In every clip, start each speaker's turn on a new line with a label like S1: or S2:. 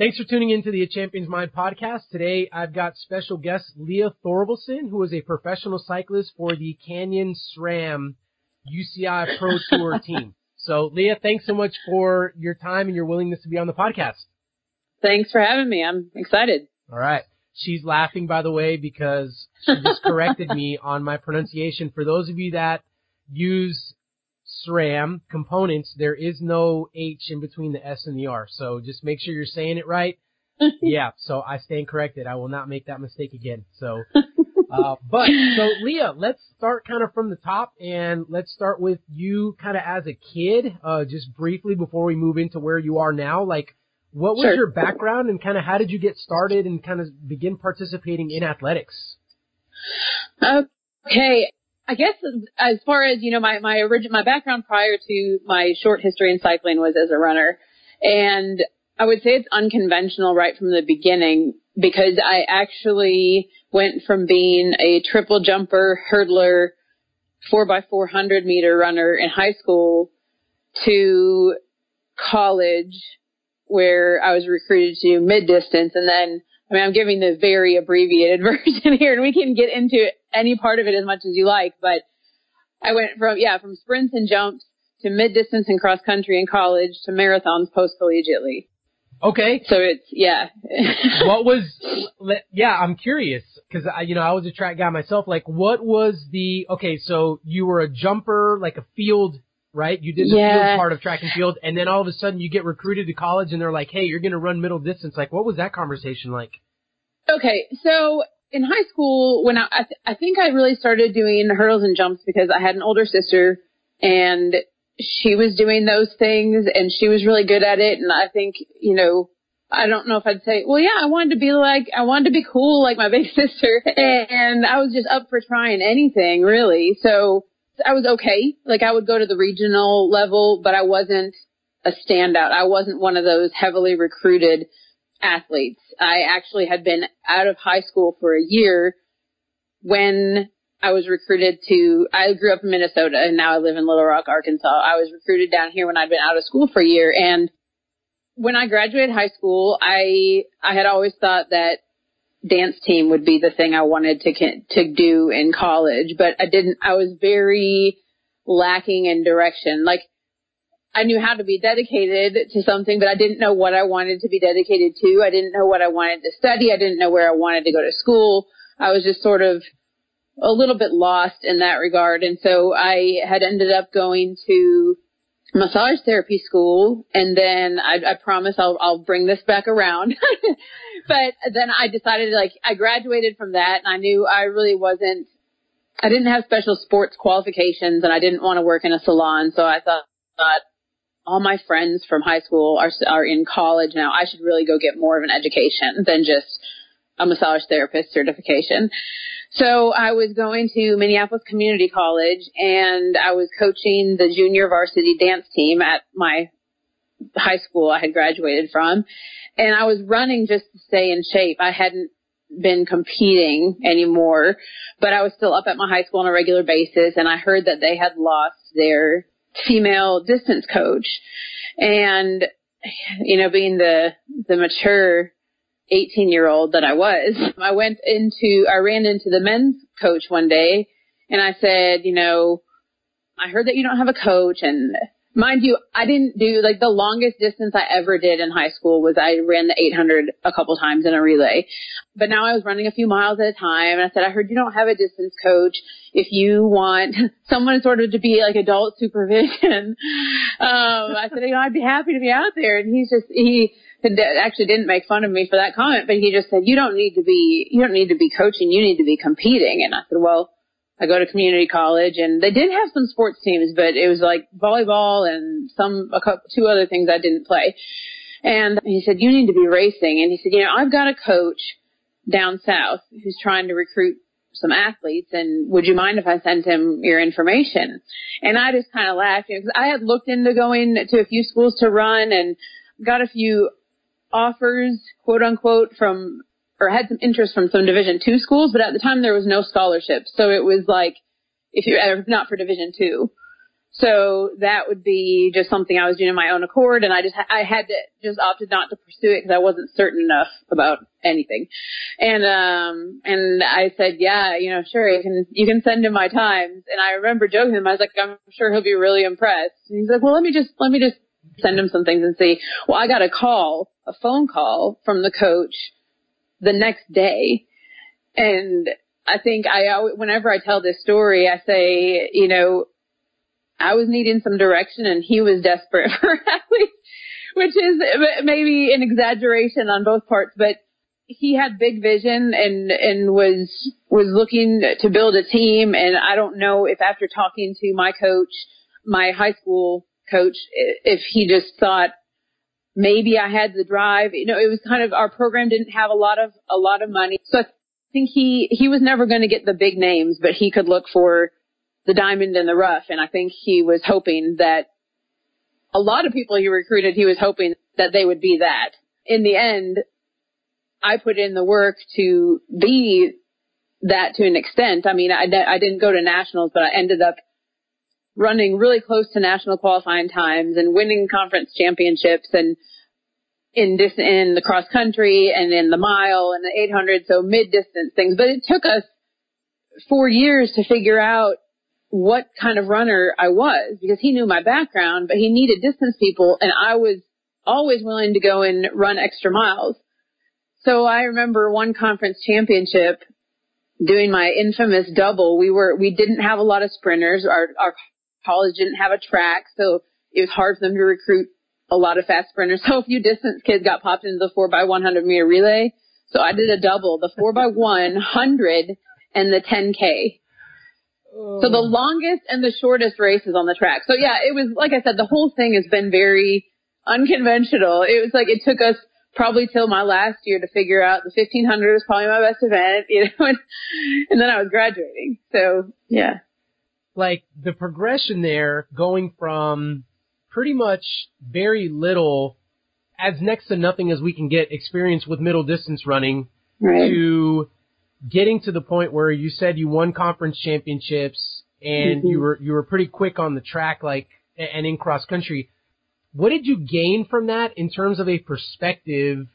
S1: Thanks for tuning into the Champions Mind podcast. Today I've got special guest Leah Thorvaldsen, who is a professional cyclist for the Canyon SRAM UCI Pro Tour team. So Leah, thanks so much for your time and your willingness to be on the podcast.
S2: Thanks for having me. I'm excited.
S1: All right. She's laughing, by the way, because she just corrected me on my pronunciation. For those of you that use SRAM components, there is no H in between the S and the R. So just make sure you're saying it right. yeah, so I stand corrected. I will not make that mistake again. So, uh, but, so Leah, let's start kind of from the top and let's start with you kind of as a kid, uh, just briefly before we move into where you are now. Like, what was
S2: Sure.
S1: your background and kind of how did you get started and kind of begin participating in athletics?
S2: Okay. I guess as far as, you know, my, my origin, my background prior to my short history in cycling was as a runner. And I would say it's unconventional right from the beginning because I actually went from being a triple jumper, hurdler, four by 400 meter runner in high school to college where I was recruited to mid distance and then I mean, I'm giving the very abbreviated version here, and we can get into any part of it as much as you like. But I went from yeah, from sprints and jumps to mid distance and cross country in college to marathons post collegiately.
S1: Okay.
S2: So it's yeah.
S1: what was yeah i'm curious because i you know i was a track guy myself like what was the okay so you were a jumper like a field right you did the field part of track and field and then all of a sudden you get recruited to college and they're like hey you're going to run middle distance like what was that conversation like
S2: Okay, so in high school, when I, I, th- I think I really started doing hurdles and jumps because I had an older sister and she was doing those things and she was really good at it. And I think, you know, I don't know if I'd say, well, yeah, I wanted to be like, I wanted to be cool like my big sister. And I was just up for trying anything really. So I was okay. Like I would go to the regional level, but I wasn't a standout. I wasn't one of those heavily recruited athletes. I actually had been out of high school for a year when I was recruited to, I grew up in Minnesota and now I live in Little Rock, Arkansas. I was recruited down here when I'd been out of school for a year and when I graduated high school, I, I had always thought that dance team would be the thing I wanted to, to do in college, but I didn't, I was very lacking in direction. Like I knew how to be dedicated to something, but I didn't know what I wanted to be dedicated to. I didn't know what I wanted to study. I didn't know where I wanted to go to school. I was just sort of a little bit lost in that regard. And so I had ended up going to massage therapy school and then I, I promise I'll, I'll bring this back around. but then I decided like I graduated from that and I knew I really wasn't I didn't have special sports qualifications and I didn't want to work in a salon. So I thought, thought all my friends from high school are are in college now. I should really go get more of an education than just a massage therapist certification. So I was going to Minneapolis Community College and I was coaching the junior varsity dance team at my high school I had graduated from. And I was running just to stay in shape. I hadn't been competing anymore, but I was still up at my high school on a regular basis and I heard that they had lost their female distance coach. And, you know, being the, the mature 18 year old that I was, I went into, I ran into the men's coach one day and I said, you know, I heard that you don't have a coach and mind you, I didn't do like the longest distance I ever did in high school was I ran the 800 a couple times in a relay. But now I was running a few miles at a time and I said, I heard you don't have a distance coach. If you want someone sort of to be like adult supervision, um, I said, you know, I'd be happy to be out there. And he's just, he actually didn't make fun of me for that comment, but he just said, you don't need to be, you don't need to be coaching. You need to be competing. And I said, well, I go to community college and they did have some sports teams, but it was like volleyball and some, a couple, two other things I didn't play. And he said, you need to be racing. And he said, you know, I've got a coach down south who's trying to recruit some athletes and would you mind if I sent him your information? And I just kind of laughed because I had looked into going to a few schools to run and got a few offers, quote unquote, from or had some interest from some Division two schools, but at the time there was no scholarship, so it was like if you're not for Division two. So that would be just something I was doing on my own accord, and I just I had to just opted not to pursue it because I wasn't certain enough about anything. And um and I said, yeah, you know, sure, you can you can send him my times. And I remember joking him, I was like, I'm sure he'll be really impressed. And he's like, well, let me just let me just send him some things and see. Well, I got a call, a phone call from the coach the next day, and I think I whenever I tell this story, I say, you know, I was needing some direction and he was desperate for athletes, which is maybe an exaggeration on both parts, but he had big vision and, and was, was looking to build a team. And I don't know if after talking to my coach, my high school coach, if he just thought maybe I had the drive. You know, it was kind of, our program didn't have a lot of, a lot of money. So I think he, he was never going to get the big names, but he could look for the diamond in the rough. And I think he was hoping that a lot of people he recruited, he was hoping that they would be that. In the end, I put in the work to be that to an extent. I mean, I, I didn't go to nationals, but I ended up running really close to national qualifying times and winning conference championships and in this in the cross country and in the mile and the 800 so mid distance things but it took us 4 years to figure out what kind of runner I was because he knew my background, but he needed distance people and I was always willing to go and run extra miles. So I remember one conference championship doing my infamous double. We were, we didn't have a lot of sprinters. Our, our college didn't have a track. So it was hard for them to recruit a lot of fast sprinters. So a few distance kids got popped into the four by 100 meter relay. So I did a double, the four by 100 and the 10K. So the oh. longest and the shortest races on the track. So yeah, it was, like I said, the whole thing has been very unconventional. It was like, it took us probably till my last year to figure out the 1500 was probably my best event, you know, and, and then I was graduating. So yeah.
S1: Like the progression there going from pretty much very little as next to nothing as we can get experience with middle distance running
S2: right.
S1: to getting to the point where you said you won conference championships and mm-hmm. you were you were pretty quick on the track like and in cross country what did you gain from that in terms of a perspective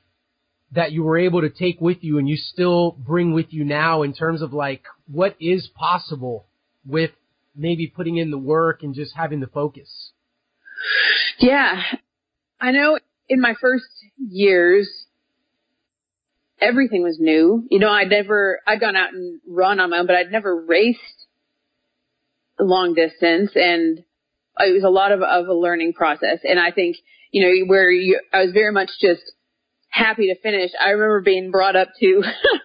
S1: that you were able to take with you and you still bring with you now in terms of like what is possible with maybe putting in the work and just having the focus
S2: yeah i know in my first years everything was new. You know, I'd never, I'd gone out and run on my own, but I'd never raced long distance and it was a lot of, of a learning process. And I think, you know, where you, I was very much just happy to finish. I remember being brought up to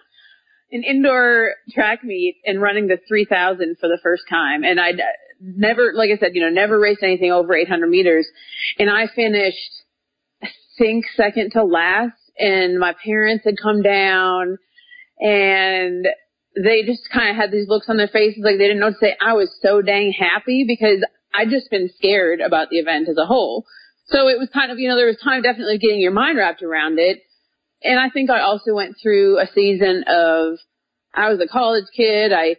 S2: an indoor track meet and running the 3000 for the first time. And I'd never, like I said, you know, never raced anything over 800 meters. And I finished, I think second to last and my parents had come down and they just kind of had these looks on their faces like they didn't know what to say. I was so dang happy because I'd just been scared about the event as a whole. So it was kind of, you know, there was time definitely getting your mind wrapped around it. And I think I also went through a season of, I was a college kid. I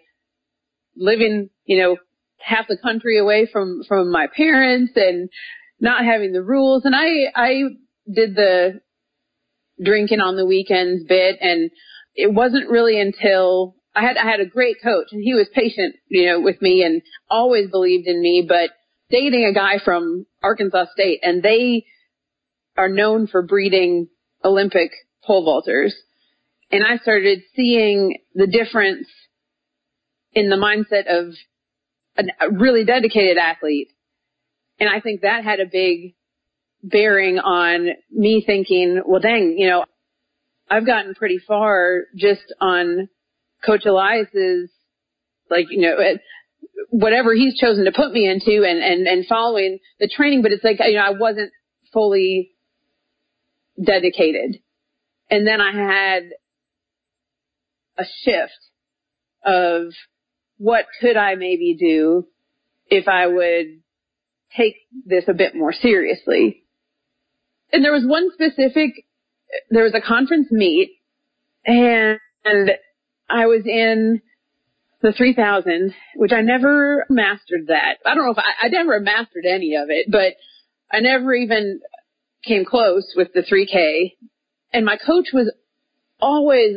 S2: living, you know, half the country away from, from my parents and not having the rules. And I, I did the drinking on the weekends bit and it wasn't really until I had I had a great coach and he was patient, you know, with me and always believed in me, but dating a guy from Arkansas State and they are known for breeding Olympic pole vaulters. And I started seeing the difference in the mindset of a really dedicated athlete. And I think that had a big bearing on me thinking, well, dang, you know, I've gotten pretty far just on Coach Elias's, like, you know, whatever he's chosen to put me into and, and, and following the training, but it's like, you know, I wasn't fully dedicated. And then I had a shift of what could I maybe do if I would take this a bit more seriously and there was one specific, there was a conference meet and, I was in the 3000, which I never mastered that. I don't know if I, I never mastered any of it, but I never even came close with the 3K. And my coach was always,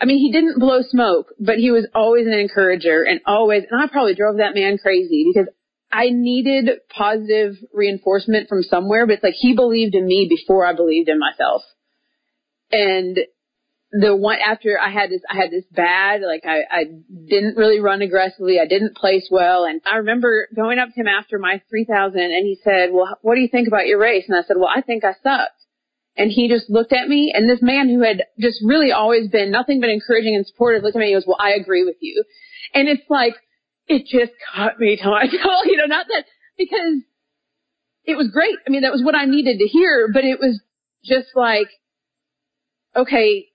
S2: I mean, he didn't blow smoke, but he was always an encourager and always, and I probably drove that man crazy because I needed positive reinforcement from somewhere, but it's like he believed in me before I believed in myself. And the one after I had this, I had this bad, like I, I didn't really run aggressively. I didn't place well. And I remember going up to him after my 3000 and he said, well, what do you think about your race? And I said, well, I think I sucked. And he just looked at me and this man who had just really always been nothing but encouraging and supportive looked at me and goes, well, I agree with you. And it's like, it just caught me to my soul, you know, not that because it was great. I mean, that was what I needed to hear, but it was just like, okay,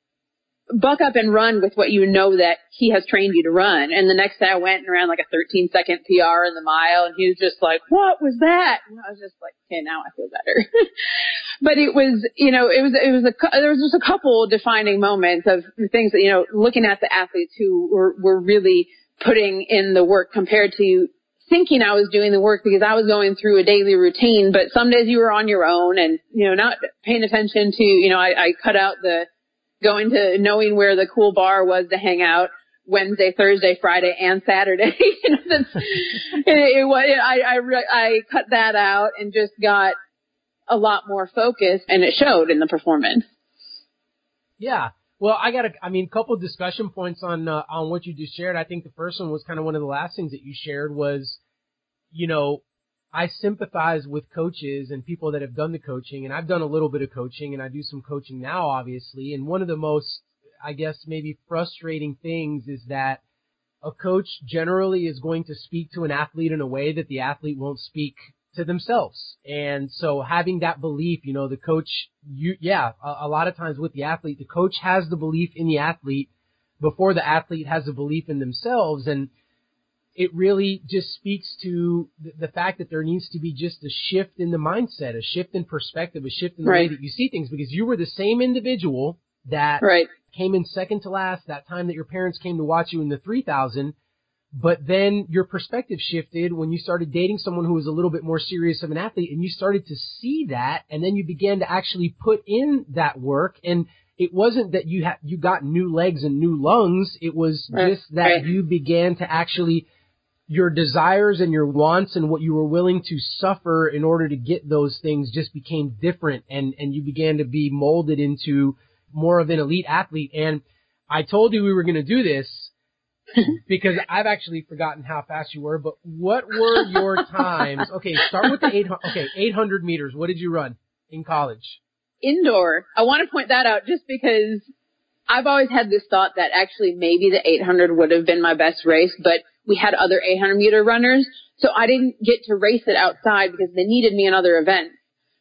S2: buck up and run with what you know that he has trained you to run. And the next day I went and ran like a 13 second PR in the mile and he was just like, what was that? And I was just like, okay, now I feel better. but it was, you know, it was, it was a, there was just a couple defining moments of things that, you know, looking at the athletes who were, were really putting in the work compared to thinking I was doing the work because I was going through a daily routine, but some days you were on your own and, you know, not paying attention to, you know, I, I cut out the going to knowing where the cool bar was to hang out Wednesday, Thursday, Friday, and Saturday. it, it, it, I, I, I cut that out and just got a lot more focused and it showed in the performance.
S1: Yeah. Well, I got a, I mean, a couple of discussion points on, uh, on what you just shared. I think the first one was kind of one of the last things that you shared was, you know, I sympathize with coaches and people that have done the coaching and I've done a little bit of coaching and I do some coaching now, obviously. And one of the most, I guess, maybe frustrating things is that a coach generally is going to speak to an athlete in a way that the athlete won't speak to themselves. And so having that belief, you know, the coach, you, yeah, a, a lot of times with the athlete, the coach has the belief in the athlete before the athlete has a belief in themselves. And it really just speaks to the, the fact that there needs to be just a shift in the mindset, a shift in perspective, a shift in the right. way that you see things because you were the same individual that
S2: right.
S1: came in second to last that time that your parents came to watch you in the 3000 but then your perspective shifted when you started dating someone who was a little bit more serious of an athlete and you started to see that and then you began to actually put in that work and it wasn't that you had you got new legs and new lungs it was right. just that right. you began to actually your desires and your wants and what you were willing to suffer in order to get those things just became different and and you began to be molded into more of an elite athlete and I told you we were going to do this because I've actually forgotten how fast you were, but what were your times? Okay, start with the 800, okay, 800 meters. What did you run in college?
S2: Indoor. I want to point that out just because I've always had this thought that actually maybe the 800 would have been my best race, but we had other 800 meter runners, so I didn't get to race it outside because they needed me in other events.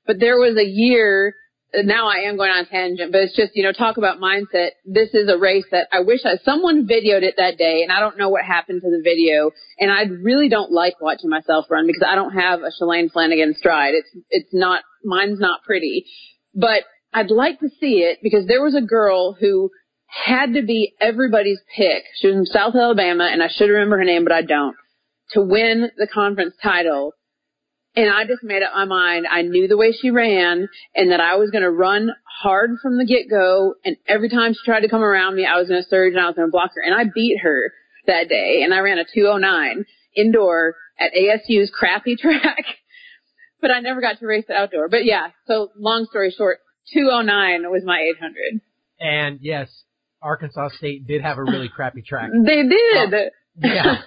S2: But there was a year now I am going on a tangent, but it's just, you know, talk about mindset. This is a race that I wish I, someone videoed it that day and I don't know what happened to the video. And I really don't like watching myself run because I don't have a Shalane Flanagan stride. It's, it's not, mine's not pretty, but I'd like to see it because there was a girl who had to be everybody's pick. She was from South Alabama and I should remember her name, but I don't to win the conference title and I just made up my mind. I knew the way she ran and that I was going to run hard from the get go. And every time she tried to come around me, I was going to surge and I was going to block her. And I beat her that day and I ran a 209 indoor at ASU's crappy track. but I never got to race it outdoor. But yeah, so long story short, 209 was my 800.
S1: And yes, Arkansas State did have a really crappy track.
S2: They did. Uh,
S1: yeah.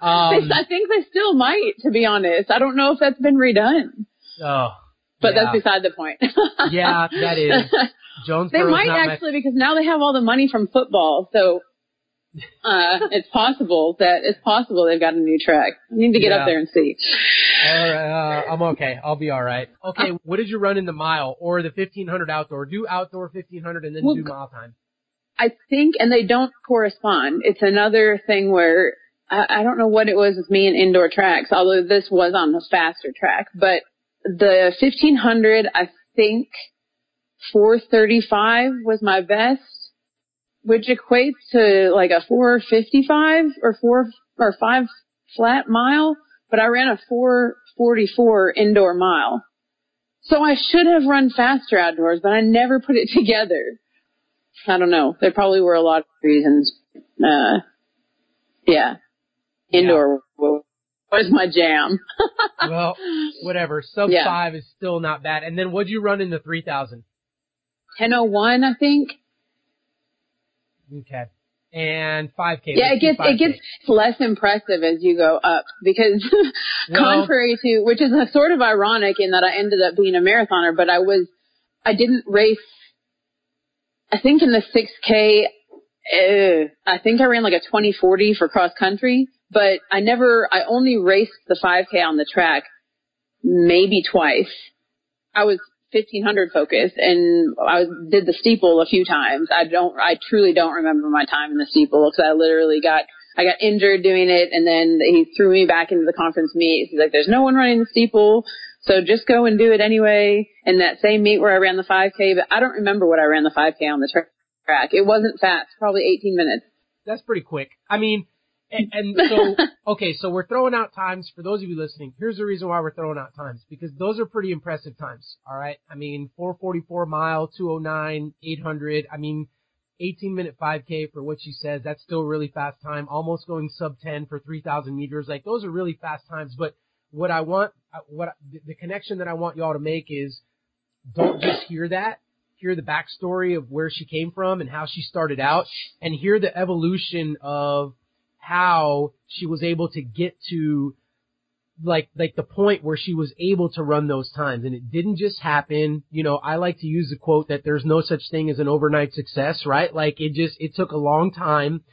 S2: Um, I think they still might, to be honest. I don't know if that's been redone.
S1: Oh.
S2: But yeah. that's beside the point.
S1: yeah, that is. Jonesboro.
S2: They might actually because now they have all the money from football, so uh, it's possible that it's possible they've got a new track. I need to get yeah. up there and see.
S1: All right, uh, I'm okay. I'll be all right. Okay, what did you run in the mile or the 1500 outdoor? Do outdoor 1500 and then well, do mile time.
S2: I think, and they don't correspond. It's another thing where I, I don't know what it was with me in indoor tracks, although this was on the faster track, but the 1500, I think 435 was my best, which equates to like a 455 or four or five flat mile, but I ran a 444 indoor mile. So I should have run faster outdoors, but I never put it together. I don't know. There probably were a lot of reasons. Uh, yeah. Indoor yeah. was my jam.
S1: well, whatever. Sub yeah. five is still not bad. And then what'd you run in the 3000?
S2: 1001, I think.
S1: Okay. And 5K.
S2: Yeah, it gets, it gets less impressive as you go up because well, contrary to, which is sort of ironic in that I ended up being a marathoner, but I was, I didn't race, I think in the 6K, uh, I think I ran like a 2040 for cross country, but I never, I only raced the 5K on the track maybe twice. I was 1500 focus and I did the steeple a few times. I don't, I truly don't remember my time in the steeple because I literally got, I got injured doing it and then he threw me back into the conference meet. He's like, there's no one running the steeple. So just go and do it anyway. And that same meet where I ran the 5K, but I don't remember what I ran the 5K on the track. It wasn't fast, probably 18 minutes.
S1: That's pretty quick. I mean, and, and so, okay, so we're throwing out times for those of you listening. Here's the reason why we're throwing out times because those are pretty impressive times. All right. I mean, 444 mile, 209, 800. I mean, 18 minute 5K for what she says. That's still really fast time. Almost going sub 10 for 3,000 meters. Like those are really fast times. But what I want, uh, what the connection that I want y'all to make is don't just hear that. Hear the backstory of where she came from and how she started out and hear the evolution of how she was able to get to like like the point where she was able to run those times. And it didn't just happen. You know i like to use the quote that there's no such thing as an overnight success right? Like it just it took a long time.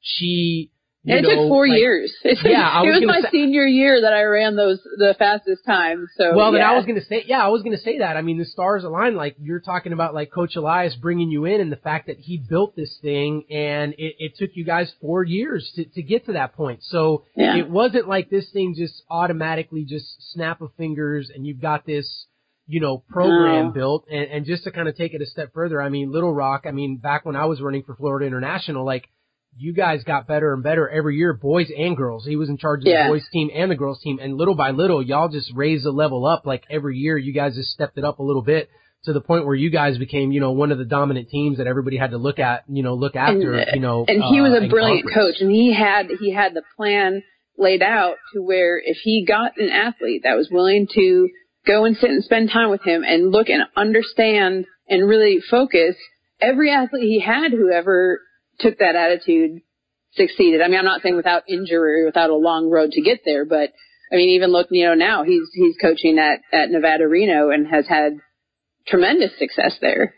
S1: She
S2: it
S1: know,
S2: took four
S1: like,
S2: years.
S1: Yeah,
S2: it
S1: was,
S2: was my
S1: say,
S2: senior year that I ran those the fastest times. So
S1: well,
S2: yeah.
S1: then I was gonna say, yeah, I was gonna say that. I mean, the stars align. Like you're talking about, like Coach Elias bringing you in, and the fact that he built this thing, and it, it took you guys four years to to get to that point. So
S2: yeah.
S1: it wasn't like this thing just automatically just snap of fingers, and you've got this you know, program
S2: no.
S1: built. And, and just to kind of take it a step further, I mean, Little Rock, I mean, back when I was running for Florida International, like you guys got better and better every year, boys and girls. He was in charge of
S2: yeah.
S1: the boys team and the girls team, and little by little, y'all just raised the level up. Like every year, you guys just stepped it up a little bit to the point where you guys became, you know, one of the dominant teams that everybody had to look at, you know, look after,
S2: and,
S1: you know.
S2: And he was
S1: uh,
S2: a brilliant
S1: conference.
S2: coach, and he had he had the plan laid out to where if he got an athlete that was willing to go and sit and spend time with him and look and understand and really focus, every athlete he had, whoever took that attitude succeeded. I mean, I'm not saying without injury, without a long road to get there, but I mean, even look, you know, now he's he's coaching at at Nevada Reno and has had tremendous success there.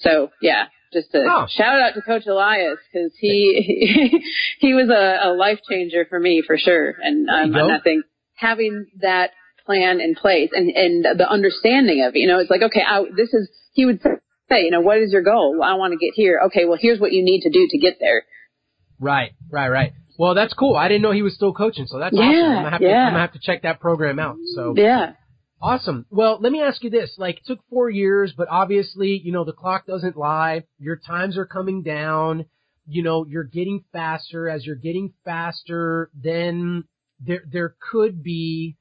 S2: So yeah, just a
S1: Oh.
S2: shout out to Coach Elias because he he was a, a life changer for me for sure. And um, and I think having that plan in place and and the understanding of it, you know, it's like okay, I, this is he would say, you know, what is your goal? I want to get here. Okay, well, here's what you need to do to get there.
S1: Right, right, right. Well, that's cool. I didn't know he was still coaching, so that's
S2: Yeah,
S1: awesome. I'm gonna, have to,
S2: yeah.
S1: I'm gonna have to check that program out. So
S2: Yeah.
S1: Awesome. Well, let me ask you this. Like, it took four years, but obviously, you know, the clock doesn't lie. Your times are coming down. You know, you're getting faster. As you're getting faster, then there, there could be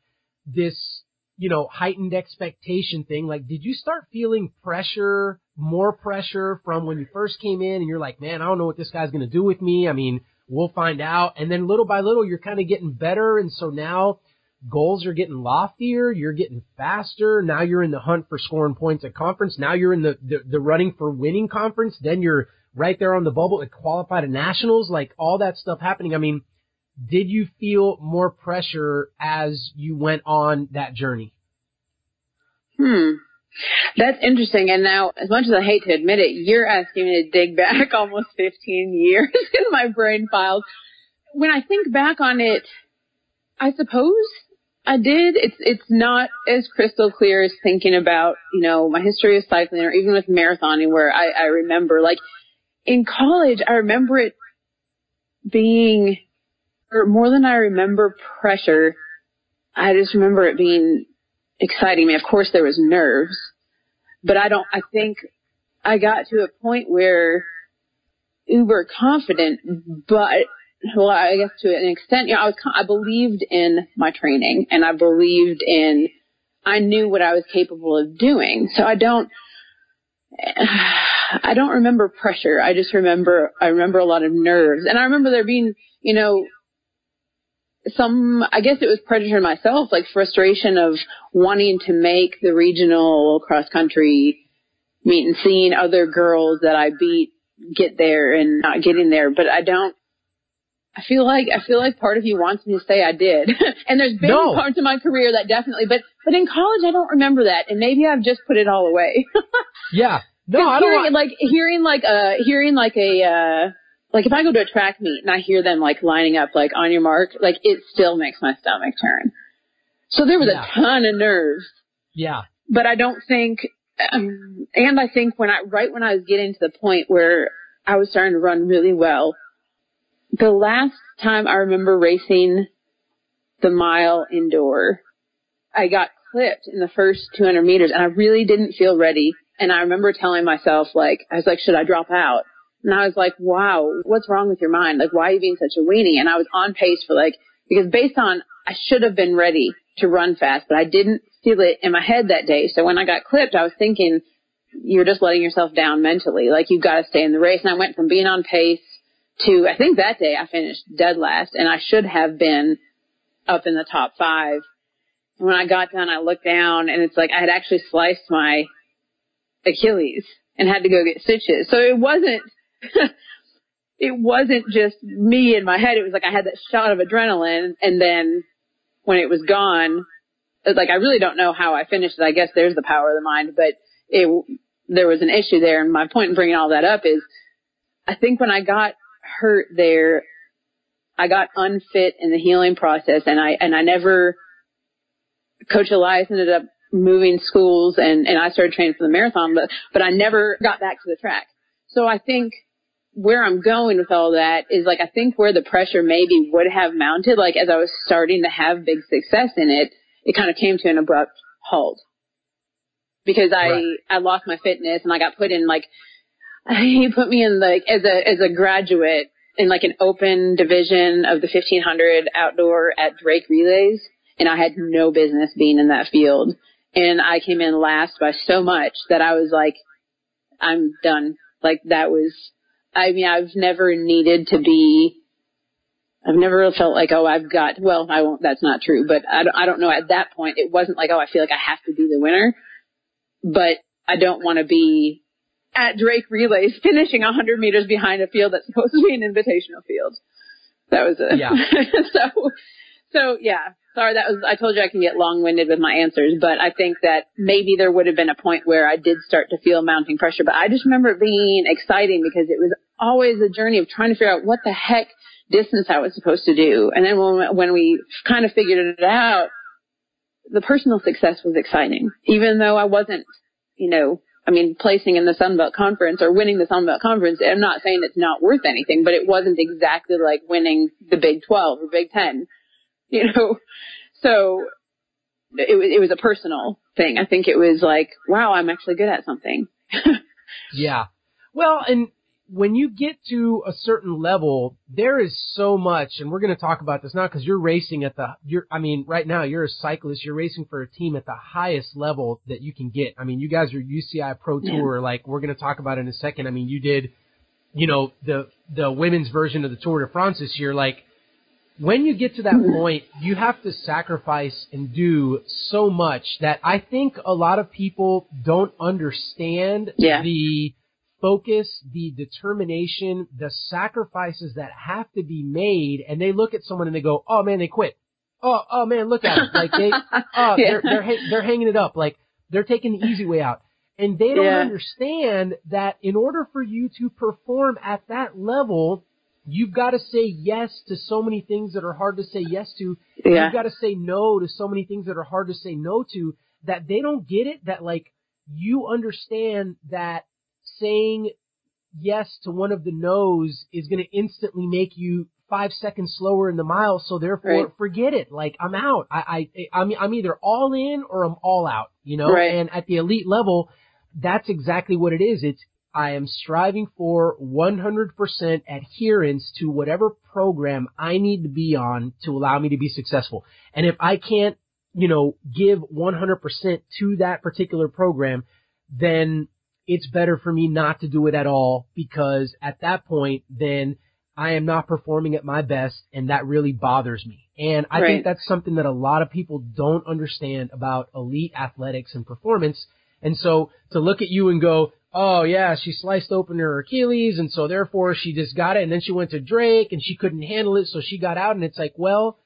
S1: this, you know, heightened expectation thing. Like, did you start feeling pressure, more pressure from when you first came in and you're like, man, I don't know what this guy's going to do with me. I mean, we'll find out. And then little by little, you're kind of getting better. And so now, goals are getting loftier, you're getting faster, now you're in the hunt for scoring points at conference, now you're in the, the, the running for winning conference, then you're right there on the bubble to qualify to nationals, like all that stuff happening. I mean, did you feel more pressure as you went on that journey?
S2: Hmm. That's interesting. And now, as much as I hate to admit it, you're asking me to dig back almost 15 years in my brain files. When I think back on it, I suppose I did. It's it's not as crystal clear as thinking about you know my history of cycling or even with marathoning, where I, I remember like in college, I remember it being or more than I remember pressure. I just remember it being exciting me. Of course, there was nerves, but I don't. I think I got to a point where uber confident, but well, I guess to an extent, you know, I was, I believed in my training and I believed in, I knew what I was capable of doing. So I don't, I don't remember pressure. I just remember, I remember a lot of nerves and I remember there being, you know, some, I guess it was pressure myself, like frustration of wanting to make the regional cross country meet and seeing other girls that I beat get there and not getting there. But I don't, I feel like I feel like part of you wants me to say I did, and there's been
S1: No.
S2: parts of my career that definitely, but but in college I don't remember that, and maybe I've just put it all away.
S1: Yeah. No, I don't
S2: hearing,
S1: want,
S2: like hearing like a hearing like a uh like if I go to a track meet and I hear them like lining up like on your mark, like it still makes my stomach turn. So there was
S1: Yeah.
S2: a ton of nerves,
S1: yeah.
S2: but I don't think, um, and I think when I right when I was getting to the point where I was starting to run really well, the last time I remember racing the mile indoor, I got clipped in the first 200 meters and I really didn't feel ready. And I remember telling myself like, I was like, should I drop out? And I was like, wow, what's wrong with your mind? Like, why are you being such a weenie? And I was on pace for like, because based on, I should have been ready to run fast, but I didn't feel it in my head that day. So when I got clipped, I was thinking, you're just letting yourself down mentally. Like, you've got to stay in the race. And I went from being on pace to, I think that day I finished dead last and I should have been up in the top five. And when I got done, I looked down and it's like I had actually sliced my Achilles and had to go get stitches. So it wasn't, it wasn't just me in my head. It was like I had that shot of adrenaline and then when it was gone, like I really don't know how I finished it. I guess there's the power of the mind, but it, there was an issue there. And my point in bringing all that up is I think when I got hurt there, I got unfit in the healing process and I, and I never, Coach Elias ended up moving schools and, and I started training for the marathon, but, but I never got back to the track. So I think where I'm going with all that is like, I think where the pressure maybe would have mounted, like as I was starting to have big success in it, it kind of came to an abrupt halt because I,
S1: Right.
S2: I lost my fitness and I got put in like, he put me in like, as a, as a graduate in like an open division of the 1500 outdoor at Drake Relays and I had no business being in that field. And I came in last by so much that I was like, I'm done. Like that was, I mean, I've never needed to be, I've never felt like, oh, I've got, well, I won't, that's not true, but I don't, I don't know. At that point, it wasn't like, oh, I feel like I have to be the winner, but I don't want to be at Drake Relays finishing 100 meters behind a field that's supposed to be an invitational field. That was it.
S1: Yeah.
S2: so, so yeah, sorry, that was, I told you I can get long-winded with my answers, but I think that maybe there would have been a point where I did start to feel mounting pressure, but I just remember it being exciting because it was always a journey of trying to figure out what the heck distance I was supposed to do. And then when, when we kind of figured it out, the personal success was exciting, even though I wasn't, you know, I mean, placing in the Sunbelt Conference or winning the Sunbelt Conference, I'm not saying it's not worth anything, but it wasn't exactly like winning the Big 12 or Big 10, you know. So it it was a personal thing. I think it was like, wow, I'm actually good at something.
S1: Yeah. Well, and when you get to a certain level, there is so much, and we're going to talk about this now because you're racing at the, you're, I mean, right now you're a cyclist, you're racing for a team at the highest level that you can get. I mean, you guys are UCI Pro
S2: Yeah.
S1: Tour, like we're going to talk about in a second. I mean, you did, you know, the, the women's version of the Tour de France this year, like, when you get to that mm-hmm. point, you have to sacrifice and do so much that I think a lot of people don't understand
S2: Yeah.
S1: the focus, the determination, the sacrifices that have to be made, and they look at someone and they go, "Oh man, they quit. Oh, oh man, look at them. Like they, oh,
S2: Yeah.
S1: they're they're ha- they're hanging it up. Like they're taking the easy way out." And they don't
S2: Yeah.
S1: understand that in order for you to perform at that level, you've got to say yes to so many things that are hard to say yes to.
S2: Yeah.
S1: You've got to say no to so many things that are hard to say no to that they don't get it that like you understand that saying yes to one of the no's is going to instantly make you five seconds slower in the mile. So therefore
S2: Right.
S1: forget it. Like I'm out. I, I, I'm, I'm either all in or I'm all out, you know,
S2: Right.
S1: and at the elite level, that's exactly what it is. It's, I am striving for 100% adherence to whatever program I need to be on to allow me to be successful. And if I can't, you know, give 100% to that particular program, then it's better for me not to do it at all because at that point, then I am not performing at my best and that really bothers me. And I right. think that's something that a lot of people don't understand about elite athletics and performance. And so to look at you and go, oh yeah, she sliced open her Achilles and so therefore she just got it and then she went to Drake and she couldn't handle it so she got out and it's like, well,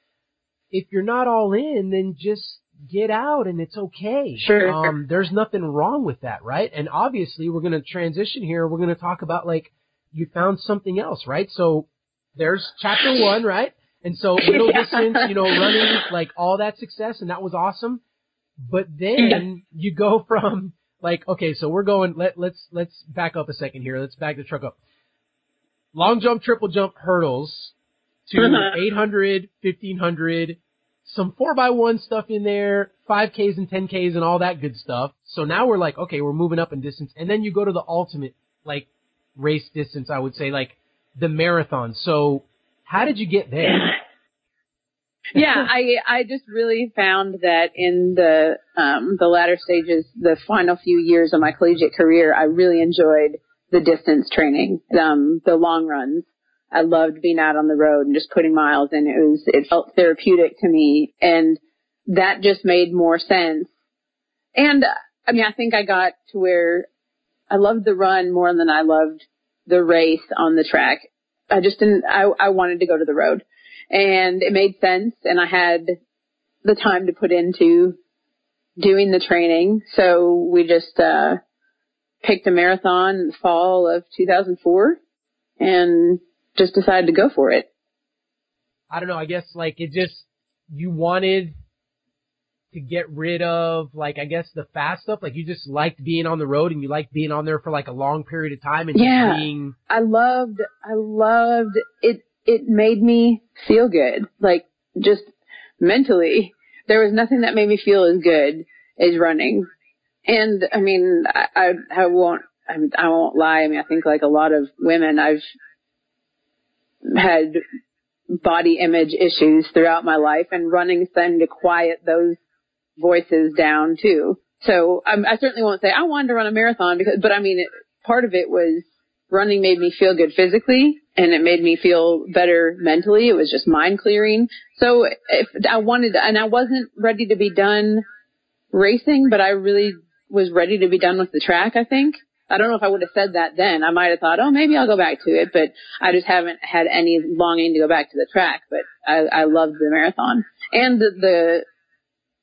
S1: if you're not all in, then just get out and it's okay.
S2: Sure.
S1: Um, there's nothing wrong with that, right? And obviously we're going to transition here. We're going to talk about like, you found something else, right? So there's chapter one, right? And so middle yeah. distance, you know, running like all that success and that was awesome. But then you go from like, okay, so we're going, let, let's, let's back up a second here. Let's back the truck up. Long jump, triple jump hurdles to uh-huh. 800, 1500, some 4x1 stuff in there, 5Ks and 10Ks and all that good stuff. So now we're like, okay, we're moving up in distance. And then you go to the ultimate, like, race distance, I would say, like, the marathon. So how did you get there?
S2: yeah, I I just really found that in the um the latter stages, the final few years of my collegiate career, I really enjoyed the distance training, um, the long runs. I loved being out on the road and just putting miles in. It was it felt therapeutic to me, and that just made more sense. And I mean, I think I got to where I loved the run more than I loved the race on the track. I just didn't. I I wanted to go to the road and it made sense and I had the time to put into doing the training. So we just, uh, picked a marathon in the fall of 2004 and just decided to go for it.
S1: I don't know. I guess like it just, you wanted to get rid of like I guess the fast stuff. Like you just liked being on the road and you liked being on there for like a long period of time and
S2: yeah,
S1: being.
S2: I loved. I loved it it made me feel good. Like just mentally, there was nothing that made me feel as good as running. And I mean, I, I, I won't, I, I won't lie. I mean, I think like a lot of women, I've had body image issues throughout my life and running tend to quiet those voices down too. So um, I certainly won't say I wanted to run a marathon because, but I mean, it, part of it was running made me feel good physically and it made me feel better mentally. It was just mind clearing. So if I wanted, and I wasn't ready to be done racing, but I really was ready to be done with the track, I think. I don't know if I would have said that then. I might have thought, oh, maybe I'll go back to it, but I just haven't had any longing to go back to the track. But I, I loved the marathon and the, the,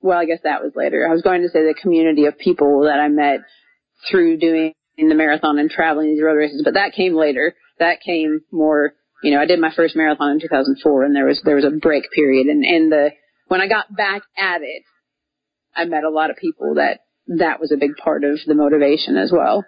S2: well, I guess that was later. I was going to say the community of people that I met through doing the marathon and traveling these road races, but that came later that came more, you know, I did my first marathon in 2004 and there was, there was a break period and, and the, when I got back at it, I met a lot of people that, that was a big part of the motivation as well.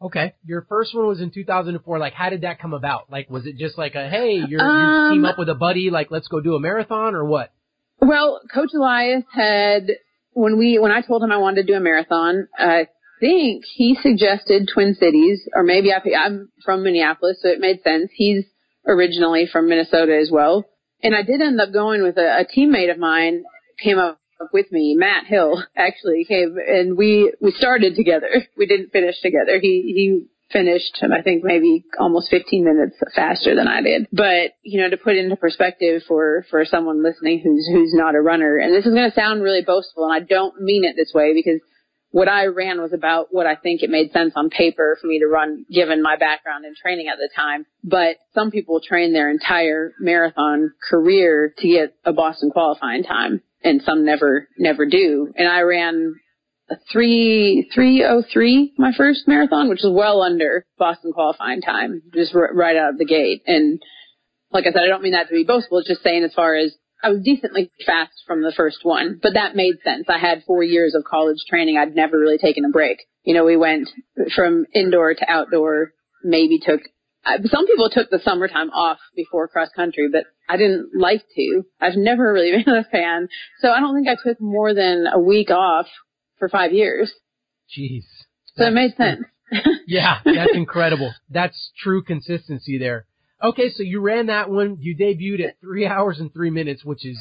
S1: Okay. Your first one was in 2004. Like, how did that come about? Like, was it just like a, hey, you're, um, you team up with a buddy, like, let's go do a marathon or what?
S2: Well, Coach Elias had, when we, when I told him I wanted to do a marathon, I think he suggested Twin Cities, or maybe I, I'm from Minneapolis, so it made sense. He's originally from Minnesota as well. And I did end up going with a, a teammate of mine came up with me, Matt Hill, actually came, and we, we started together. We didn't finish together. He, he finished, I think maybe almost 15 minutes faster than I did. But, you know, to put into perspective for, for someone listening who's, who's not a runner, and this is going to sound really boastful, and I don't mean it this way because what I ran was about what I think it made sense on paper for me to run given my background in training at the time. But some people train their entire marathon career to get a Boston qualifying time and some never, never do. And I ran a three, three oh three my first marathon, which is well under Boston qualifying time, just r- right out of the gate. And like I said, I don't mean that to be boastful. It's just saying as far as I was decently fast from the first one, but that made sense. I had four years of college training. I'd never really taken a break. You know, we went from indoor to outdoor, maybe took, some people took the summertime off before cross country, but I didn't like to. I've never really been a fan. So I don't think I took more than a week off for five years.
S1: Jeez.
S2: So it made sense.
S1: yeah, that's incredible. That's true consistency there. Okay, so you ran that one. You debuted at three hours and three minutes, which is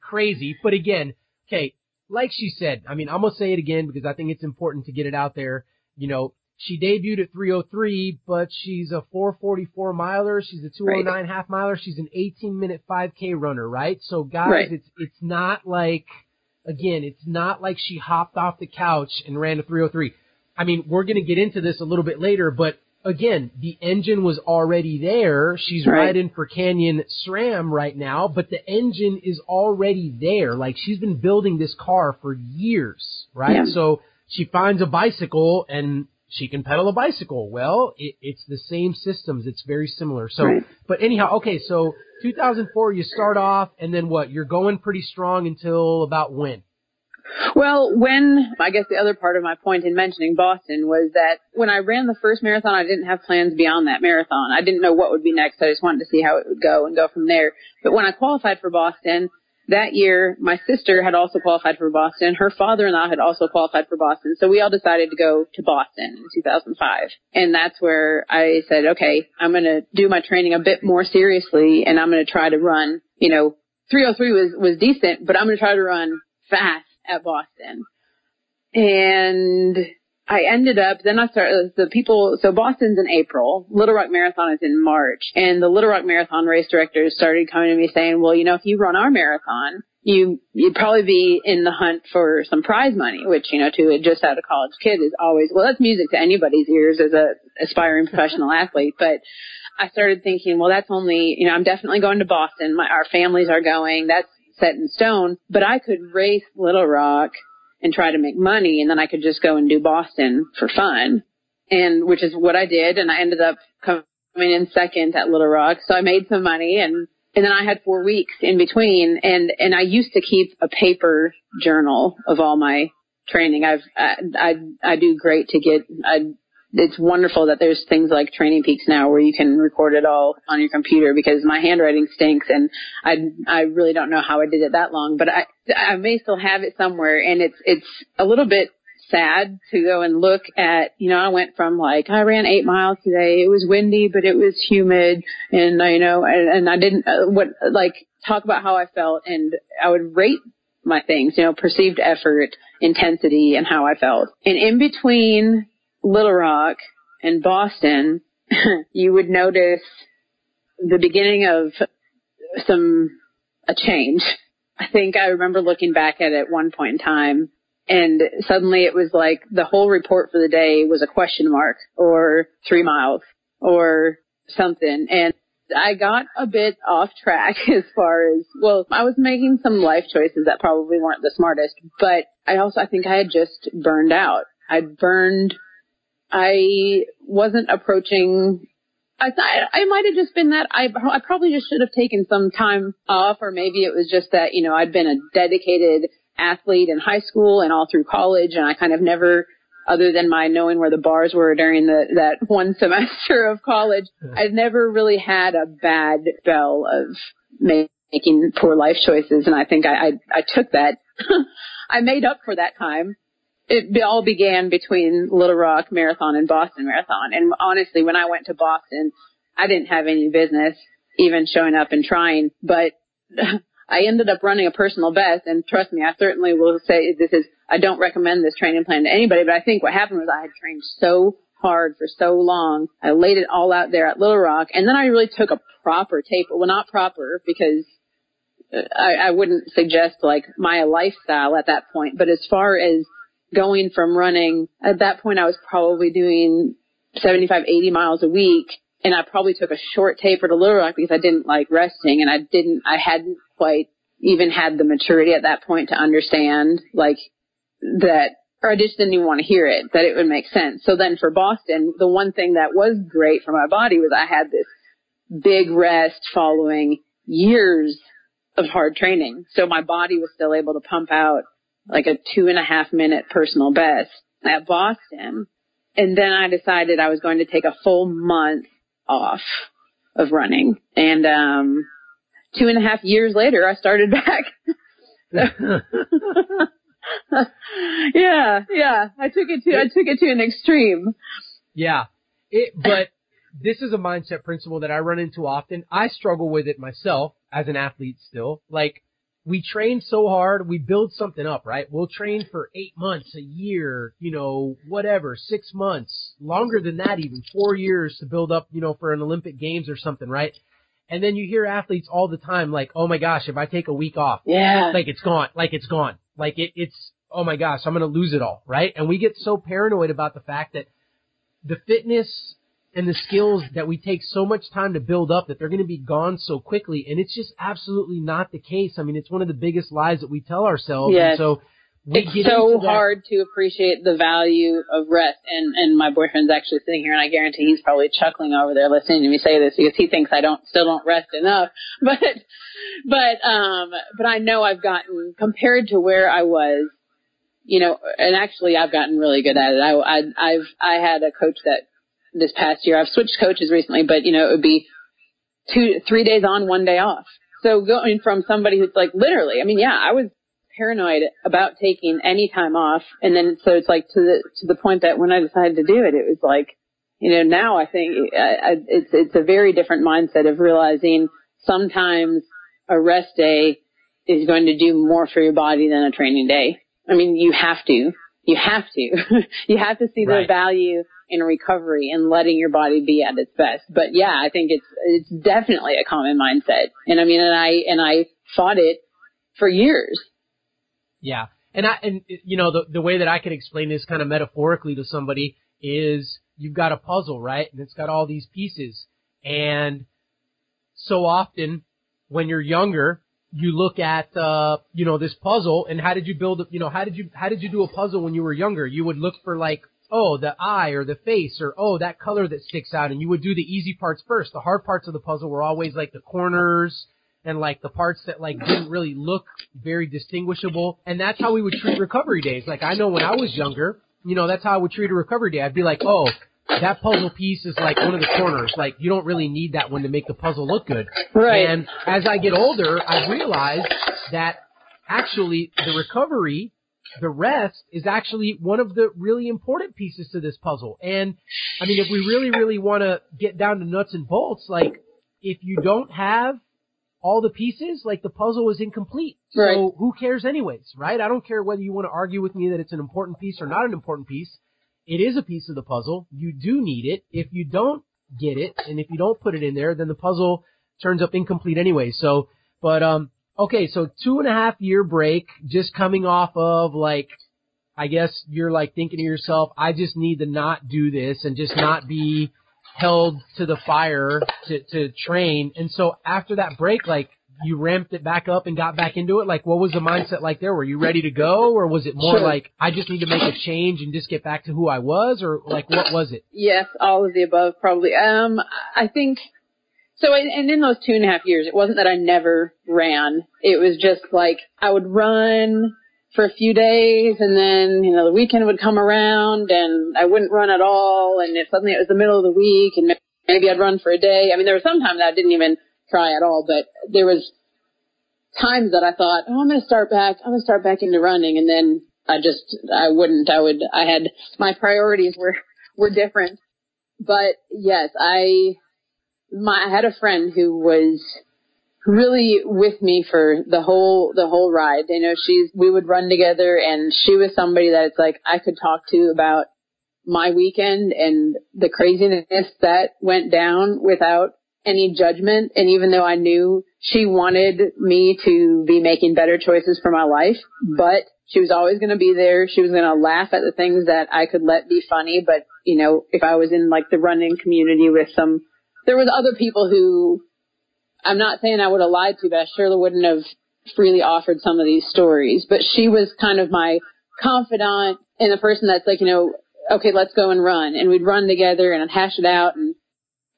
S1: crazy. But again, okay, like she said, I mean, I'm gonna say it again because I think it's important to get it out there. You know, she debuted at 303, but she's a 444 miler. She's a 209 right. half miler. She's an 18 minute 5K runner, right? So guys, right. it's it's not like again, it's not like she hopped off the couch and ran a 303. I mean, we're gonna get into this a little bit later, but again, the engine was already there. She's right. riding for Canyon SRAM right now, but the engine is already there. Like she's been building this car for years, right? Yeah. So she finds a bicycle and she can pedal a bicycle. Well, it, it's the same systems. It's very similar. So, right. but anyhow, okay, so 2004, you start off and then what? You're going pretty strong until about when?
S2: Well, when, I guess the other part of my point in mentioning Boston was that when I ran the first marathon, I didn't have plans beyond that marathon. I didn't know what would be next. I just wanted to see how it would go and go from there. But when I qualified for Boston, that year, my sister had also qualified for Boston. Her father-in-law had also qualified for Boston. So we all decided to go to Boston in 2005. And that's where I said, okay, I'm going to do my training a bit more seriously and I'm going to try to run, you know, 303 was, was decent, but I'm going to try to run fast at Boston. And I ended up, then I started, uh, the people, so Boston's in April, Little Rock Marathon is in March, and the Little Rock Marathon race directors started coming to me saying, well, you know, if you run our marathon, you, you'd probably be in the hunt for some prize money, which, you know, to a just out of college kid is always, well, that's music to anybody's ears as a aspiring professional athlete, but I started thinking, well, that's only, you know, I'm definitely going to Boston. My, our families are going. That's set in stone, but I could race Little Rock and try to make money and then I could just go and do Boston for fun. And which is what I did and I ended up coming in second at Little Rock. So I made some money and and then I had four weeks in between and and I used to keep a paper journal of all my training. I've I I, I do great to get I it's wonderful that there's things like Training Peaks now where you can record it all on your computer because my handwriting stinks and I I really don't know how I did it that long, but I I may still have it somewhere and it's it's a little bit sad to go and look at, you know, I went from like, I ran eight miles today. It was windy, but it was humid and, you know, and, and I didn't, uh, what, like, talk about how I felt and I would rate my things, you know, perceived effort, intensity, and how I felt. And in between Little Rock and Boston, you would notice the beginning of some, a change. I think I remember looking back at it one point in time and suddenly it was like the whole report for the day was a question mark or three miles or something. And I got a bit off track as far as, well, I was making some life choices that probably weren't the smartest, but I also, I think I had just burned out. I'd burned I wasn't approaching. I thought I might have just been that. I I probably just should have taken some time off, or maybe it was just that you know I'd been a dedicated athlete in high school and all through college, and I kind of never, other than my knowing where the bars were during the that one semester of college, I'd never really had a bad spell of making poor life choices, and I think I I, I took that. I made up for that time it all began between Little Rock Marathon and Boston Marathon. And honestly, when I went to Boston, I didn't have any business even showing up and trying, but I ended up running a personal best. And trust me, I certainly will say this is, I don't recommend this training plan to anybody, but I think what happened was I had trained so hard for so long. I laid it all out there at Little Rock and then I really took a proper taper. Well, not proper because I, I wouldn't suggest like my lifestyle at that point, but as far as going from running, at that point I was probably doing 75, 80 miles a week. And I probably took a short taper to Little Rock because I didn't like resting and I didn't, I hadn't quite even had the maturity at that point to understand like that, or I just didn't even want to hear it, that it would make sense. So then for Boston, the one thing that was great for my body was I had this big rest following years of hard training. So my body was still able to pump out like a two and a half minute personal best at Boston. And then I decided I was going to take a full month off of running. And, um, two and a half years later, I started back. yeah, yeah. I took it to, I took it to an extreme.
S1: Yeah. It, but this is a mindset principle that I run into often. I struggle with it myself as an athlete still. Like, we train so hard, we build something up, right? We'll train for eight months, a year, you know, whatever, six months, longer than that even, four years to build up, you know, for an Olympic Games or something, right? And then you hear athletes all the time like, oh my gosh, if I take a week off,
S2: Yeah.
S1: like it's gone, like it's gone, like it, it's, oh my gosh, I'm gonna lose it all, right? And we get so paranoid about the fact that the fitness and the skills that we take so much time to build up that they're going to be gone so quickly. And it's just absolutely not the case. I mean, it's one of the biggest lies that we tell ourselves.
S2: Yes.
S1: And so
S2: it's so hard to appreciate the value of rest and and my boyfriend's actually sitting here and I guarantee he's probably chuckling over there listening to me say this because he thinks I don't still don't rest enough but but um but I know I've gotten compared to where I was you know and actually I've gotten really good at it I I I've I had a coach that this past year I've switched coaches recently but you know it would be two three days on one day off so going from somebody who's like literally I mean yeah I was paranoid about taking any time off. And then so it's like to the to the point that when I decided to do it, it was like, you know, now I think I, I, it's it's a very different mindset of realizing sometimes a rest day is going to do more for your body than a training day. I mean, you have to. You have to. you have to see the
S1: Right.
S2: value in recovery and letting your body be at its best. But yeah, I think it's it's definitely a common mindset. And I mean, and I and I fought it for years.
S1: Yeah. And I, and you know, the, the way that I can explain this kind of metaphorically to somebody is you've got a puzzle, right? And it's got all these pieces. And so often when you're younger, you look at, uh, you know, this puzzle and how did you build, you know, how did you, how did you do a puzzle when you were younger? You would look for like, oh, the eye or the face or, oh, that color that sticks out and you would do the easy parts first. The hard parts of the puzzle were always like the corners and like the parts that like didn't really look very distinguishable. And that's how we would treat recovery days. Like I know when I was younger, you know, that's how I would treat a recovery day. I'd be like, oh, that puzzle piece is like one of the corners. Like you don't really need that one to make the puzzle look good.
S2: Right.
S1: And as I get older, I realize that actually the recovery, the rest is actually one of the really important pieces to this puzzle. And I mean, if we really, really want to get down to nuts and bolts, like if you don't have all the pieces, like the puzzle is incomplete.
S2: Right.
S1: So who cares anyways, right? I don't care whether you want to argue with me that it's an important piece or not an important piece. It is a piece of the puzzle. You do need it. If you don't get it and if you don't put it in there, then the puzzle turns up incomplete anyway. So, but, um, okay, so two and a half year break, just coming off of like, I guess you're like thinking to yourself, I just need to not do this and just not be held to the fire to, to train. And so after that break, like you ramped it back up and got back into it. Like what was the mindset like there? Were you ready to go or was it more
S2: Sure.
S1: like I just need to make a change and just get back to who I was or like what was it?
S2: Yes, all of the above probably. Um, I think so. And in those two and a half years, it wasn't that I never ran. It was just like I would run for a few days, and then you know the weekend would come around, and I wouldn't run at all. And if suddenly it was the middle of the week, and maybe I'd run for a day. I mean, there was some that I didn't even try at all, but there was times that I thought, oh, I'm going to start back. I'm going to start back into running, and then I just I wouldn't. I would. I had my priorities were were different. But yes, I my I had a friend who was really with me for the whole the whole ride. You know, she's we would run together and she was somebody that it's like I could talk to about my weekend and the craziness that went down without any judgment and even though I knew she wanted me to be making better choices for my life, mm-hmm. but she was always going to be there. She was going to laugh at the things that I could let be funny, but you know, if I was in like the running community with some there was other people who I'm not saying I would have lied to, but I surely wouldn't have freely offered some of these stories. But she was kind of my confidant and the person that's like, you know, okay, let's go and run. And we'd run together and I'd hash it out and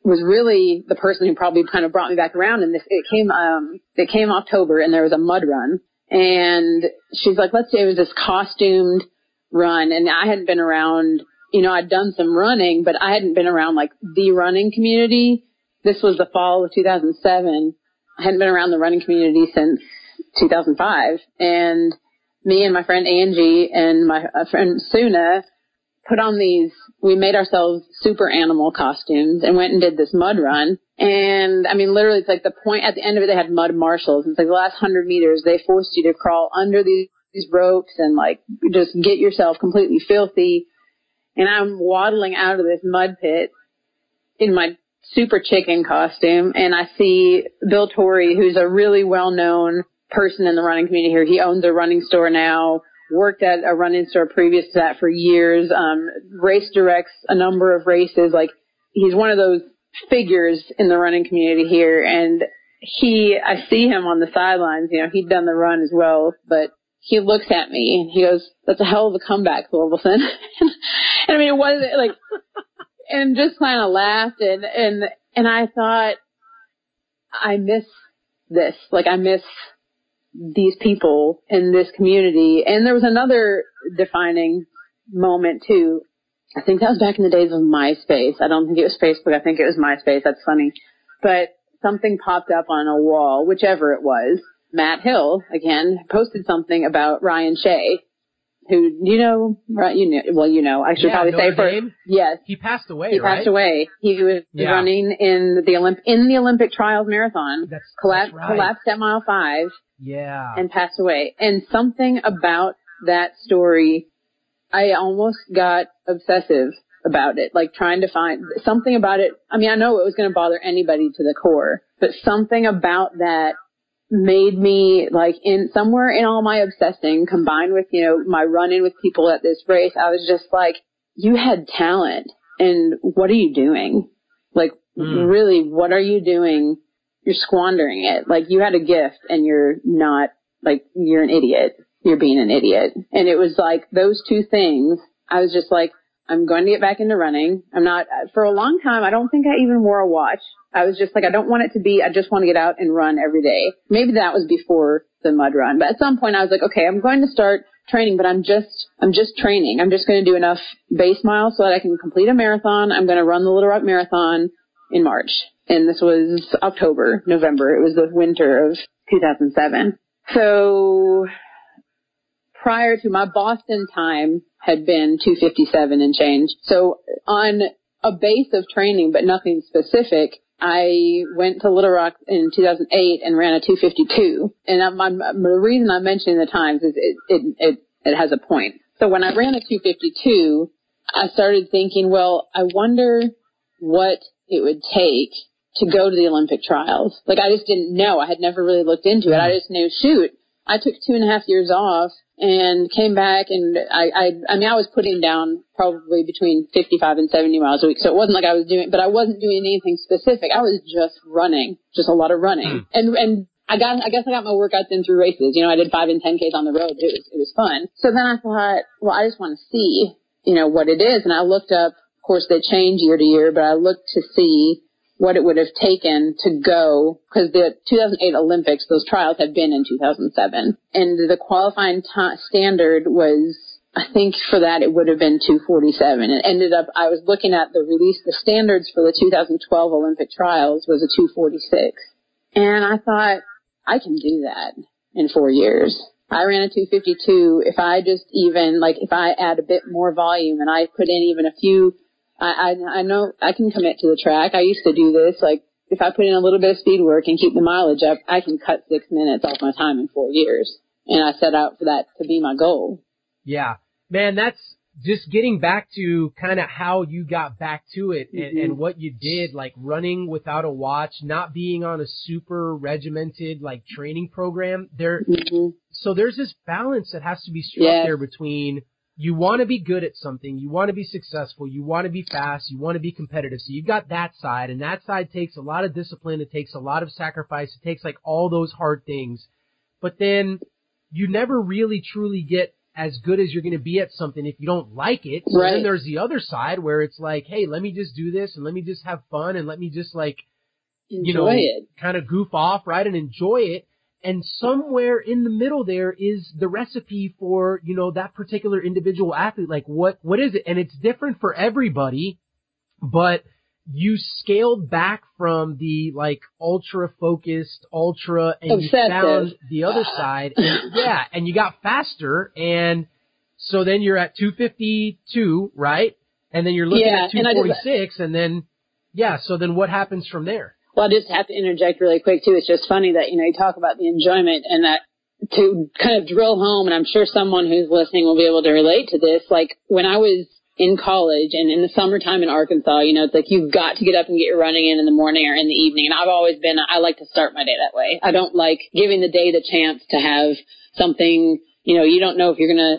S2: was really the person who probably kind of brought me back around. And this, it came, um, it came October and there was a mud run and she's like, let's say it was this costumed run and I hadn't been around, you know, I'd done some running, but I hadn't been around like the running community. This was the fall of 2007. I hadn't been around the running community since 2005 and me and my friend Angie and my uh, friend Suna put on these, we made ourselves super animal costumes and went and did this mud run. And I mean, literally it's like the point at the end of it, they had mud marshals. It's like the last hundred meters, they forced you to crawl under these, these ropes and like just get yourself completely filthy. And I'm waddling out of this mud pit in my super chicken costume and I see Bill Torrey, who's a really well known person in the running community here. He owns a running store now worked at a running store previous to that for years, um, race directs a number of races. Like he's one of those figures in the running community here. And he, I see him on the sidelines, you know, he'd done the run as well, but he looks at me and he goes, that's a hell of a comeback, Thorvaldsen. and I mean, it was like, and just kind of laughed and, and, and I thought, I miss this. Like I miss these people in this community. And there was another defining moment too. I think that was back in the days of MySpace. I don't think it was Facebook. I think it was MySpace. That's funny. But something popped up on a wall, whichever it was. Matt Hill, again, posted something about Ryan Shay, who, you know, right, you know, well, you know, I should
S1: yeah,
S2: probably say for, yes.
S1: He passed away,
S2: He
S1: right?
S2: passed away. He was
S1: Yeah.
S2: running in the Olymp- in the Olympic trials marathon,
S1: That's,
S2: collapsed,
S1: that's right.
S2: collapsed at mile five,
S1: Yeah.
S2: and passed away. And something about that story, I almost got obsessive about it, like trying to find something about it. I mean, I know it was going to bother anybody to the core, but something about that made me like in somewhere in all my obsessing combined with, you know, my running with people at this race, I was just like, you had talent and what are you doing? Like
S1: Mm.
S2: really, what are you doing? You're squandering it. Like you had a gift and you're not like you're an idiot. You're being an idiot. And it was like those two things. I was just like, I'm going to get back into running. I'm not, for a long time, I don't think I even wore a watch. I was just like, I don't want it to be, I just want to get out and run every day. Maybe that was before the mud run, but at some point I was like, okay, I'm going to start training, but I'm just, I'm just training. I'm just going to do enough base miles so that I can complete a marathon. I'm going to run the Little Rock Marathon in March. And this was October, November. It was the winter of 2007. So prior to my Boston time had been 257 and change. So on a base of training, but nothing specific, I went to Little Rock in 2008 and ran a 252. And I'm, I'm, the reason I'm mentioning the times is it, it, it, it has a point. So when I ran a 252, I started thinking, well, I wonder what it would take to go to the Olympic trials. Like I just didn't know. I had never really looked into it. I mm-hmm. just knew, shoot, I took two and a half years off and came back and I, I, I mean, I was putting down probably between 55 and 70 miles a week. So it wasn't like I was doing, but I wasn't doing anything specific. I was just running, just a lot of running. Hmm. And, and I got, I guess I got my workouts in through races. You know, I did five and 10Ks on the road. It was, it was fun. So then I thought, well, I just want to see, you know, what it is. And I looked up, of course they change year to year, but I looked to see what it would have taken to go because the 2008 Olympics, those trials had been in 2007, and the qualifying ti standard was. I think for that it would have been 247. It ended up, I was looking at the release, the standards for the 2012 Olympic trials was a 246. And I thought, I can do that in four years. I ran a 252. If I just even, like, if I add a bit more volume and I put in even a few I, I I know I can commit to the track. I used to do this. Like if I put in a little bit of speed work and keep the mileage up, I can cut six minutes off my time in four years. And I set out for that to be my goal.
S1: Yeah. Man, that's just getting back to kind of how you got back to it and,
S2: Mhm.
S1: and what you did, like running without a watch, not being on a super regimented like training program. There,
S2: hmm
S1: so there's this balance that has to be struck
S2: Yes.
S1: there between you want to be good at something, you want to be successful, you want to be fast, you want to be competitive. So you've got that side, and that side takes a lot of discipline, it takes a lot of sacrifice, it takes like all those hard things. But then you never really truly get as good as you're going to be at something if you don't like it. So
S2: Right.
S1: then there's the other side where it's like, hey, let me just do this and let me just have fun and let me just like
S2: Enjoy
S1: you know,
S2: it.
S1: kind of goof off, right, and enjoy it. And somewhere in the middle there is the recipe for, you know, that particular individual athlete. Like what, what is it? And it's different for everybody, but you scaled back from the like ultra focused, ultra, and you found the other side. And, yeah, and you got faster and So then you're at 252, right? And then you're looking
S2: Yeah,
S1: at
S2: and I did
S1: 246 and then, yeah, so then what happens from there?
S2: Well, I just have to interject really quick too. It's just funny that, you know, you talk about the enjoyment and that to kind of drill home, and I'm sure someone who's listening will be able to relate to this. Like when I was in college and in the summertime in Arkansas, you know, it's like you've got to get up and get your running in in the morning or in the evening. And I've always been, I like to start my day that way. I don't like giving the day the chance to have something you know, you don't know if you're gonna,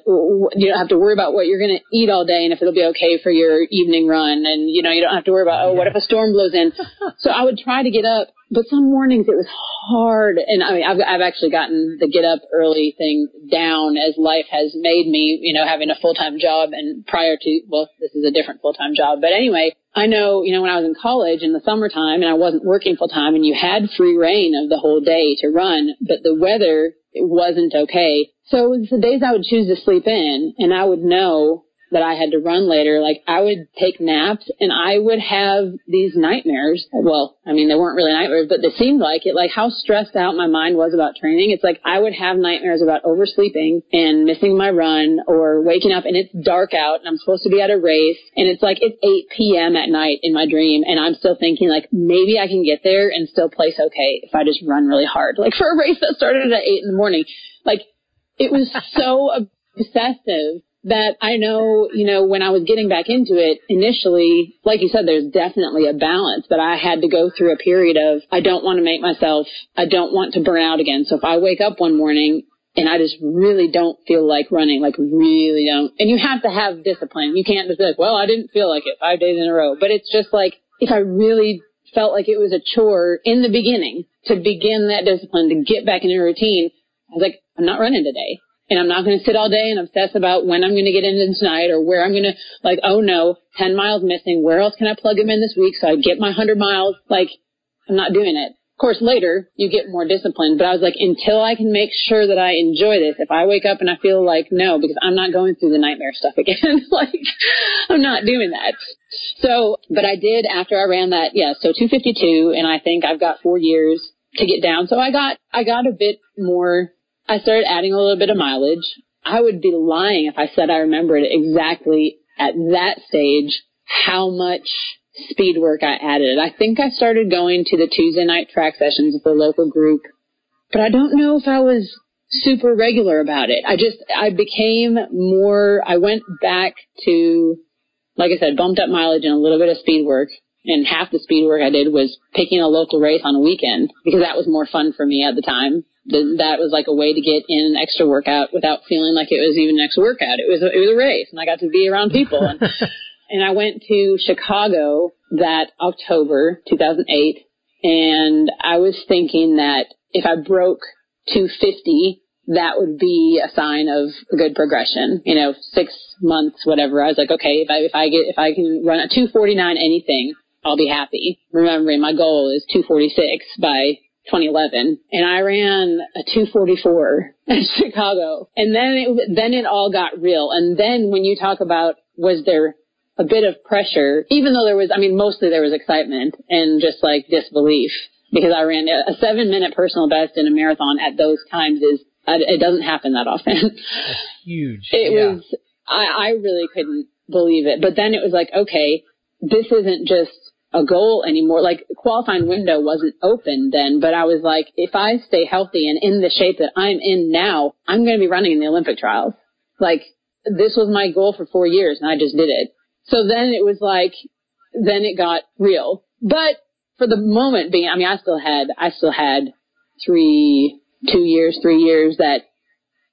S2: you don't have to worry about what you're gonna eat all day and if it'll be okay for your evening run. And, you know, you don't have to worry about, oh, what if a storm blows in? so I would try to get up, but some mornings it was hard. And I mean, I've, I've actually gotten the get up early thing down as life has made me, you know, having a full-time job and prior to, well, this is a different full-time job. But anyway, I know, you know, when I was in college in the summertime and I wasn't working full time and you had free rein of the whole day to run, but the weather wasn't okay. So it was the days I would choose to sleep in and I would know that I had to run later, like I would take naps and I would have these nightmares. Well, I mean, they weren't really nightmares, but they seemed like it, like how stressed out my mind was about training. It's like I would have nightmares about oversleeping and missing my run or waking up and it's dark out and I'm supposed to be at a race and it's like it's 8 p.m. at night in my dream and I'm still thinking like maybe I can get there and still place okay if I just run really hard. Like for a race that started at 8 in the morning. Like it was so obsessive that I know, you know, when I was getting back into it initially, like you said, there's definitely a balance, but I had to go through a period of, I don't want to make myself, I don't want to burn out again. So if I wake up one morning and I just really don't feel like running, like really don't, and you have to have discipline. You can't just be like, well, I didn't feel like it five days in a row, but it's just like, if I really felt like it was a chore in the beginning to begin that discipline, to get back in a routine, I was like, I'm not running today and I'm not going to sit all day and obsess about when I'm going to get in tonight or where I'm going to like, oh no, 10 miles missing. Where else can I plug them in this week so I get my 100 miles? Like, I'm not doing it. Of course, later you get more disciplined, but I was like, until I can make sure that I enjoy this, if I wake up and I feel like no, because I'm not going through the nightmare stuff again, like I'm not doing that. So, but I did after I ran that, yeah, so 252, and I think I've got four years to get down. So I got, I got a bit more I started adding a little bit of mileage. I would be lying if I said I remembered exactly at that stage how much speed work I added. I think I started going to the Tuesday night track sessions with the local group, but I don't know if I was super regular about it. I just, I became more, I went back to, like I said, bumped up mileage and a little bit of speed work. And half the speed work I did was picking a local race on a weekend because that was more fun for me at the time that was like a way to get in an extra workout without feeling like it was even an extra workout. It was a, it was a race, and I got to be around people. And, and I went to Chicago that October 2008, and I was thinking that if I broke 250, that would be a sign of good progression. You know, six months, whatever. I was like, okay, if I if I get if I can run a 249 anything, I'll be happy. Remembering my goal is 246 by 2011 and I ran a 244 in Chicago. And then it, then it all got real. And then when you talk about was there a bit of pressure, even though there was, I mean, mostly there was excitement and just like disbelief because I ran a seven minute personal best in a marathon at those times is, it doesn't happen that often.
S1: That's huge.
S2: It
S1: yeah.
S2: was, I, I really couldn't believe it. But then it was like, okay, this isn't just a goal anymore. Like qualifying window wasn't open then, but I was like, if I stay healthy and in the shape that I'm in now, I'm going to be running in the Olympic trials. Like this was my goal for four years and I just did it. So then it was like, then it got real. But for the moment being, I mean, I still had, I still had three, two years, three years that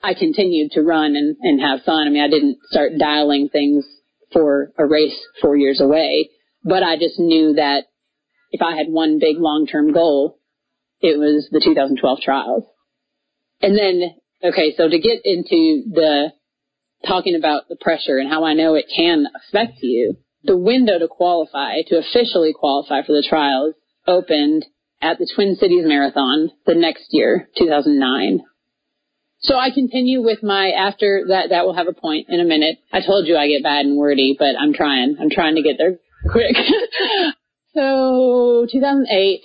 S2: I continued to run and, and have fun. I mean, I didn't start dialing things for a race four years away. But I just knew that if I had one big long-term goal, it was the 2012 trials. And then, okay, so to get into the talking about the pressure and how I know it can affect you, the window to qualify, to officially qualify for the trials opened at the Twin Cities Marathon the next year, 2009. So I continue with my after that that will have a point in a minute. I told you I get bad and wordy, but I'm trying. I'm trying to get there quick. so 2008,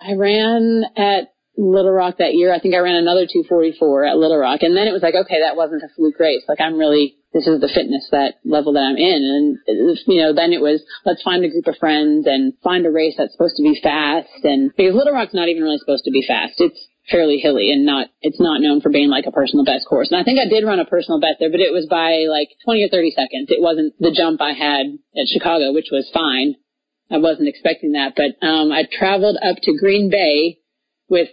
S2: I ran at Little Rock that year. I think I ran another 244 at Little Rock. And then it was like, okay, that wasn't a fluke race. Like I'm really this is the fitness that level that I'm in. And, you know, then it was, let's find a group of friends and find a race that's supposed to be fast. And because Little Rock's not even really supposed to be fast. It's fairly hilly and not, it's not known for being like a personal best course. And I think I did run a personal best there, but it was by like 20 or 30 seconds. It wasn't the jump I had at Chicago, which was fine. I wasn't expecting that, but, um, I traveled up to Green Bay with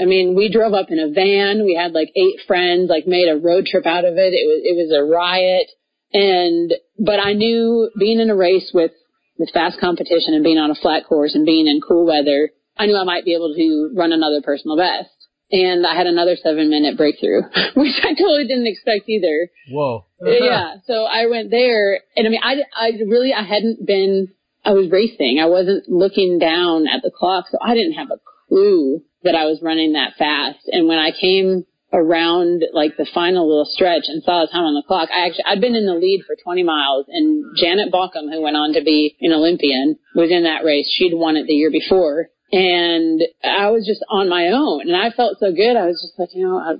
S2: I mean, we drove up in a van. We had like eight friends, like made a road trip out of it. It was, it was a riot. And, but I knew being in a race with, with fast competition and being on a flat course and being in cool weather, I knew I might be able to run another personal best. And I had another seven minute breakthrough, which I totally didn't expect either.
S1: Whoa.
S2: yeah. So I went there and I mean, I, I really, I hadn't been, I was racing. I wasn't looking down at the clock. So I didn't have a clue that I was running that fast. And when I came around like the final little stretch and saw the time on the clock, I actually, I'd been in the lead for 20 miles and Janet Bawcom, who went on to be an Olympian, was in that race. She'd won it the year before. And I was just on my own and I felt so good. I was just like, you know, I,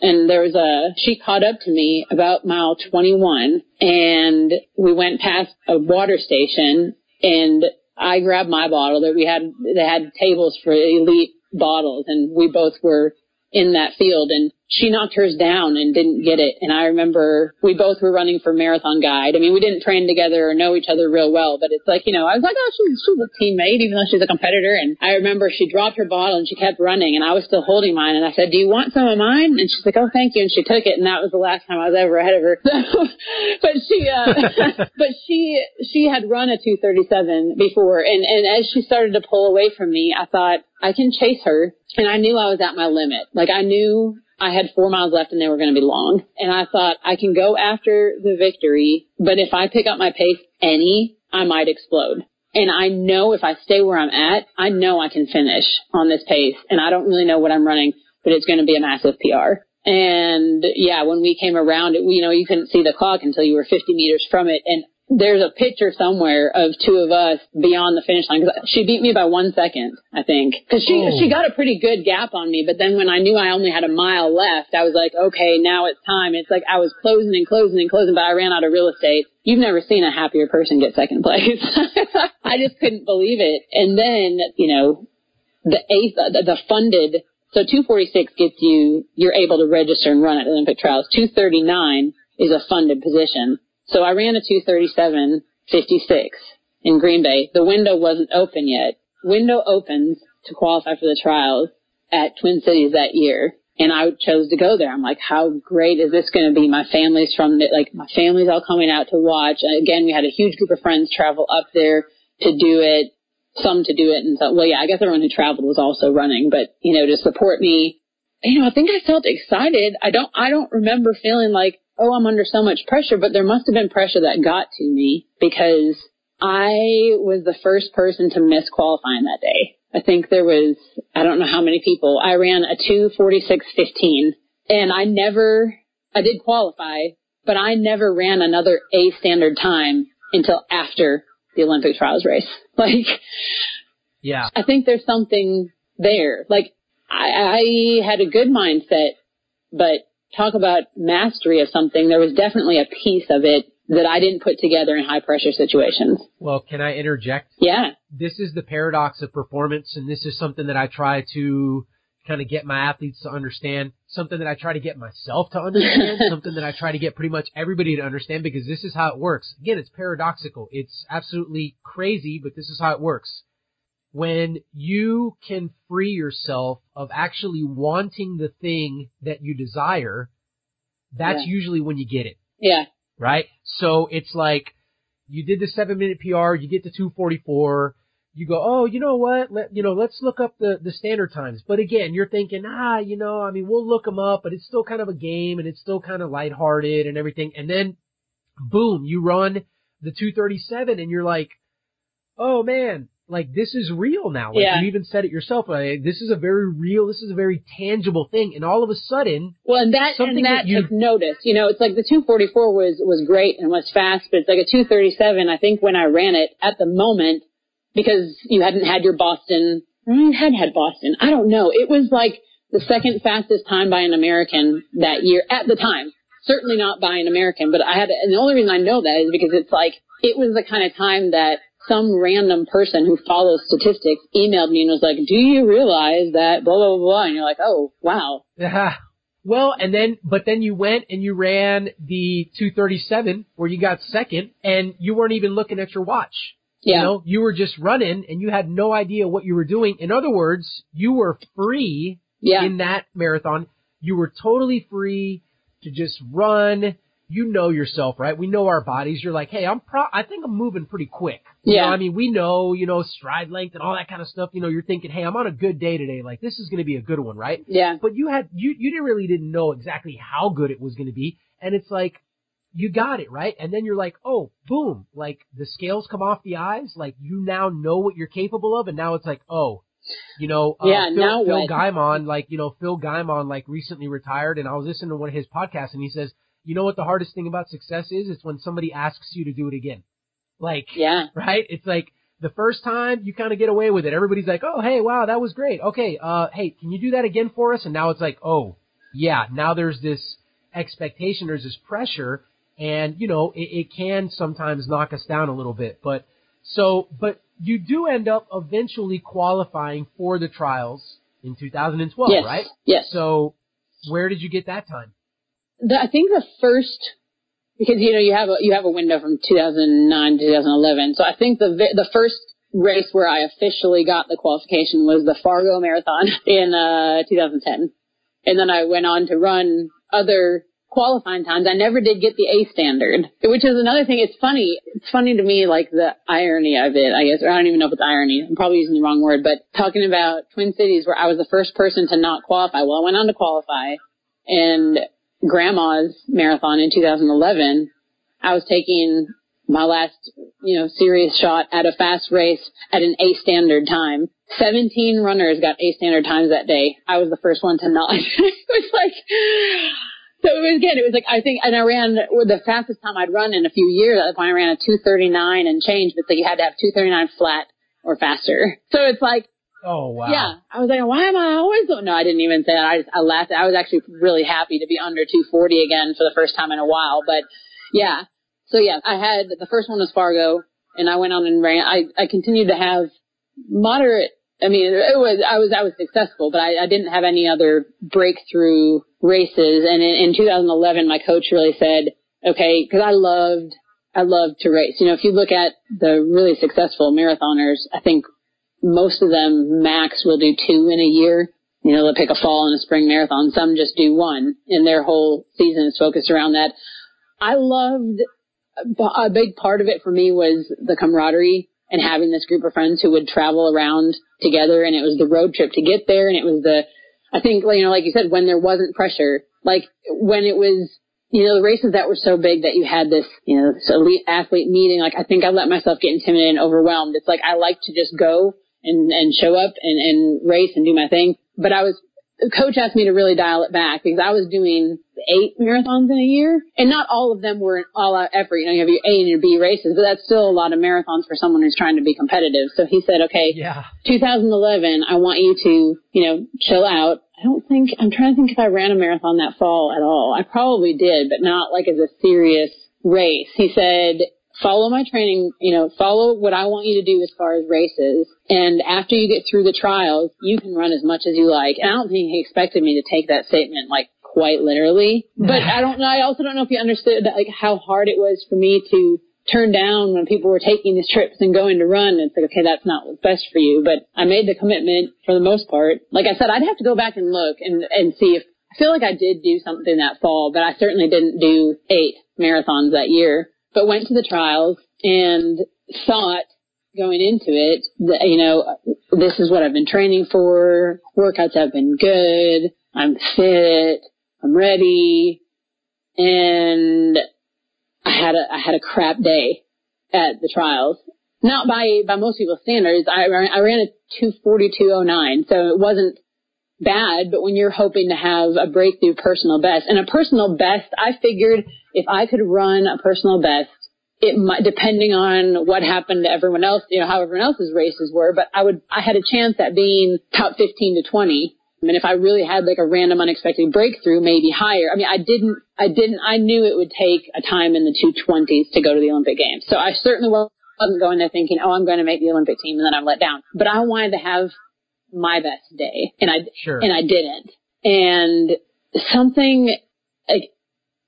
S2: and there was a, she caught up to me about mile 21 and we went past a water station and I grabbed my bottle that we had, they had tables for elite bottles and we both were in that field and she knocked hers down and didn't get it. And I remember we both were running for marathon guide. I mean, we didn't train together or know each other real well, but it's like, you know, I was like, oh, she's, she's a teammate, even though she's a competitor. And I remember she dropped her bottle and she kept running and I was still holding mine. And I said, do you want some of mine? And she's like, oh, thank you. And she took it. And that was the last time I was ever ahead of her. but she, uh, but she, she had run a 237 before. And, and as she started to pull away from me, I thought, I can chase her. And I knew I was at my limit. Like I knew I had four miles left and they were going to be long. And I thought I can go after the victory, but if I pick up my pace any, I might explode. And I know if I stay where I'm at, I know I can finish on this pace. And I don't really know what I'm running, but it's going to be a massive PR. And yeah, when we came around it, you know, you couldn't see the clock until you were 50 meters from it. And there's a picture somewhere of two of us beyond the finish line. Cause she beat me by one second, I think. Cause she, oh. she got a pretty good gap on me. But then when I knew I only had a mile left, I was like, okay, now it's time. It's like I was closing and closing and closing, but I ran out of real estate. You've never seen a happier person get second place. I just couldn't believe it. And then, you know, the eighth, the, the funded, so 246 gets you, you're able to register and run at Olympic trials. 239 is a funded position. So I ran a 237.56 in Green Bay. The window wasn't open yet. Window opens to qualify for the trials at Twin Cities that year. And I chose to go there. I'm like, how great is this going to be? My family's from, the, like, my family's all coming out to watch. And again, we had a huge group of friends travel up there to do it, some to do it. And so, well, yeah, I guess everyone who traveled was also running, but, you know, to support me. You know, I think I felt excited. I don't, I don't remember feeling like, oh, I'm under so much pressure, but there must have been pressure that got to me because I was the first person to miss qualifying that day. I think there was, I don't know how many people. I ran a 246.15 and I never, I did qualify, but I never ran another A standard time until after the Olympic trials race. Like,
S1: yeah,
S2: I think there's something there. Like, I, I had a good mindset, but talk about mastery of something, there was definitely a piece of it that I didn't put together in high pressure situations.
S1: Well, can I interject?
S2: Yeah.
S1: This is the paradox of performance, and this is something that I try to kind of get my athletes to understand, something that I try to get myself to understand, something that I try to get pretty much everybody to understand because this is how it works. Again, it's paradoxical. It's absolutely crazy, but this is how it works when you can free yourself of actually wanting the thing that you desire, that's yeah. usually when you get it.
S2: Yeah.
S1: Right? So it's like, you did the seven minute PR, you get to 244, you go, oh, you know what? Let, you know, let's look up the, the standard times. But again, you're thinking, ah, you know, I mean, we'll look them up, but it's still kind of a game and it's still kind of lighthearted and everything. And then, boom, you run the 237 and you're like, oh man, like this is real now. Like yeah. you even said it yourself. Like, this is a very real, this is a very tangible thing. And all of a sudden,
S2: well, and that something and that, that you noticed. You know, it's like the 244 was was great and was fast, but it's like a 237. I think when I ran it at the moment, because you hadn't had your Boston, you had had Boston. I don't know. It was like the second fastest time by an American that year at the time. certainly not by an American, but I had, and the only reason I know that is because it's like, it was the kind of time that some random person who follows statistics emailed me and was like, do you realize that blah, blah, blah, and you're like, oh, wow.
S1: Yeah. Well, and then, but then you went and you ran the 237 where you got second and you weren't even looking at your watch.
S2: Yeah.
S1: You know, you were just running and you had no idea what you were doing. In other words, you were free
S2: Yeah.
S1: in that marathon. You were totally free to just run. You know yourself, right? We know our bodies. You're like, hey, I'm pro, I think I'm moving pretty quick. You
S2: Yeah.
S1: know, I mean, we know, you know, stride length and all that kind of stuff. You know, you're thinking, hey, I'm on a good day today. Like, this is going to be a good one, right?
S2: Yeah.
S1: But you had, you, you didn't really didn't know exactly how good it was going to be. And it's like, you got it, right? And then you're like, oh, boom, like the scales come off the eyes. Like you now know what you're capable of. And now it's like, oh, you know, uh,
S2: Yeah,
S1: Phil,
S2: now
S1: Phil
S2: what?
S1: Gaimon, like, you know, Phil Gaimon, like recently retired and I was listening to one of his podcasts and he says, you know what the hardest thing about success is? It's when somebody asks you to do it again. Like,
S2: Yeah.
S1: right? It's like the first time you kind of get away with it. Everybody's like, "Oh, hey, wow, that was great. Okay, uh, hey, can you do that again for us?" And now it's like, "Oh, yeah." Now there's this expectation, there's this pressure, and you know, it, it can sometimes knock us down a little bit. But so, but you do end up eventually qualifying for the trials in 2012,
S2: yes.
S1: right?
S2: Yes.
S1: So, where did you get that time?
S2: The, I think the first because you know you have a you have a window from 2009 to 2011. So I think the the first race where I officially got the qualification was the Fargo Marathon in uh 2010, and then I went on to run other qualifying times. I never did get the A standard, which is another thing. It's funny. It's funny to me, like the irony of it, I guess, or I don't even know if it's irony. I'm probably using the wrong word, but talking about Twin Cities where I was the first person to not qualify. Well, I went on to qualify and grandma's marathon in 2011, I was taking my last, you know, serious shot at a fast race at an A standard time. 17 runners got A standard times that day. I was the first one to not. it was like, so it was again, it was like, I think, and I ran the fastest time I'd run in a few years. At the point I ran a 239 and change, but so you had to have 239 flat or faster. So it's like,
S1: Oh wow.
S2: yeah. I was like, why am I always so? No, I didn't even say that. I just, I laughed. I was actually really happy to be under 240 again for the first time in a while. But yeah. So yeah, I had, the first one was Fargo and I went on and ran. I, I continued to have moderate, I mean, it was, I was, I was successful, but I, I didn't have any other breakthrough races. And in, in 2011, my coach really said, okay, cause I loved, I loved to race. You know, if you look at the really successful marathoners, I think most of them max will do two in a year. You know, they'll pick a fall and a spring marathon. Some just do one and their whole season is focused around that. I loved a big part of it for me was the camaraderie and having this group of friends who would travel around together and it was the road trip to get there and it was the, I think, you know, like you said, when there wasn't pressure, like when it was, you know, the races that were so big that you had this, you know, this elite athlete meeting, like I think I let myself get intimidated and overwhelmed. It's like I like to just go and, and show up and, and race and do my thing. But I was, the coach asked me to really dial it back because I was doing eight marathons in a year and not all of them were an all out effort. You know, you have your A and your B races, but that's still a lot of marathons for someone who's trying to be competitive. So he said, okay,
S1: Yeah.
S2: 2011, I want you to, you know, chill out. I don't think, I'm trying to think if I ran a marathon that fall at all. I probably did, but not like as a serious race. He said, follow my training, you know, follow what I want you to do as far as races. And after you get through the trials, you can run as much as you like. And I don't think he expected me to take that statement like quite literally, but I don't know. I also don't know if he understood like how hard it was for me to turn down when people were taking these trips and going to run. It's like, okay, that's not what's best for you. But I made the commitment for the most part. Like I said, I'd have to go back and look and, and see if, I feel like I did do something that fall, but I certainly didn't do eight marathons that year, but went to the trials and thought going into it that, you know, this is what I've been training for. Workouts have been good. I'm fit. I'm ready. And I had a, I had a crap day at the trials. Not by, by most people's standards. I ran, I ran a 242.09, so it wasn't bad, but when you're hoping to have a breakthrough personal best, and a personal best, I figured if I could run a personal best, it might, depending on what happened to everyone else, you know, how everyone else's races were, but I would, I had a chance at being top 15 to 20 And if I really had like a random unexpected breakthrough, maybe higher. I mean, I didn't, I didn't, I knew it would take a time in the 220s to go to the Olympic Games. So I certainly wasn't going there thinking, oh, I'm going to make the Olympic team and then I'm let down. But I wanted to have my best day and I,
S1: Sure.
S2: and I didn't. And something like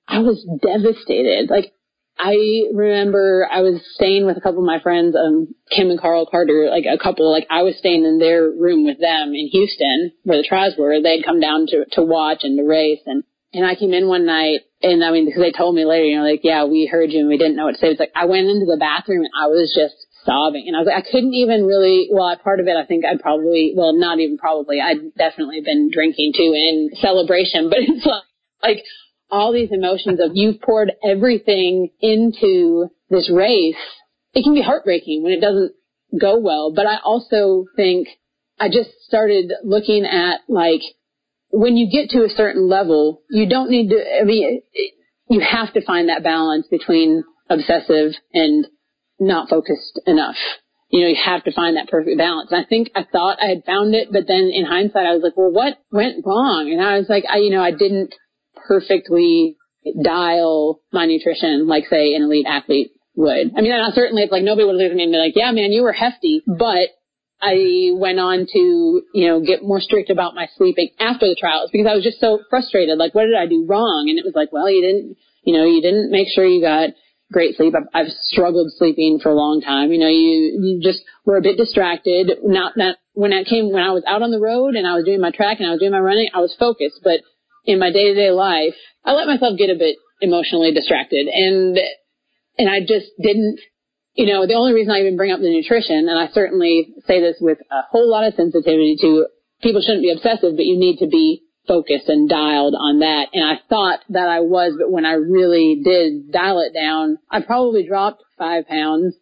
S2: I was devastated. Like I remember I was staying with a couple of my friends, um, Kim and Carl Carter, like a couple, like I was staying in their room with them in Houston where the trials were. They'd come down to, to watch and to race and, and I came in one night and I mean, because they told me later, you know, like, yeah, we heard you and we didn't know what to say. It's like I went into the bathroom and I was just sobbing and I was like, I couldn't even really, well, part of it, I think I'd probably, well, not even probably, I'd definitely been drinking too in celebration, but it's like, like all these emotions of you've poured everything into this race. It can be heartbreaking when it doesn't go well, but I also think I just started looking at like when you get to a certain level, you don't need to, I mean, you have to find that balance between obsessive and not focused enough. You know, you have to find that perfect balance. And I think I thought I had found it, but then in hindsight, I was like, well, what went wrong? And I was like, I, you know, I didn't perfectly dial my nutrition like say an elite athlete would. I mean, I certainly it's like nobody would look at me and be like, yeah, man, you were hefty, but I went on to, you know, get more strict about my sleeping after the trials because I was just so frustrated. Like, what did I do wrong? And it was like, well, you didn't, you know, you didn't make sure you got great sleep. I've, I've struggled sleeping for a long time. You know, you, you just were a bit distracted. Not that when I came, when I was out on the road and I was doing my track and I was doing my running, I was focused, but in my day to day life, I let myself get a bit emotionally distracted and, and I just didn't, you know, the only reason I even bring up the nutrition, and I certainly say this with a whole lot of sensitivity to people shouldn't be obsessive, but you need to be focused and dialed on that. And I thought that I was, but when I really did dial it down, I probably dropped five pounds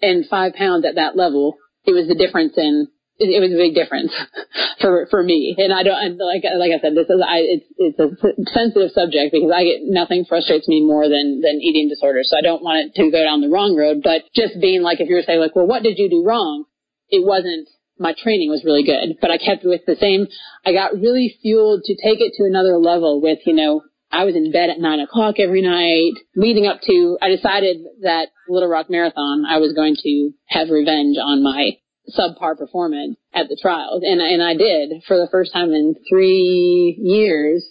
S2: and five pounds at that level. It was the difference in it, it was a big difference for for me. And I don't and like like I said, this is I it's it's a sensitive subject because I get nothing frustrates me more than than eating disorders. So I don't want it to go down the wrong road. But just being like, if you were saying like, well, what did you do wrong? It wasn't. My training was really good, but I kept with the same. I got really fueled to take it to another level with you know I was in bed at nine o'clock every night leading up to, I decided that Little Rock Marathon, I was going to have revenge on my subpar performance at the trials. And, and I did for the first time in three years.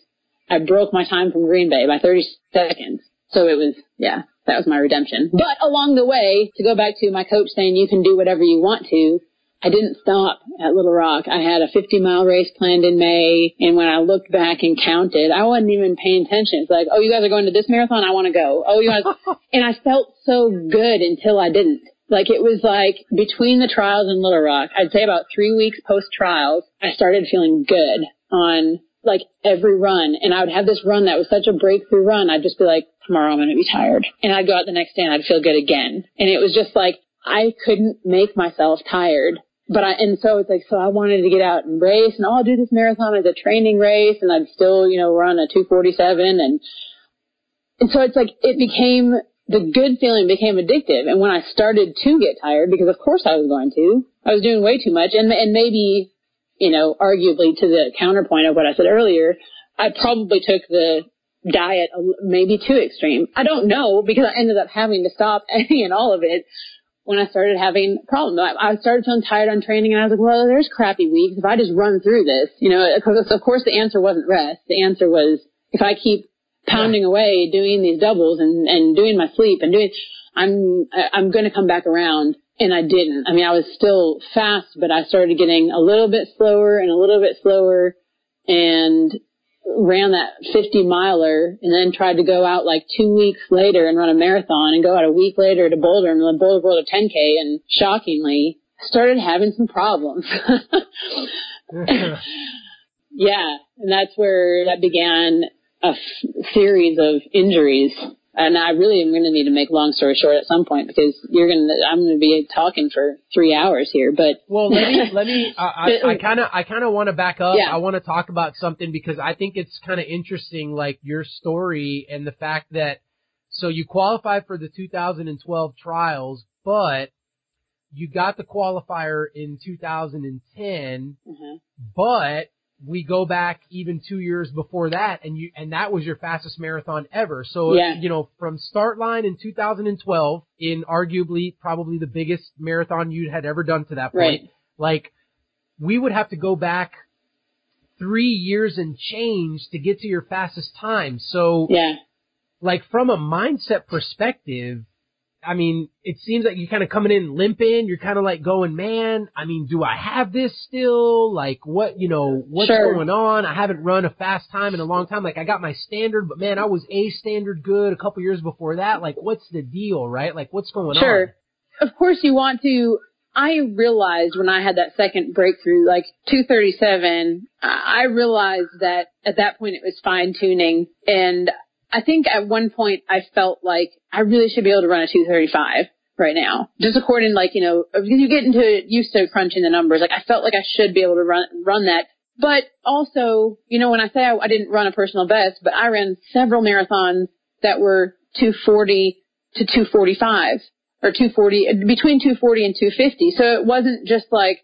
S2: I broke my time from Green Bay by 30 seconds. So it was, yeah, that was my redemption. But along the way, to go back to my coach saying you can do whatever you want to, I didn't stop at Little Rock. I had a 50 mile race planned in May, and when I looked back and counted, I wasn't even paying attention. It's like, oh, you guys are going to this marathon? I want to go. Oh, you guys, and I felt so good until I didn't. Like it was like between the trials in Little Rock, I'd say about three weeks post trials, I started feeling good on like every run. And I would have this run that was such a breakthrough run. I'd just be like, tomorrow I'm going to be tired. And I'd go out the next day and I'd feel good again. And it was just like, I couldn't make myself tired. But I, and so it's like, so I wanted to get out and race and oh, I'll do this marathon as a training race and I'd still, you know, run a 247 and, and so it's like, it became the good feeling became addictive. And when I started to get tired, because of course I was going to, I was doing way too much. And, and maybe, you know, arguably to the counterpoint of what I said earlier, I probably took the diet maybe too extreme. I don't know because I ended up having to stop any and all of it when I started having problems. I started feeling tired on training and I was like, well, there's crappy weeks. If I just run through this, you know, because of course the answer wasn't rest. The answer was if I keep pounding away doing these doubles and, and doing my sleep and doing, I'm, I'm going to come back around. And I didn't. I mean, I was still fast, but I started getting a little bit slower and a little bit slower and ran that 50 miler and then tried to go out like two weeks later and run a marathon and go out a week later to Boulder and run Boulder World of 10K and shockingly started having some problems. yeah. And that's where that began a f- series of injuries. And I really am going to need to make long story short at some point because you're going to, I'm going to be talking for three hours here, but.
S1: Well, let me, let me, I kind of, I kind of want to back up.
S2: Yeah.
S1: I want to talk about something because I think it's kind of interesting, like your story and the fact that, so you qualified for the 2012 trials, but you got the qualifier in 2010,
S2: Mhm.
S1: but we go back even two years before that and you, and that was your fastest marathon ever. So,
S2: Yeah.
S1: you know, from start line in 2012 in arguably probably the biggest marathon you had ever done to that point.
S2: Right.
S1: Like, we would have to go back three years and change to get to your fastest time. So,
S2: Yeah.
S1: like from a mindset perspective, I mean, it seems like you're kind of coming in limping. You're kind of like going, man, I mean, do I have this still? Like what, you know, what's
S2: Sure.
S1: going on? I haven't run a fast time in a long time. Like I got my standard, but man, I was a standard good a couple years before that. Like what's the deal, right? Like what's going on?
S2: Sure. Of course you want to, I realized when I had that second breakthrough, like 237, I I realized that at that point it was fine tuning and I think at one point I felt like I really should be able to run a 235 right now. Just according like, you know, because you get into used to crunching the numbers. Like I felt like I should be able to run, run that. But also, you know, when I say I, I didn't run a personal best, but I ran several marathons that were 240 to 245 or 240, between 240 and 250. So it wasn't just like,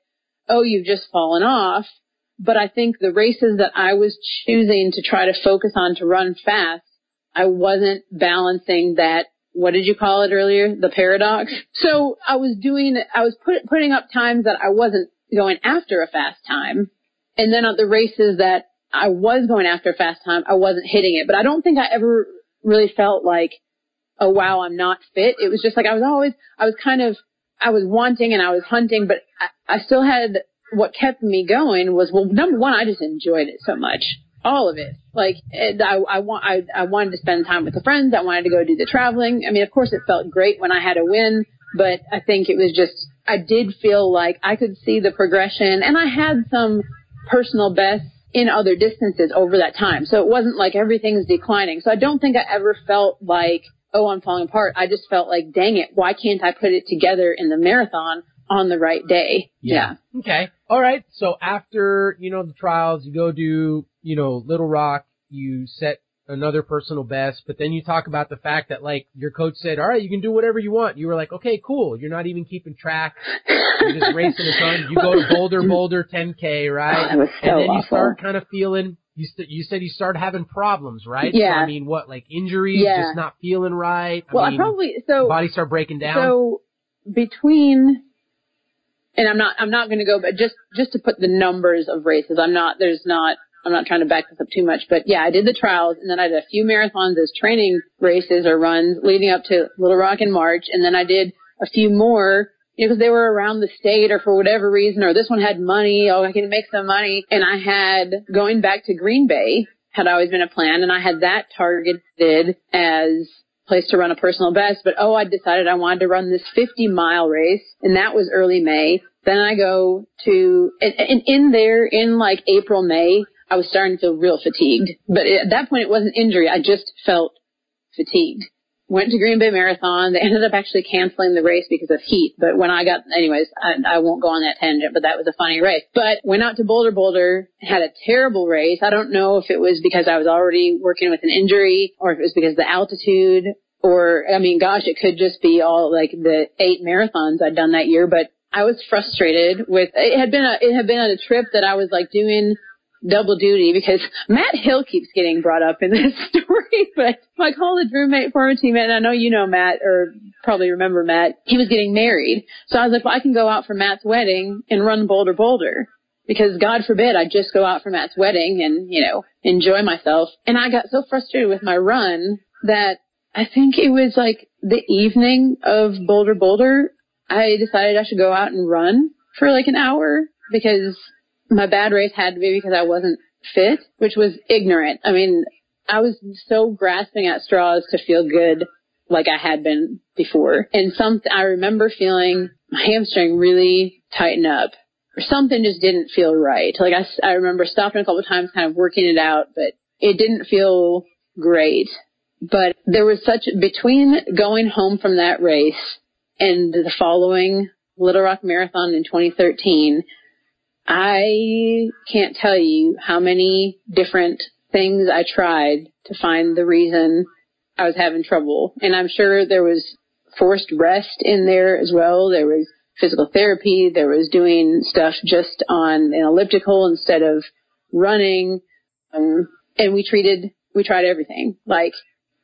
S2: oh, you've just fallen off. But I think the races that I was choosing to try to focus on to run fast, I wasn't balancing that. What did you call it earlier? The paradox. So I was doing, I was put, putting up times that I wasn't going after a fast time. And then on the races that I was going after a fast time, I wasn't hitting it. But I don't think I ever really felt like, oh wow, I'm not fit. It was just like I was always, I was kind of, I was wanting and I was hunting, but I, I still had, what kept me going was, well, number one, I just enjoyed it so much. All of it. Like, I, I want, I, I wanted to spend time with the friends. I wanted to go do the traveling. I mean, of course it felt great when I had a win, but I think it was just, I did feel like I could see the progression and I had some personal bests in other distances over that time. So it wasn't like everything's declining. So I don't think I ever felt like, oh, I'm falling apart. I just felt like, dang it, why can't I put it together in the marathon on the right day? Yeah.
S1: Okay. All right. So after, you know, the trials, you go do, you know, Little Rock, you set another personal best, but then you talk about the fact that like your coach said, all right, you can do whatever you want. You were like, okay, cool. You're not even keeping track. You're just racing a ton. You go to Boulder, Boulder 10K, right?
S2: Oh, was so
S1: and then you start kind of feeling, you, st- you said you started having problems, right?
S2: Yeah.
S1: So, I mean, what, like injuries,
S2: Yeah.
S1: just not feeling right?
S2: Well, I probably, so,
S1: body start breaking down?
S2: So between, and I'm not, I'm not going to go, but just, just to put the numbers of races, I'm not, there's not, I'm not trying to back this up too much, but yeah, I did the trials and then I did a few marathons as training races or runs leading up to Little Rock in March. And then I did a few more because they were around the state or for whatever reason, or this one had money. Oh, I can make some money. And I had going back to Green Bay had always been a plan and I had that targeted as place to run a personal best, but oh, I decided I wanted to run this 50 mile race and that was early May. Then I go to, and, and in there in like April, May, I was starting to feel real fatigued, but at that point it wasn't injury. I just felt fatigued. Went to Green Bay Marathon. They ended up actually canceling the race because of heat. But when I got, anyways, I, I won't go on that tangent, but that was a funny race. But went out to Bolder Boulder, had a terrible race. I don't know if it was because I was already working with an injury or if it was because of the altitude or, I mean, gosh, it could just be all like the eight marathons I'd done that year, but I was frustrated with, it had been a, it had been a trip that I was like doing double duty because Matt Hill keeps getting brought up in this story, but my college roommate, former teammate, and I know you know Matt or probably remember Matt, he was getting married. So I was like, well, I can go out for Matt's wedding and run Bolder Boulder because God forbid I just go out for Matt's wedding and, you know, enjoy myself. And I got so frustrated with my run that I think it was like the evening of Bolder Boulder, I decided I should go out and run for like an hour because my bad race had to be because I wasn't fit, which was ignorant. I mean, I was so grasping at straws to feel good like I had been before. And some, I remember feeling my hamstring really tighten up or something just didn't feel right. Like I, I remember stopping a couple of times kind of working it out, but it didn't feel great. But there was such, between going home from that race and the following Little Rock Marathon in 2013, I can't tell you how many different things I tried to find the reason I was having trouble. And I'm sure there was forced rest in there as well. There was physical therapy. There was doing stuff just on an elliptical instead of running, um, and we treated, we tried everything. Like,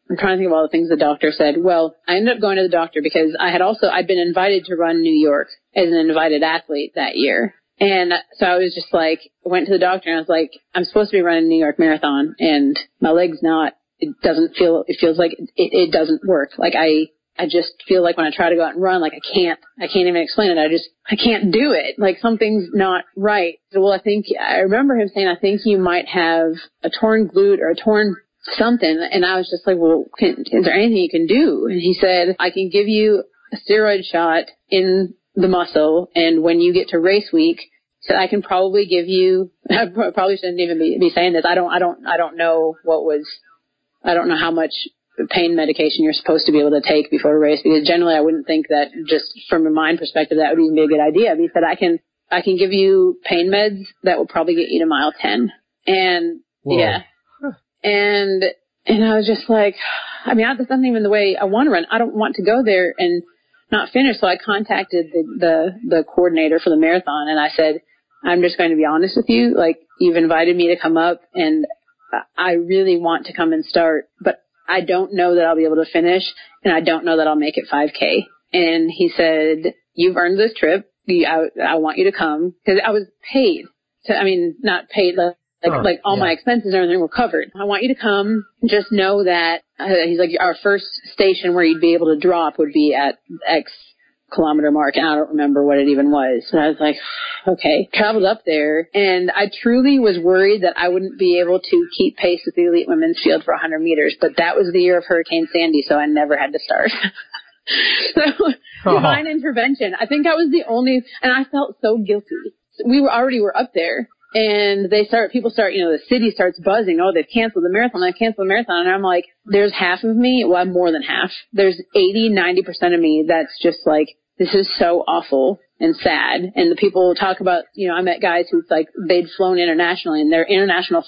S2: I'm trying to think of all the things the doctor said. Well, I ended up going to the doctor because I had also, I'd been invited to run New York as an invited athlete that year. And so I was just like, went to the doctor and I was like, I'm supposed to be running New York Marathon and my leg's not, it doesn't feel, it feels like it, it doesn't work. Like I, I just feel like when I try to go out and run, like I can't, I can't even explain it. I just, I can't do it. Like something's not right. Well, I think, I remember him saying, I think you might have a torn glute or a torn something. And I was just like, well, can, is there anything you can do? And he said, I can give you a steroid shot in the muscle. And when you get to race week, so I can probably give you, I probably shouldn't even be, be saying this. I don't, I don't, I don't know what was, I don't know how much pain medication you're supposed to be able to take before a race because generally I wouldn't think that just from a mind perspective that would even be a good idea. But he said I can, I can give you pain meds that will probably get you to mile 10. And Whoa. yeah. And, and I was just like, I mean, I, that's not even the way I want to run. I don't want to go there and not finish. So I contacted the, the, the coordinator for the marathon and I said, I'm just going to be honest with you. Like you've invited me to come up and I really want to come and start, but I don't know that I'll be able to finish and I don't know that I'll make it 5k. And he said, you've earned this trip. I, I want you to come because I was paid to, I mean, not paid, like, like, oh, like all yeah. my expenses and everything were covered. I want you to come. Just know that uh, he's like our first station where you'd be able to drop would be at X kilometer mark and I don't remember what it even was. And I was like, okay, traveled up there and I truly was worried that I wouldn't be able to keep pace with the elite women's field for 100 meters, but that was the year of Hurricane Sandy, so I never had to start. so oh. divine intervention. I think I was the only, and I felt so guilty. We were already were up there and they start, people start, you know, the city starts buzzing. Oh, they've canceled the marathon. They've canceled the marathon. And I'm like, there's half of me, well, more than half. There's 80, 90% of me that's just like, this is so awful and sad. And the people talk about, you know, I met guys who's like, they'd flown internationally and their international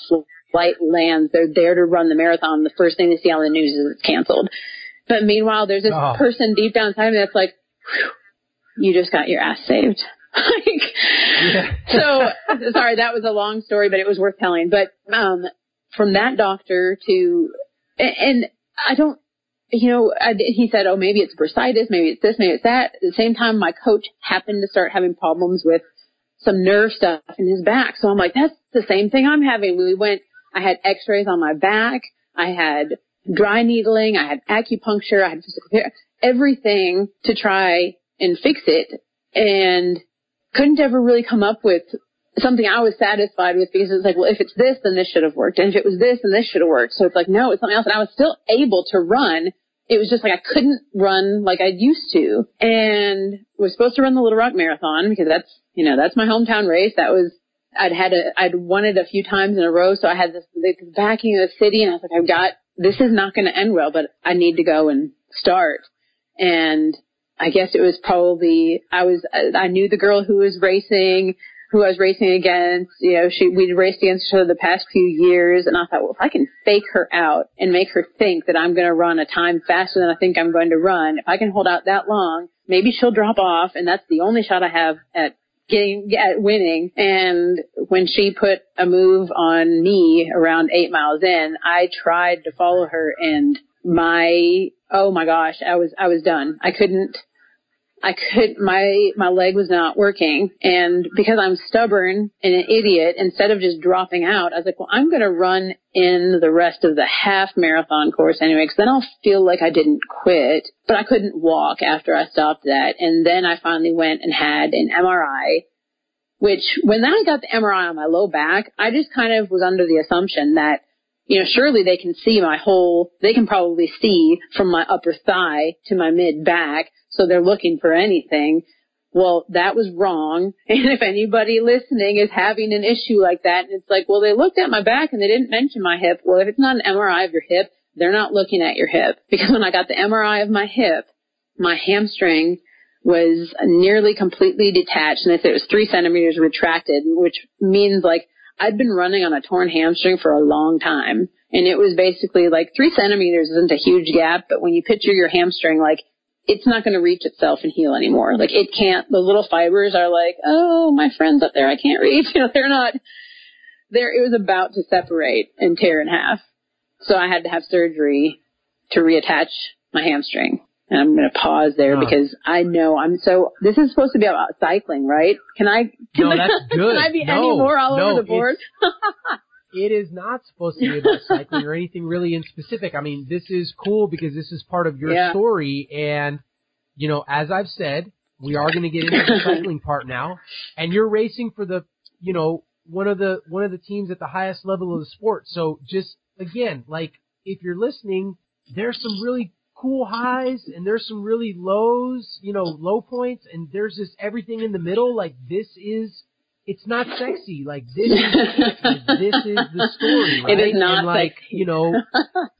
S2: flight lands. They're there to run the marathon. The first thing they see on the news is it's canceled. But meanwhile, there's this oh. person deep down inside me that's like, you just got your ass saved. like, yeah. so sorry, that was a long story, but it was worth telling. But, um, from that doctor to, and, and I don't, you know, I, he said, oh, maybe it's bursitis, maybe it's this, maybe it's that. At the same time, my coach happened to start having problems with some nerve stuff in his back. So I'm like, that's the same thing I'm having. We went, I had x-rays on my back. I had dry needling. I had acupuncture. I had physical therapy, everything to try and fix it and couldn't ever really come up with something I was satisfied with because it's like, well, if it's this, then this should have worked. And if it was this, then this should have worked. So it's like, no, it's something else. And I was still able to run. It was just like I couldn't run like I used to. And was supposed to run the Little Rock Marathon because that's, you know, that's my hometown race. That was, I'd had a, I'd won it a few times in a row. So I had this, this backing of the city and I was like, I've got, this is not going to end well, but I need to go and start. And I guess it was probably, I was, I knew the girl who was racing who I was racing against. You know, she we'd raced against each other the past few years, and I thought, well, if I can fake her out and make her think that I'm going to run a time faster than I think I'm going to run, if I can hold out that long, maybe she'll drop off, and that's the only shot I have at getting at winning. And when she put a move on me around eight miles in, I tried to follow her, and my oh my gosh, I was I was done. I couldn't. I could my my leg was not working and because I'm stubborn and an idiot instead of just dropping out I was like well I'm going to run in the rest of the half marathon course anyway cuz then I'll feel like I didn't quit but I couldn't walk after I stopped that and then I finally went and had an MRI which when I got the MRI on my low back I just kind of was under the assumption that you know, surely they can see my whole, they can probably see from my upper thigh to my mid back so they're looking for anything. Well, that was wrong. And if anybody listening is having an issue like that, and it's like, well, they looked at my back and they didn't mention my hip. Well, if it's not an MRI of your hip, they're not looking at your hip. Because when I got the MRI of my hip, my hamstring was nearly completely detached and they said it was three centimeters retracted, which means like I'd been running on a torn hamstring for a long time. And it was basically like three centimeters isn't a huge gap, but when you picture your hamstring, like it's not going to reach itself and heal anymore. Like it can't, the little fibers are like, oh, my friend's up there, I can't reach. You know, they're not, there it was about to separate and tear in half. So I had to have surgery to reattach my hamstring. And I'm going to pause there because I know I'm so, this is supposed to be about cycling, right? Can I, can,
S1: no, that's good.
S2: can I be
S1: no,
S2: any more all
S1: no,
S2: over the board?
S1: it is not supposed to be about cycling or anything really in specific. I mean, this is cool because this is part of your
S2: Yeah.
S1: story and, you know, as I've said, we are going to get into the cycling part now and you're racing for the, you know, one of the, one of the teams at the highest level of the sport. So just again, like if you're listening, there's some really cool highs and there's some really lows, you know, low points and there's just everything in the middle. Like this is, it's not sexy. Like this is, this is the story, right?
S2: It is not
S1: and like,
S2: sexy.
S1: you know,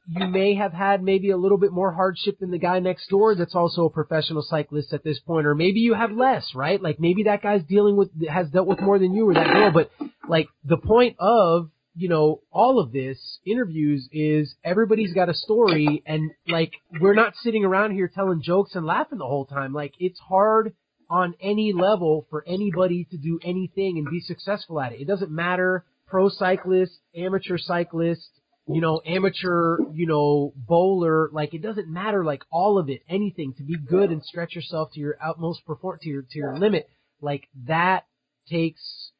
S1: you may have had maybe a little bit more hardship than the guy next door that's also a professional cyclist at this point, or maybe you have less, right? Like maybe that guy's dealing with, has dealt with more than you or that girl, but like the point of, you know, all of this interviews is everybody's got a story and like we're not sitting around here telling jokes and laughing the whole time. Like it's hard on any level for anybody to do anything and be successful at it. It doesn't matter pro cyclist, amateur cyclist, you know, amateur, you know, bowler, like it doesn't matter like all of it, anything to be good and stretch yourself to your utmost perform to your to your limit. Like that takes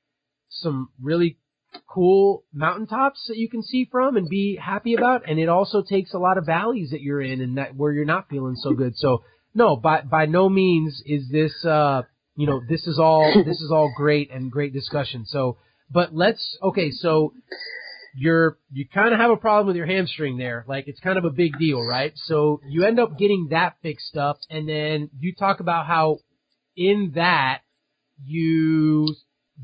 S1: some really cool mountaintops that you can see from and be happy about and it also takes a lot of valleys that you're in and that where you're not feeling so good. So no, by by no means is this uh you know, this is all this is all great and great discussion. So but let's okay, so you're you kind of have a problem with your hamstring there. Like it's kind of a big deal, right? So you end up getting that fixed up and then you talk about how in that you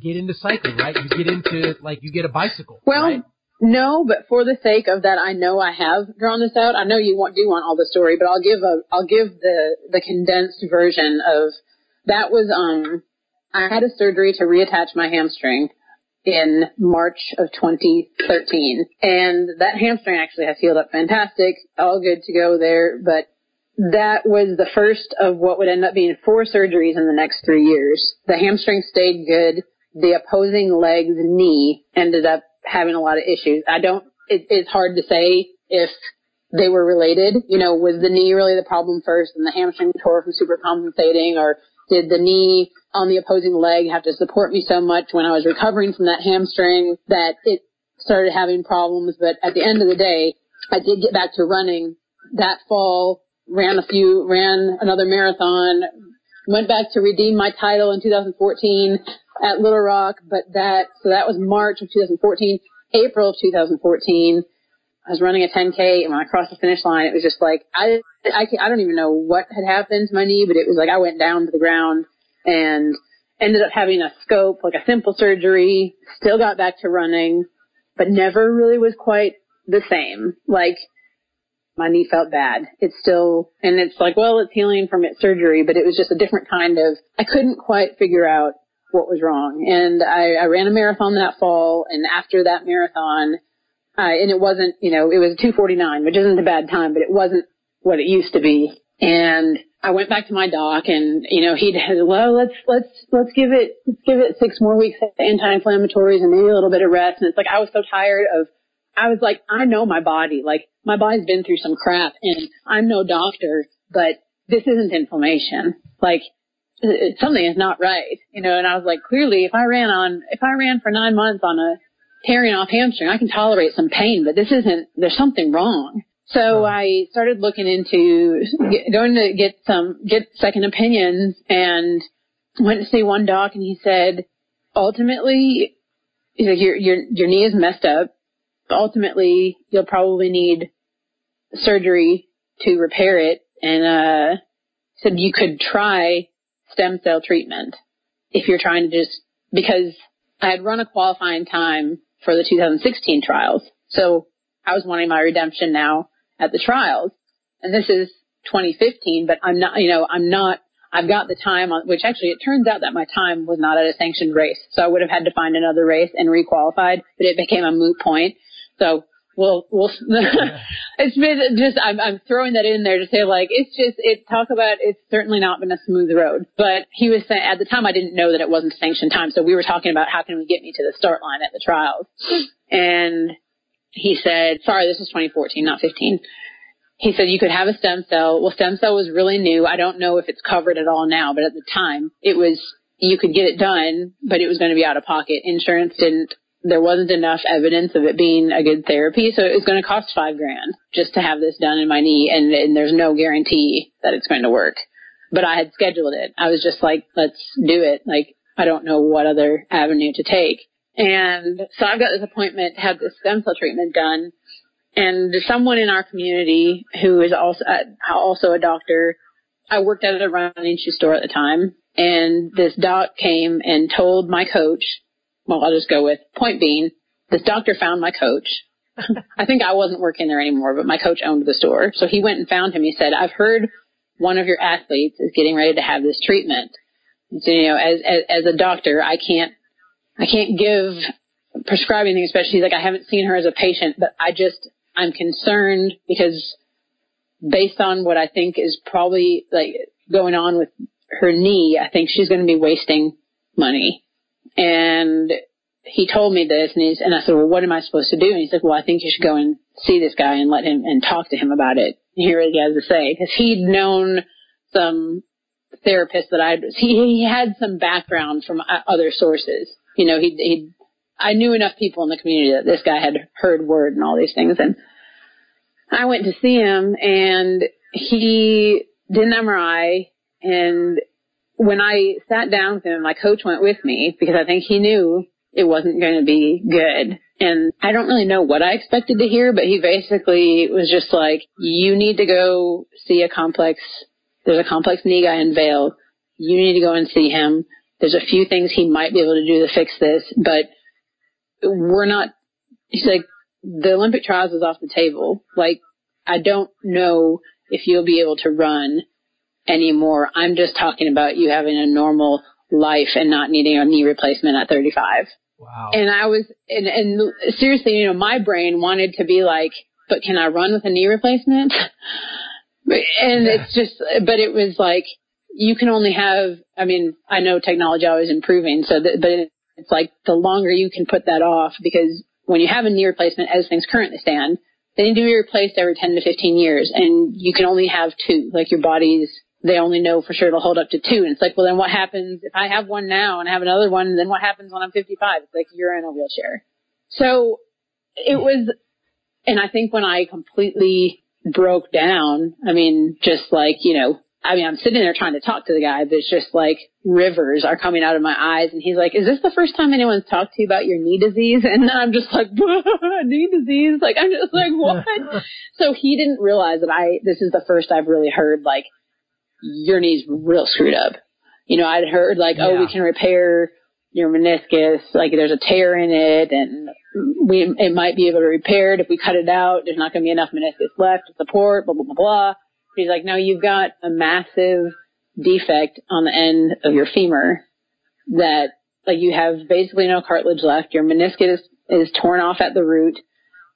S1: get into cycling, right? You get into like you get a bicycle.
S2: Well,
S1: right?
S2: no, but for the sake of that, I know I have drawn this out. I know you want, do want all the story, but I'll give a, I'll give the, the condensed version of, that was, um, I had a surgery to reattach my hamstring in March of 2013. And that hamstring actually has healed up fantastic. All good to go there, but that was the first of what would end up being four surgeries in the next three years. The hamstring stayed good. The opposing leg's knee ended up having a lot of issues. I don't, it, it's hard to say if they were related. You know, was the knee really the problem first and the hamstring tore from super compensating or did the knee on the opposing leg have to support me so much when I was recovering from that hamstring that it started having problems? But at the end of the day, I did get back to running that fall, ran a few, ran another marathon, went back to redeem my title in 2014 at Little Rock, but that, so that was March of 2014. April of 2014, I was running a 10K and when I crossed the finish line, it was just like, I, I, I don't even know what had happened to my knee, but it was like I went down to the ground and ended up having a scope, like a simple surgery, still got back to running, but never really was quite the same. Like, my knee felt bad. It's still, and it's like, well, it's healing from its surgery, but it was just a different kind of, I couldn't quite figure out what was wrong. And I, I ran a marathon that fall, and after that marathon, I, and it wasn't, you know, it was 249, which isn't a bad time, but it wasn't what it used to be. And I went back to my doc and, you know, he said, well, let's, let's, let's give it, let's give it six more weeks of anti-inflammatories and maybe a little bit of rest. And it's like, I was so tired of, I was like, I know my body. Like, my body's been through some crap and I'm no doctor, but this isn't inflammation. Like, something is not right, you know, and I was like, clearly if I ran on, if I ran for nine months on a tearing off hamstring, I can tolerate some pain, but this isn't, there's something wrong. So I started looking into get, going to get some, get second opinions and went to see one doc and he said, ultimately, he's like, your, your, your knee is messed up. Ultimately, you'll probably need surgery to repair it. And, uh, said you could try stem cell treatment if you're trying to just, because I had run a qualifying time for the 2016 trials. So I was wanting my redemption now at the trials. And this is 2015, but I'm not, you know, I'm not, I've got the time on, which actually it turns out that my time was not at a sanctioned race. So I would have had to find another race and requalified, but it became a moot point. So well, well, it's been just, I'm, I'm throwing that in there to say like, it's just, it talk about, it's certainly not been a smooth road, but he was saying, at the time I didn't know that it wasn't sanctioned time. So we were talking about how can we get me to the start line at the trials. And he said, sorry, this was 2014, not 15. He said you could have a stem cell. Well, stem cell was really new. I don't know if it's covered at all now, but at the time it was, you could get it done, but it was going to be out of pocket. Insurance didn't there wasn't enough evidence of it being a good therapy, so it was going to cost five grand just to have this done in my knee, and, and there's no guarantee that it's going to work. But I had scheduled it. I was just like, let's do it. Like, I don't know what other avenue to take. And so I've got this appointment to have this stem cell treatment done. And someone in our community who is also uh, also a doctor, I worked at a running shoe store at the time, and this doc came and told my coach well, I'll just go with point being, this doctor found my coach. I think I wasn't working there anymore, but my coach owned the store. So he went and found him. He said, I've heard one of your athletes is getting ready to have this treatment. So, you know, as, as, as a doctor, I can't, I can't give prescribing things, especially he's like I haven't seen her as a patient, but I just, I'm concerned because based on what I think is probably like going on with her knee, I think she's going to be wasting money. And he told me this and he's, and I said, well, what am I supposed to do? And he's like, well, I think you should go and see this guy and let him and talk to him about it and hear what he has to say. Cause he'd known some therapists that I'd, he, he had some background from uh, other sources. You know, he, he, I knew enough people in the community that this guy had heard word and all these things. And I went to see him and he did an MRI and when I sat down with him, my coach went with me because I think he knew it wasn't going to be good. And I don't really know what I expected to hear, but he basically was just like, you need to go see a complex, there's a complex knee guy in Vail. You need to go and see him. There's a few things he might be able to do to fix this, but we're not, he's like, the Olympic trials is off the table. Like, I don't know if you'll be able to run anymore. I'm just talking about you having a normal life and not needing a knee replacement at 35.
S1: Wow.
S2: And I was, and, and seriously, you know, my brain wanted to be like, but can I run with a knee replacement? and yeah. it's just, but it was like, you can only have, I mean, I know technology always improving, so that, but it's like the longer you can put that off because when you have a knee replacement as things currently stand, they need to be replaced every 10 to 15 years and you can only have two, like your body's they only know for sure it'll hold up to two. And it's like, well, then what happens if I have one now and I have another one? Then what happens when I'm 55? It's like you're in a wheelchair. So it was, and I think when I completely broke down, I mean, just like, you know, I mean, I'm sitting there trying to talk to the guy, but it's just like rivers are coming out of my eyes. And he's like, is this the first time anyone's talked to you about your knee disease? And then I'm just like, knee disease? Like, I'm just like, what? so he didn't realize that I, this is the first I've really heard like, your knee's real screwed up. You know, I'd heard like, yeah. oh, we can repair your meniscus, like there's a tear in it and we, it might be able to repair it if we cut it out. There's not going to be enough meniscus left to support, blah, blah, blah, blah. But he's like, no, you've got a massive defect on the end of your femur that like you have basically no cartilage left. Your meniscus is, is torn off at the root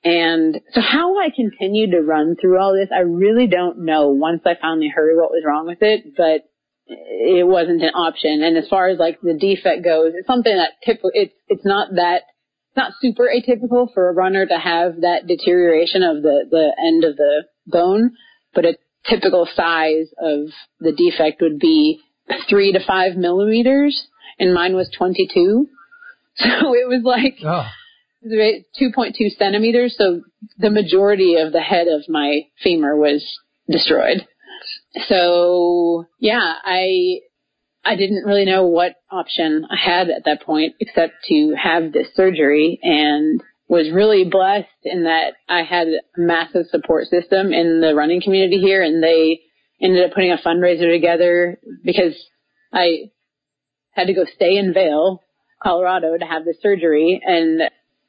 S2: and so how I continued to run through all this, I really don't know once I finally heard what was wrong with it, but it wasn't an option. And as far as like the defect goes, it's something that typical, it's, it's not that, it's not super atypical for a runner to have that deterioration of the, the end of the bone, but a typical size of the defect would be three to five millimeters and mine was 22. So it was like, oh 2.2 centimeters, so the majority of the head of my femur was destroyed. So yeah, I I didn't really know what option I had at that point except to have this surgery and was really blessed in that I had a massive support system in the running community here and they ended up putting a fundraiser together because I had to go stay in Vail, Colorado to have the surgery and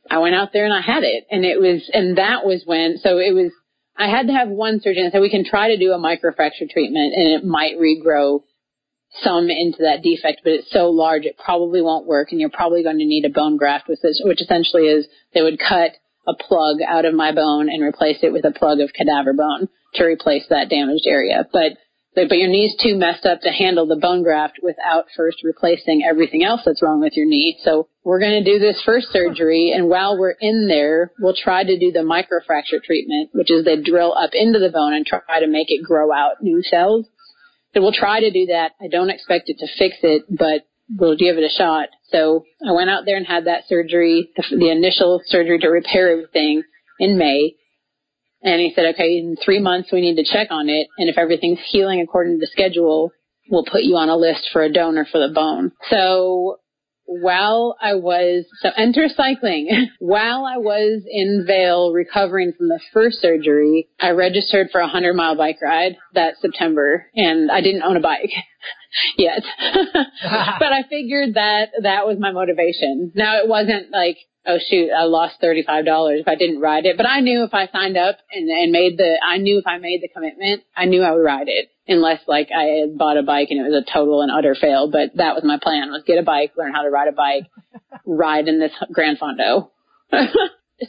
S2: I went out there and I had it. And it was, and that was when, so it was, I had to have one surgeon and said we can try to do a microfracture treatment and it might regrow some into that defect, but it's so large it probably won't work and you're probably going to need a bone graft with this, which essentially is they would cut a plug out of my bone and replace it with a plug of cadaver bone to replace that damaged area. But but your knee's too messed up to handle the bone graft without first replacing everything else that's wrong with your knee. So we're going to do this first surgery and while we're in there, we'll try to do the microfracture treatment, which is they drill up into the bone and try to make it grow out new cells. So we'll try to do that. I don't expect it to fix it, but we'll give it a shot. So I went out there and had that surgery, the, the initial surgery to repair everything in May. And he said, okay, in three months we need to check on it. And if everything's healing according to the schedule, we'll put you on a list for a donor for the bone. So while I was, so enter cycling. while I was in Vail recovering from the first surgery, I registered for a hundred mile bike ride that September and I didn't own a bike yet. but I figured that that was my motivation. Now it wasn't like, oh shoot, I lost $35 if I didn't ride it, but I knew if I signed up and, and made the, I knew if I made the commitment, I knew I would ride it unless like I had bought a bike and it was a total and utter fail. But that was my plan was get a bike, learn how to ride a bike, ride in this Gran Fondo.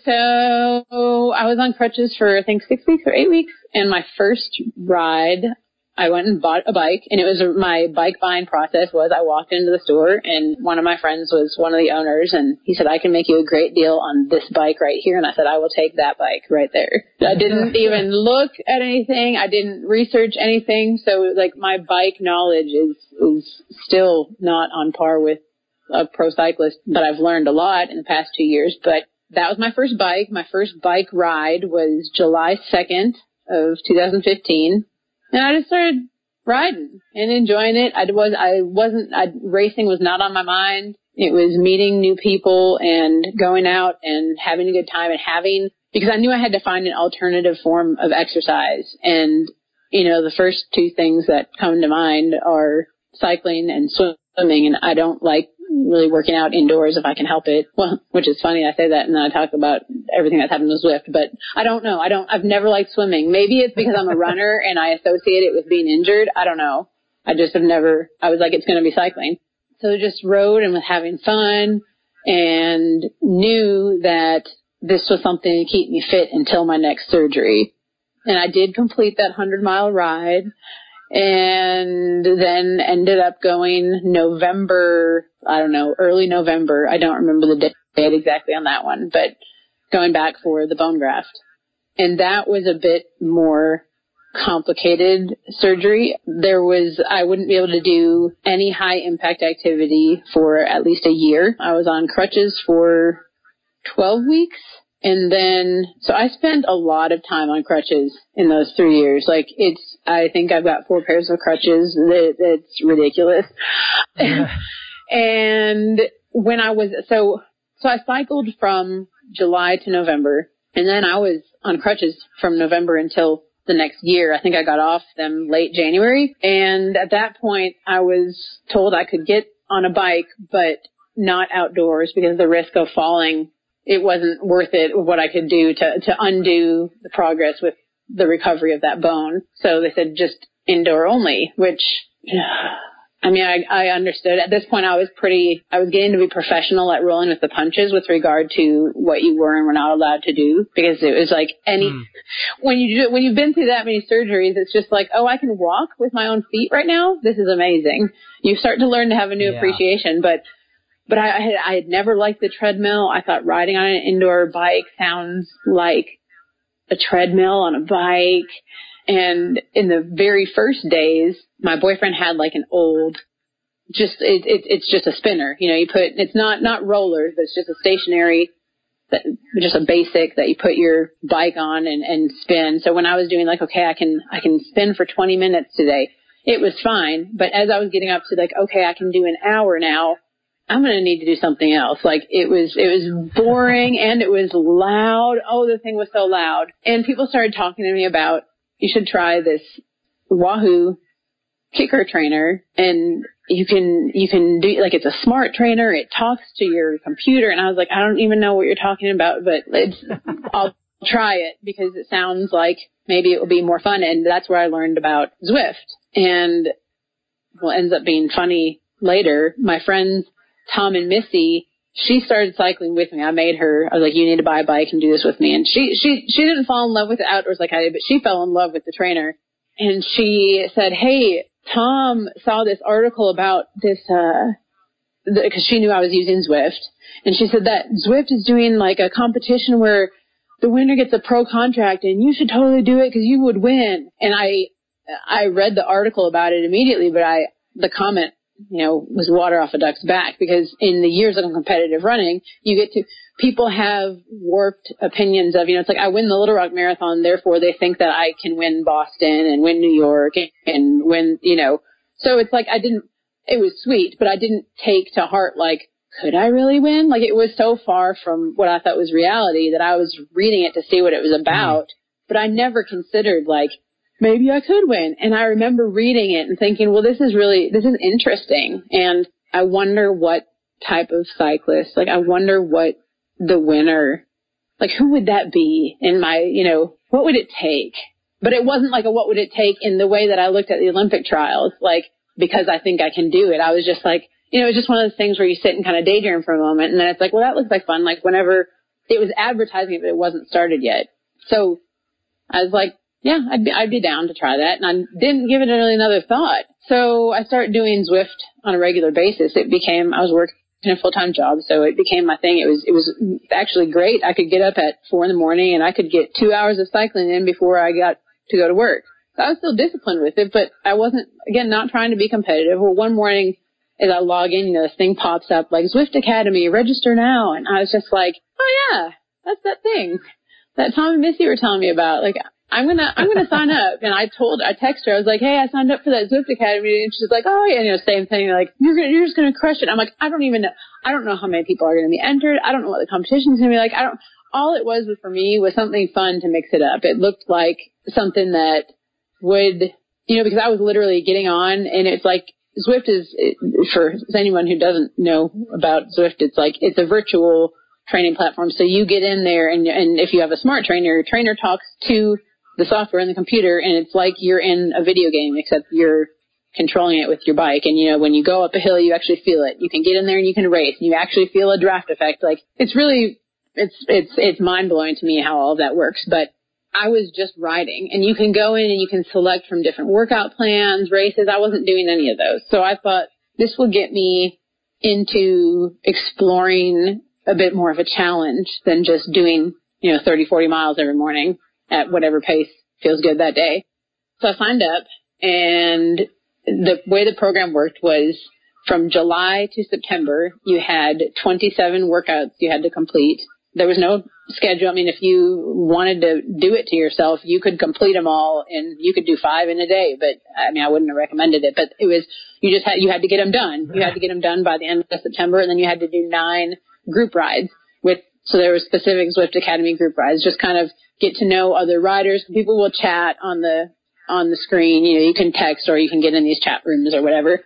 S2: so I was on crutches for I think six weeks or eight weeks and my first ride I went and bought a bike and it was my bike buying process was I walked into the store and one of my friends was one of the owners and he said, I can make you a great deal on this bike right here. And I said, I will take that bike right there. I didn't even look at anything. I didn't research anything. So like my bike knowledge is, is still not on par with a pro cyclist, but I've learned a lot in the past two years. But that was my first bike. My first bike ride was July 2nd of 2015 and I just started riding and enjoying it. I was, I wasn't, I, racing was not on my mind. It was meeting new people and going out and having a good time and having, because I knew I had to find an alternative form of exercise. And, you know, the first two things that come to mind are cycling and swimming. And I don't like really working out indoors if I can help it. Well, which is funny. I say that and then I talk about everything that's happened with Zwift, but I don't know. I don't, I've never liked swimming. Maybe it's because I'm a runner and I associate it with being injured. I don't know. I just have never, I was like, it's going to be cycling. So just rode and was having fun and knew that this was something to keep me fit until my next surgery. And I did complete that hundred mile ride and then ended up going November, I don't know, early November. I don't remember the date exactly on that one, but going back for the bone graft. And that was a bit more complicated surgery. There was, I wouldn't be able to do any high impact activity for at least a year. I was on crutches for 12 weeks and then, so I spent a lot of time on crutches in those three years. Like it's, I think I've got four pairs of crutches. That, that's ridiculous. Yeah. and when I was, so, so I cycled from July to November and then I was on crutches from November until the next year. I think I got off them late January. And at that point I was told I could get on a bike, but not outdoors because the risk of falling it wasn't worth it what I could do to, to undo the progress with the recovery of that bone. So they said just indoor only, which, I mean, I, I understood. At this point, I was pretty, I was getting to be professional at rolling with the punches with regard to what you were and were not allowed to do because it was like any, mm. when you do, when you've been through that many surgeries, it's just like, oh, I can walk with my own feet right now. This is amazing. You start to learn to have a new yeah. appreciation, but but I, I had, I had never liked the treadmill. I thought riding on an indoor bike sounds like a treadmill on a bike. And in the very first days, my boyfriend had like an old, just, it, it, it's just a spinner. You know, you put, it's not, not rollers, but it's just a stationary, that, just a basic that you put your bike on and, and spin. So when I was doing like, okay, I can, I can spin for 20 minutes today, it was fine. But as I was getting up to like, okay, I can do an hour now, I'm going to need to do something else. Like it was, it was boring and it was loud. Oh, the thing was so loud. And people started talking to me about, you should try this Wahoo KICKR trainer and you can, you can do, like it's a smart trainer. It talks to your computer. And I was like, I don't even know what you're talking about, but it's, I'll try it because it sounds like maybe it will be more fun. And that's where I learned about Zwift and what ends up being funny later. My friends Tom and Missy she started cycling with me. I made her. I was like, "You need to buy a bike and do this with me." And she she she didn't fall in love with the outdoors like I did, but she fell in love with the trainer. And she said, "Hey, Tom saw this article about this uh because she knew I was using Zwift, and she said that Zwift is doing like a competition where the winner gets a pro contract, and you should totally do it because you would win." And I I read the article about it immediately, but I the comment you know, was water off a duck's back because in the years of competitive running, you get to, people have warped opinions of, you know, it's like I win the Little Rock Marathon, therefore they think that I can win Boston and win New York and win, you know, so it's like I didn't, it was sweet, but I didn't take to heart like, could I really win? Like it was so far from what I thought was reality that I was reading it to see what it was about, mm. but I never considered like, maybe I could win. And I remember reading it and thinking, well, this is really, this is interesting. And I wonder what type of cyclist, like I wonder what the winner, like who would that be in my, you know, what would it take? But it wasn't like a what would it take in the way that I looked at the Olympic trials, like because I think I can do it. I was just like, you know, it was just one of those things where you sit and kind of daydream for a moment and then it's like, well, that looks like fun. Like whenever it was advertising, but it wasn't started yet. So I was like, yeah, I'd be, I'd be down to try that. And I didn't give it really another thought. So I started doing Zwift on a regular basis. It became, I was working in a full-time job, so it became my thing. It was, it was actually great. I could get up at four in the morning and I could get two hours of cycling in before I got to go to work. So I was still disciplined with it, but I wasn't, again, not trying to be competitive. Well, one morning as I log in, you know, this thing pops up like Zwift Academy, register now. And I was just like, oh yeah, that's that thing that Tom and Missy were telling me about. Like, I'm gonna I'm gonna sign up. And I told I texted her I was like, hey, I signed up for that Zwift Academy, and she's like, oh yeah, you know, same thing. Like you're gonna, you're just gonna crush it. I'm like, I don't even know. I don't know how many people are gonna be entered. I don't know what the competition's gonna be like. I don't. All it was for me was something fun to mix it up. It looked like something that would, you know, because I was literally getting on, and it's like Zwift is for anyone who doesn't know about Zwift, it's like it's a virtual training platform. So you get in there, and and if you have a smart trainer, your trainer talks to the software in the computer and it's like you're in a video game except you're controlling it with your bike. And you know when you go up a hill you actually feel it. You can get in there and you can race. And you actually feel a draft effect. Like it's really it's it's it's mind blowing to me how all of that works. But I was just riding and you can go in and you can select from different workout plans races. I wasn't doing any of those. So I thought this will get me into exploring a bit more of a challenge than just doing you know 30 40 miles every morning at whatever pace feels good that day. So I signed up and the way the program worked was from July to September, you had 27 workouts you had to complete. There was no schedule. I mean, if you wanted to do it to yourself, you could complete them all and you could do five in a day, but I mean, I wouldn't have recommended it, but it was, you just had, you had to get them done. You had to get them done by the end of September and then you had to do nine group rides with, so there was specific Zwift Academy group rides, just kind of get to know other riders. People will chat on the on the screen. You know, you can text or you can get in these chat rooms or whatever.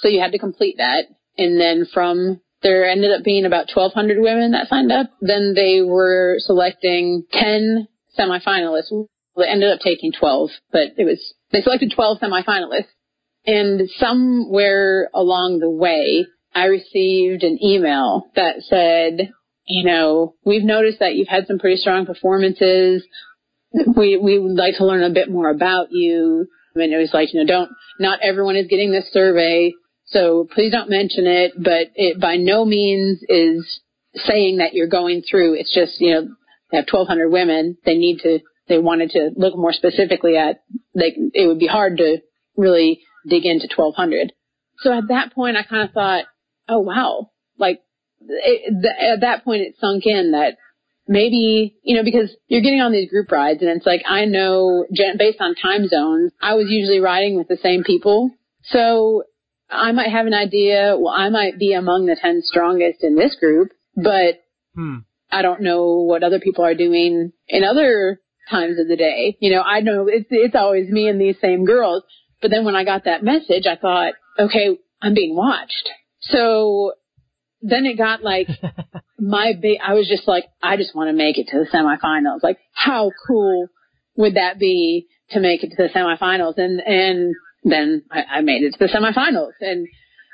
S2: So you had to complete that, and then from there ended up being about 1,200 women that signed up. Then they were selecting 10 semifinalists. They ended up taking 12, but it was they selected 12 semifinalists. And somewhere along the way, I received an email that said, you know, we've noticed that you've had some pretty strong performances. We, we would like to learn a bit more about you. I mean, it was like, you know, don't, not everyone is getting this survey. So please don't mention it, but it by no means is saying that you're going through. It's just, you know, they have 1200 women. They need to, they wanted to look more specifically at, like, it would be hard to really dig into 1200. So at that point, I kind of thought, oh wow, like it, at that point it sunk in that maybe, you know, because you're getting on these group rides and it's like, I know based on time zones, I was usually riding with the same people. So I might have an idea, well, I might be among the 10 strongest in this group, but hmm. I don't know what other people are doing in other times of the day. You know, I know it's, it's always me and these same girls. But then when I got that message, I thought, okay, I'm being watched. So then it got like my big, I was just like, I just want to make it to the semifinals. Like, how cool would that be to make it to the semifinals? And, and then I, I made it to the semifinals and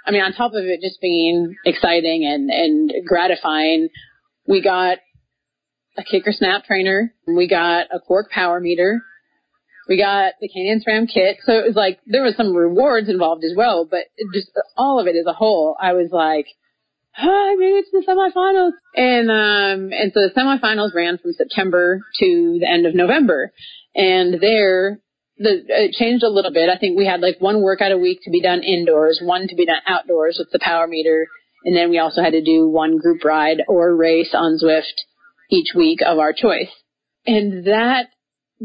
S2: I mean, on top of it just being exciting and, and gratifying, we got a KICKR SNAP trainer. We got a Quarq power meter. We got the Canyon SRAM kit. So it was like, there was some rewards involved as well, but just all of it as a whole, I was like, I made it to the semifinals. And, um, and so the semifinals ran from September to the end of November. And there, the, it changed a little bit. I think we had like one workout a week to be done indoors, one to be done outdoors with the power meter. And then we also had to do one group ride or race on Zwift each week of our choice. And that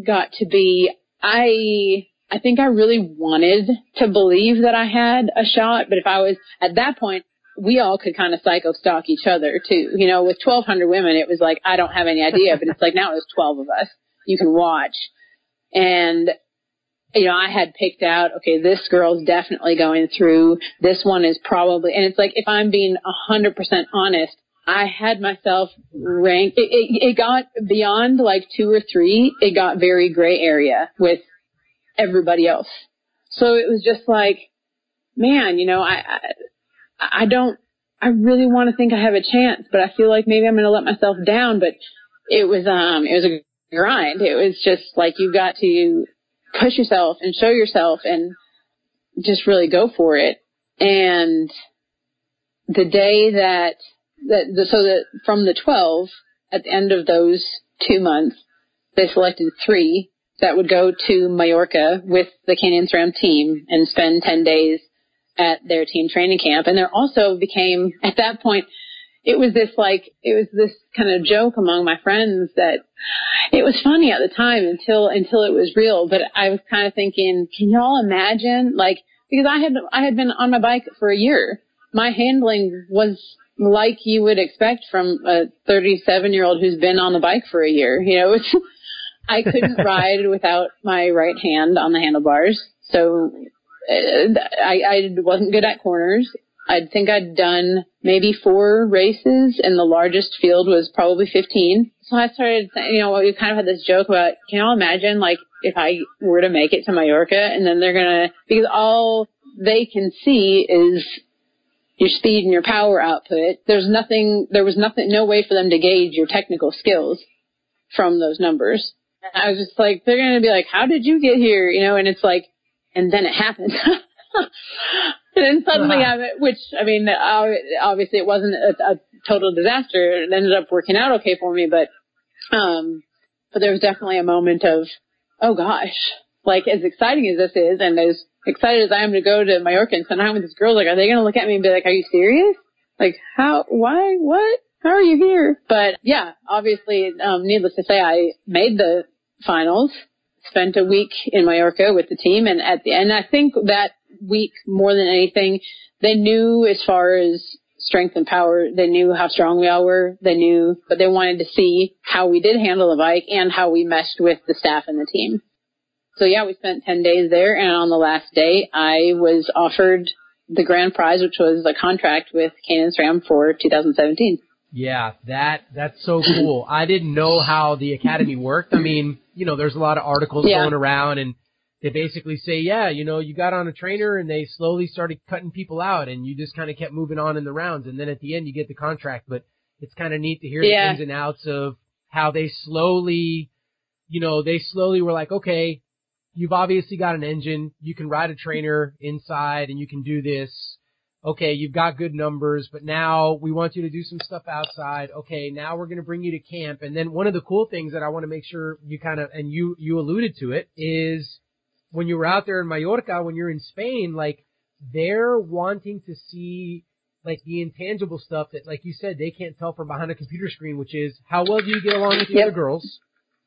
S2: got to be, I, I think I really wanted to believe that I had a shot, but if I was at that point, we all could kind of psycho stalk each other too. You know, with 1200 women, it was like, I don't have any idea, but it's like now there's 12 of us. You can watch. And, you know, I had picked out, okay, this girl's definitely going through. This one is probably, and it's like, if I'm being 100% honest, I had myself ranked. It, it, it got beyond like two or three. It got very gray area with everybody else. So it was just like, man, you know, I, I, I don't, I really want to think I have a chance, but I feel like maybe I'm going to let myself down. But it was, um, it was a grind. It was just like you've got to push yourself and show yourself and just really go for it. And the day that that the, so that from the 12 at the end of those two months, they selected three that would go to Mallorca with the Canyon SRAM team and spend 10 days at their team training camp. And there also became, at that point, it was this like, it was this kind of joke among my friends that it was funny at the time until, until it was real. But I was kind of thinking, can y'all imagine? Like, because I had, I had been on my bike for a year. My handling was like you would expect from a 37 year old who's been on the bike for a year. You know, it's, I couldn't ride without my right hand on the handlebars. So I, I wasn't good at corners. I think I'd done maybe four races and the largest field was probably 15. So I started, you know, we kind of had this joke about, can you all imagine like if I were to make it to Mallorca and then they're going to, because all they can see is your speed and your power output. There's nothing, there was nothing, no way for them to gauge your technical skills from those numbers. I was just like, they're going to be like, how did you get here? You know, and it's like, and then it happened. and then suddenly uh-huh. I, which, I mean, obviously it wasn't a, a total disaster. It ended up working out okay for me, but, um, but there was definitely a moment of, oh gosh, like as exciting as this is and as excited as I am to go to Mallorca and spend time with these girls, like, are they going to look at me and be like, are you serious? Like, how, why, what? How are you here? But yeah, obviously, um, needless to say, I made the finals, spent a week in Mallorca with the team, and at the end, I think that week more than anything, they knew as far as strength and power, they knew how strong we all were. They knew, but they wanted to see how we did handle the bike and how we meshed with the staff and the team. So yeah, we spent 10 days there and on the last day I was offered the grand prize, which was a contract with Canyon SRAM for 2017.
S1: Yeah, that, that's so cool. I didn't know how the academy worked. I mean, you know, there's a lot of articles yeah. going around and they basically say, yeah, you know, you got on a trainer and they slowly started cutting people out and you just kind of kept moving on in the rounds and then at the end you get the contract. But it's kind of neat to hear yeah. the ins and outs of how they slowly, you know, they slowly were like, okay, you've obviously got an engine. You can ride a trainer inside and you can do this. Okay, you've got good numbers, but now we want you to do some stuff outside. Okay, now we're going to bring you to camp. And then one of the cool things that I want to make sure you kind of, and you, you alluded to it, is when you were out there in Mallorca, when you're in Spain, like they're wanting to see like the intangible stuff that, like you said, they can't tell from behind a computer screen, which is how well do you get along with the yep. other girls?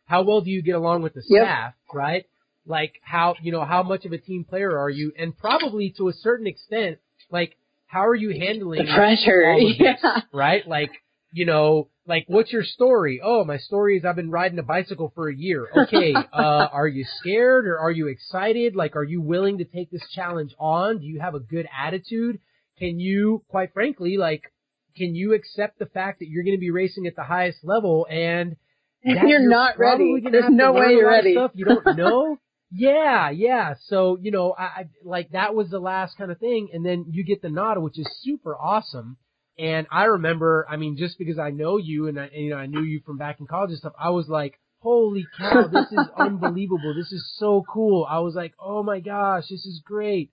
S1: How well do you get along with the staff, yep. right? like how you know how much of a team player are you, and probably to a certain extent, like how are you handling
S2: the pressure?
S1: yeah. This, right, like you know, like what's your story? Oh, my story is I've been riding a bicycle for a year. Okay, uh, are you scared or are you excited? Like, are you willing to take this challenge on? Do you have a good attitude? Can you, quite frankly, like, can you accept the fact that you're going to be racing at the highest level and
S2: you're, you're, not ready. There's no way you're ready.
S1: Stuff you don't know. Yeah, yeah. So, you know, I, I like that was the last kind of thing and then you get the NADA, which is super awesome. And I remember, I mean, just because I know you and I, you know, I knew you from back in college and stuff, I was like, holy cow, this is unbelievable. This is so cool. I was like, oh my gosh, this is great.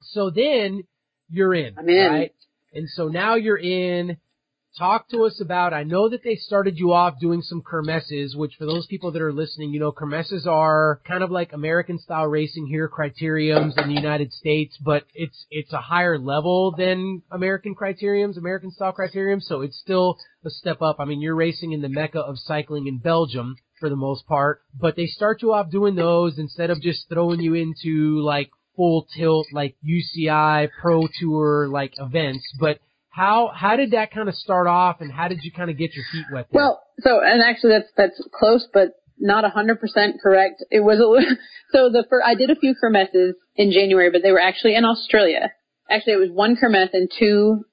S1: So then you're in,
S2: I'm in.
S1: right? And so now you're in. Talk to us about, I know that they started you off doing some kermesses, which for those people that are listening, you know, kermesses are kind of like American style racing here, criteriums in the United States, but it's, it's a higher level than American criteriums, American style criteriums, so it's still a step up. I mean, you're racing in the mecca of cycling in Belgium for the most part, but they start you off doing those instead of just throwing you into like full tilt, like UCI pro tour, like events, but how how did that kind of start off, and how did you kind of get your feet wet? There?
S2: Well, so and actually that's that's close, but not a hundred percent correct. It was a little, so the first, I did a few kermesses in January, but they were actually in Australia. Actually, it was one kermesse and two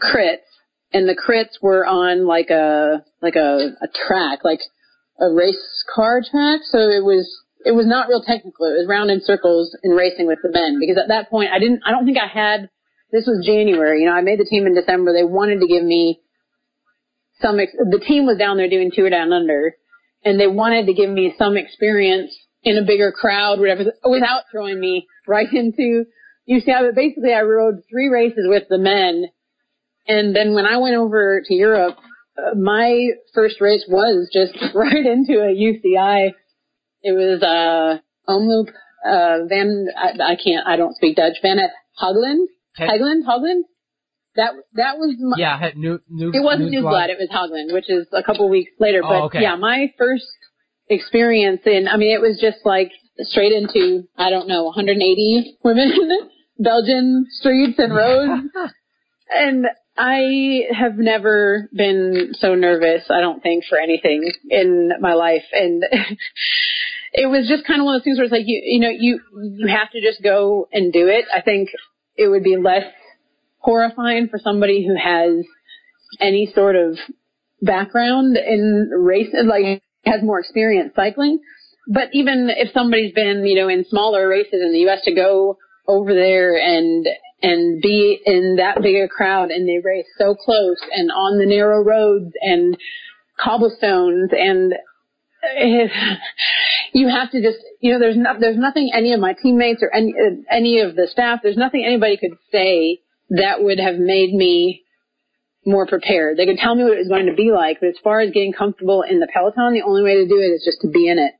S2: crits, and the crits were on like a like a a track, like a race car track. So it was it was not real technical. It was round in circles and racing with the men because at that point I didn't I don't think I had this was January. You know, I made the team in December. They wanted to give me some, ex- the team was down there doing Tour Down Under and they wanted to give me some experience in a bigger crowd, whatever, without throwing me right into UCI. But basically I rode three races with the men. And then when I went over to Europe, uh, my first race was just right into a UCI. It was, uh, Omloop, uh, Van, I, I can't, I don't speak Dutch, Van at Hagland. Hagland, Hagland. That that was my,
S1: yeah, had new, new,
S2: it wasn't Nieuwsblad, it was Hagland, which is a couple weeks later.
S1: Oh,
S2: But
S1: okay.
S2: yeah, my first experience in, I mean, it was just like straight into, I don't know, 180 women, Belgian streets and roads. and I have never been so nervous, I don't think, for anything in my life. And it was just kind of one of those things where it's like, you, you know, you, you have to just go and do it. I think it would be less horrifying for somebody who has any sort of background in race, like has more experience cycling. But even if somebody's been, you know, in smaller races in the U.S. to go over there and and be in that big a crowd and they race so close and on the narrow roads and cobblestones and you have to just you know there's not there's nothing any of my teammates or any any of the staff there's nothing anybody could say that would have made me more prepared. They could tell me what it was going to be like, but as far as getting comfortable in the peloton, the only way to do it is just to be in it.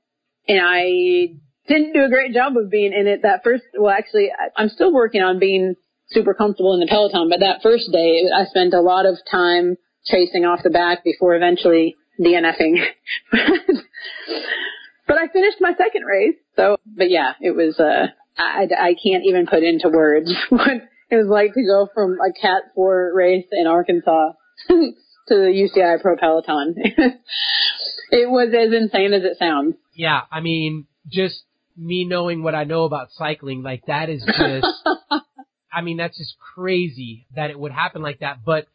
S2: And I didn't do a great job of being in it that first. Well, actually, I'm still working on being super comfortable in the peloton, but that first day, I spent a lot of time chasing off the back before eventually DNFing. but I finished my second race. So, but yeah, it was, uh, I, I can't even put into words what it was like to go from a Cat 4 race in Arkansas to the UCI Pro Peloton. it was as insane as it sounds.
S1: Yeah, I mean, just me knowing what I know about cycling, like that is just, I mean, that's just crazy that it would happen like that. But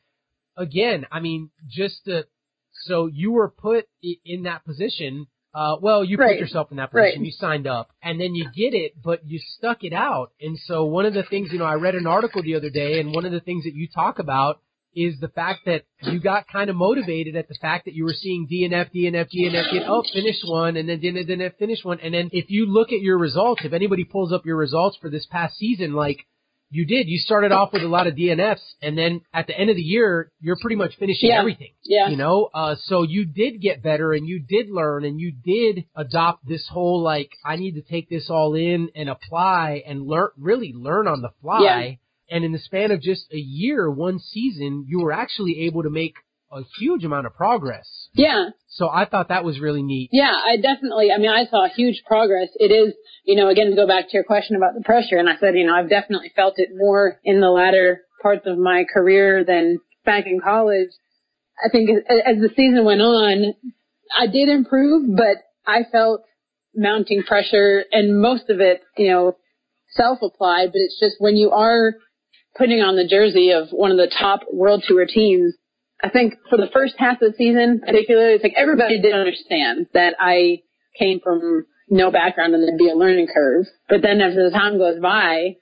S1: again, I mean, just to, so you were put in that position. Uh, well, you
S2: Right.
S1: put yourself in that position.
S2: Right.
S1: You signed up, and then you get it, but you stuck it out. And so one of the things, you know, I read an article the other day, and one of the things that you talk about is the fact that you got kind of motivated at the fact that you were seeing DNF, DNF, DNF, DNF, oh, finish one, and then DNF, DNF, finish one. And then if you look at your results, if anybody pulls up your results for this past season, like you did, you started off with a lot of DNFs, and then at the end of the year, you're pretty much finishing
S2: Yeah.
S1: everything.
S2: Yeah.
S1: You know, uh, so you did get better and you did learn and you did adopt this whole like, I need to take this all in and apply and learn, really learn on the fly.
S2: Yeah.
S1: And in the span of just a year, one season, you were actually able to make a huge amount of progress.
S2: Yeah.
S1: So I thought that was really neat.
S2: Yeah, I definitely, I mean, I saw huge progress. It is, you know, again, to go back to your question about the pressure, and I said, you know, I've definitely felt it more in the latter parts of my career than back in college. I think as, as the season went on, I did improve, but I felt mounting pressure and most of it, you know, self-applied, but it's just when you are putting on the jersey of one of the top world tour teams, I think for the first half of the season, particularly, it's like everybody did understand that I came from no background and there'd be a learning curve. But then as the time goes by,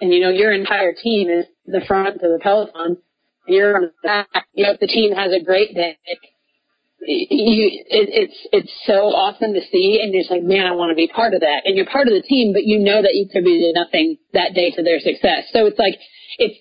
S2: and you know your entire team is the front of the peloton, you're on the back. You know if the team has a great day, you it, it's it's so awesome to see, and you're just like, man, I want to be part of that. And you're part of the team, but you know that you contributed nothing that day to their success. So it's like it's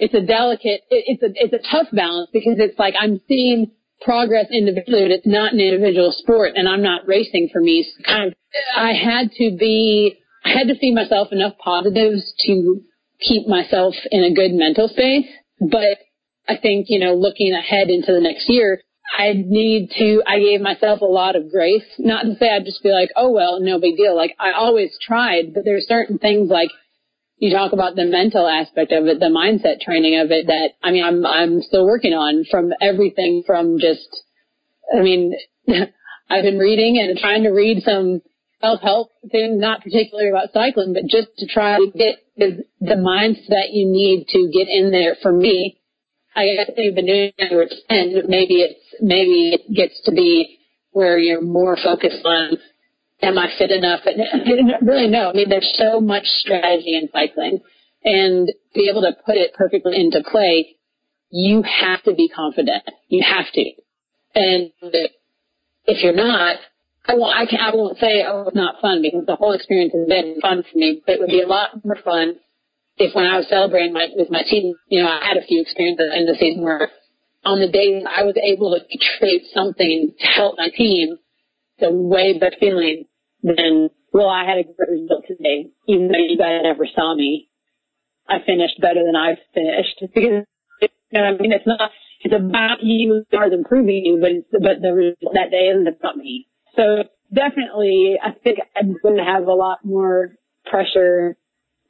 S2: it's a delicate, it, it's a it's a tough balance because it's like I'm seeing progress individually, but it's not an individual sport, and I'm not racing for me. So kind of, I had to be, I had to feed myself enough positives to keep myself in a good mental space, but I think, you know, looking ahead into the next year, I need to, I gave myself a lot of grace. Not to say I'd just be like, oh well, no big deal. Like I always tried, but there's certain things like you talk about the mental aspect of it, the mindset training of it that, I mean, I'm, I'm still working on from everything from just, I mean, I've been reading and trying to read some self-help things, not particularly about cycling, but just to try to get the, the mindset you need to get in there for me. I guess you've been doing it for 10, maybe it's, maybe it gets to be where you're more focused on, am I fit enough? And really no, I mean, there's so much strategy in cycling and be able to put it perfectly into play, you have to be confident. You have to. And if you're not, I won't, I, can, I won't say, oh, it's not fun because the whole experience has been fun for me, but it would be a lot more fun if when I was celebrating my, with my team, you know, I had a few experiences in the season where on the days I was able to create something to help my team, the way better feeling than, well, I had a great result today, even though you guys never saw me. I finished better than I finished because, you know, I mean, it's not, it's about you are improving you, but it's, but the that day isn't about me. So definitely, I think I'm going to have a lot more pressure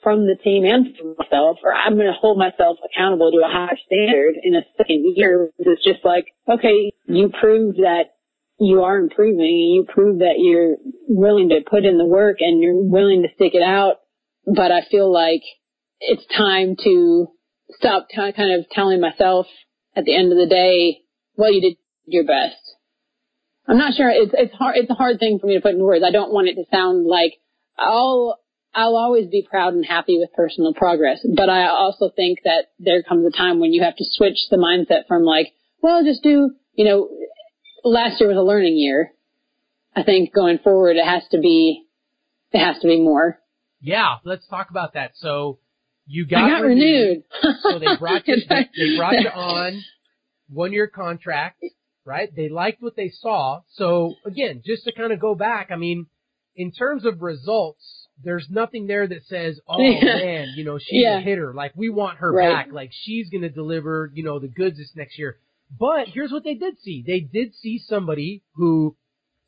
S2: from the team and from myself, or I'm going to hold myself accountable to a higher standard in a second year. It's just like, okay, you proved that you are improving and you prove that you're willing to put in the work and you're willing to stick it out. But I feel like it's time to stop t- kind of telling myself at the end of the day, well, you did your best. I'm not sure. It's, it's hard. It's a hard thing for me to put into words. I don't want it to sound like, oh, I'll always be proud and happy with personal progress, but I also think that there comes a time when you have to switch the mindset from like, well, just do, you know, last year was a learning year. I think going forward it has to be, it has to be more.
S1: Yeah, let's talk about that. So you got,
S2: got renewed.
S1: renewed. so they brought you, they, they brought you on one year contract, right? They liked what they saw. So again, just to kind of go back, I mean, in terms of results, there's nothing there that says, oh man, you know, she's yeah. a hitter. Like we want her right. back. Like she's going to deliver, you know, the goods this next year. But here's what they did see. They did see somebody who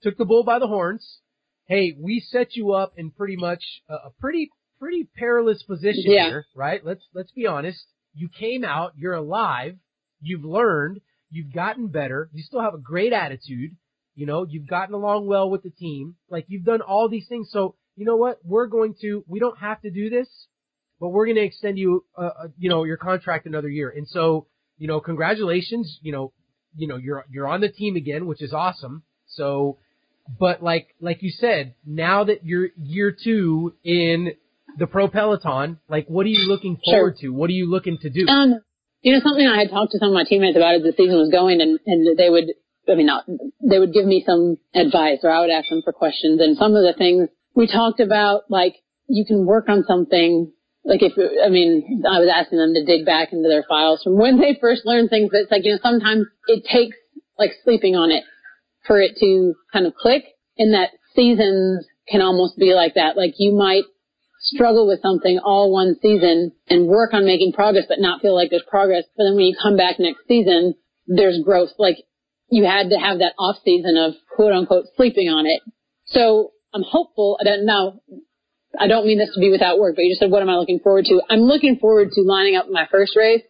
S1: took the bull by the horns. Hey, we set you up in pretty much a, a pretty, pretty perilous position yeah. here, right? Let's, let's be honest. You came out, you're alive, you've learned, you've gotten better, you still have a great attitude, you know, you've gotten along well with the team, like you've done all these things. So you know what? We're going to, we don't have to do this, but we're going to extend you, uh, uh, you know, your contract another year. And so, you know, congratulations, you know, you know, you're, you're on the team again, which is awesome. So, but like, like you said, now that you're year two in the pro peloton, like what are you looking forward sure. to? What are you looking to do?
S2: Um, you know, something I had talked to some of my teammates about as the season was going and, and they would, I mean, not, they would give me some advice or I would ask them for questions and some of the things we talked about like you can work on something like if I mean I was asking them to dig back into their files from when they first learned things. It's like you know sometimes it takes like sleeping on it for it to kind of click, and that seasons can almost be like that. Like you might struggle with something all one season and work on making progress, but not feel like there's progress. But then when you come back next season, there's growth. Like you had to have that off season of quote unquote sleeping on it. So I'm hopeful. Don't know. I don't mean this to be without work, but you just said, what am I looking forward to? I'm looking forward to lining up my first race.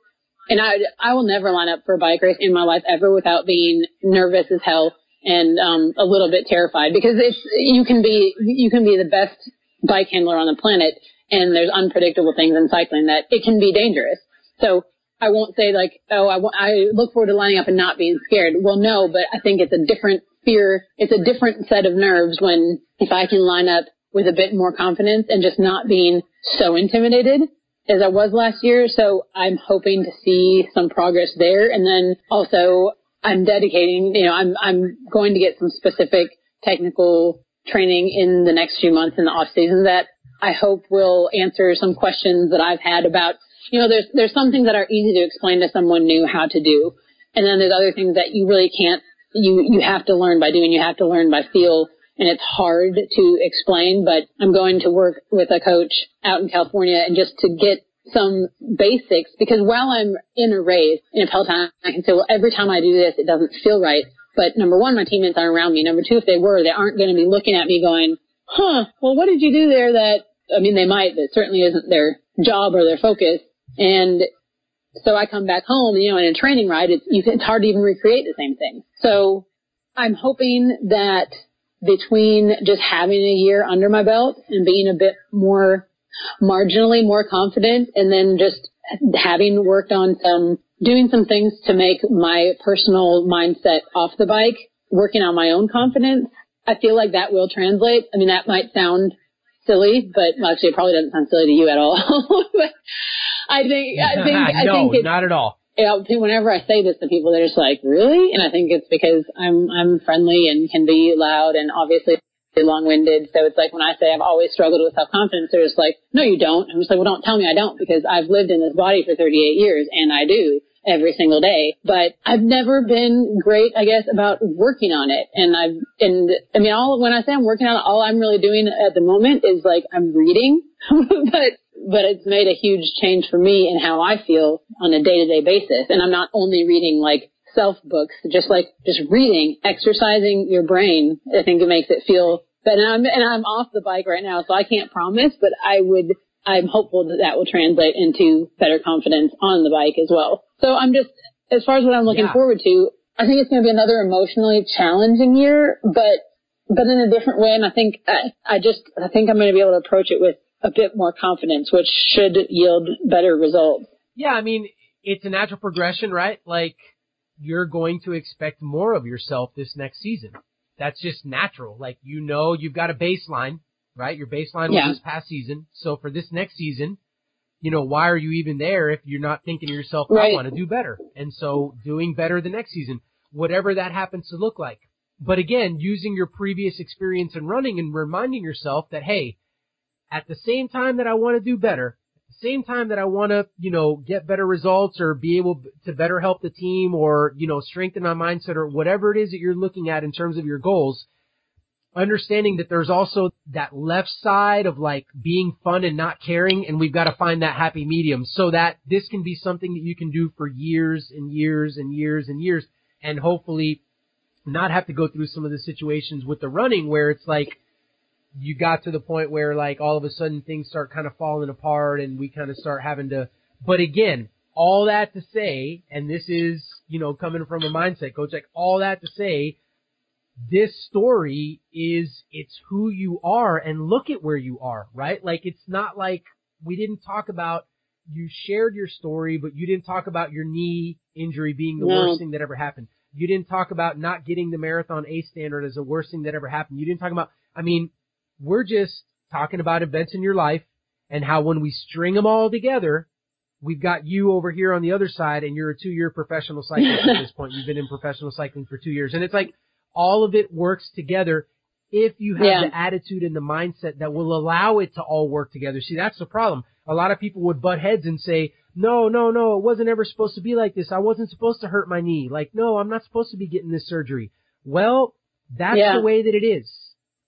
S2: And I, I will never line up for a bike race in my life ever without being nervous as hell and, um, a little bit terrified because it's, you can be, you can be the best bike handler on the planet and there's unpredictable things in cycling that it can be dangerous. So I won't say like, oh, I, I look forward to lining up and not being scared. Well, no, but I think it's a different fear. It's a different set of nerves when if I can line up with a bit more confidence and just not being so intimidated as I was last year. So I'm hoping to see some progress there. And then also I'm dedicating, you know, I'm, I'm going to get some specific technical training in the next few months in the off season that I hope will answer some questions that I've had about, you know, there's, there's some things that are easy to explain to someone new how to do. And then there's other things that you really can't, you, you have to learn by doing, you have to learn by feel. And it's hard to explain, but I'm going to work with a coach out in California and just to get some basics because while I'm in a race in a Peloton, I can say, well, every time I do this, it doesn't feel right. But number one, my teammates aren't around me. Number two, if they were, they aren't going to be looking at me going, huh, well, what did you do there that, I mean, they might, but certainly isn't their job or their focus. And so I come back home, you know, in a training ride, it's, it's hard to even recreate the same thing. So I'm hoping that between just having a year under my belt and being a bit more marginally more confident and then just having worked on some doing some things to make my personal mindset off the bike, working on my own confidence, I feel like that will translate. I mean, that might sound silly, but well, actually it probably doesn't sound silly to you at all. but I think, I think, I
S1: no,
S2: think
S1: not at all.
S2: You know, whenever I say this to people, they're just like, really? And I think it's because I'm, I'm friendly and can be loud and obviously long-winded. So it's like when I say I've always struggled with self-confidence, they're just like, no, you don't. I'm just like, well, don't tell me I don't because I've lived in this body for 38 years and I do every single day. But I've never been great, I guess, about working on it. And I've, and I mean, all, when I say I'm working on it, all I'm really doing at the moment is like I'm reading, but, but it's made a huge change for me in how I feel on a day to day basis. And I'm not only reading like self books, just like just reading, exercising your brain. I think it makes it feel better. And I'm, and I'm off the bike right now, so I can't promise, but I would, I'm hopeful that that will translate into better confidence on the bike as well. So I'm just, as far as what I'm looking yeah. forward to, I think it's going to be another emotionally challenging year, but, but in a different way. And I think, I, I just, I think I'm going to be able to approach it with a bit more confidence, which should yield better results.
S1: Yeah, I mean, it's a natural progression, right? Like, you're going to expect more of yourself this next season. That's just natural. Like, you know, you've got a baseline, right? Your baseline was this past season. So for this next season, you know, why are you even there if you're not thinking to yourself, I right. want to do better? And so doing better the next season, whatever that happens to look like. But again, using your previous experience in running and reminding yourself that, hey, at the same time that I want to do better, at the same time that I want to, you know, get better results or be able to better help the team or, you know, strengthen my mindset or whatever it is that you're looking at in terms of your goals, understanding that there's also that left side of like being fun and not caring and we've got to find that happy medium so that this can be something that you can do for years and years and years and years and hopefully not have to go through some of the situations with the running where it's like you got to the point where like all of a sudden things start kind of falling apart and we kind of start having to, but again, all that to say, and this is, you know, coming from a mindset coach, like all that to say, this story is, it's who you are and look at where you are, right? Like it's not like we didn't talk about, you shared your story, but you didn't talk about your knee injury being the no. worst thing that ever happened. You didn't talk about not getting the marathon A standard as the worst thing that ever happened. You didn't talk about, I mean, we're just talking about events in your life and how when we string them all together, we've got you over here on the other side and you're a two year professional cyclist at this point. You've been in professional cycling for two years. And it's like all of it works together if you have yeah. the attitude and the mindset that will allow it to all work together. See, that's the problem. A lot of people would butt heads and say, no, no, no, it wasn't ever supposed to be like this. I wasn't supposed to hurt my knee. Like, no, I'm not supposed to be getting this surgery. Well, that's yeah. the way that it is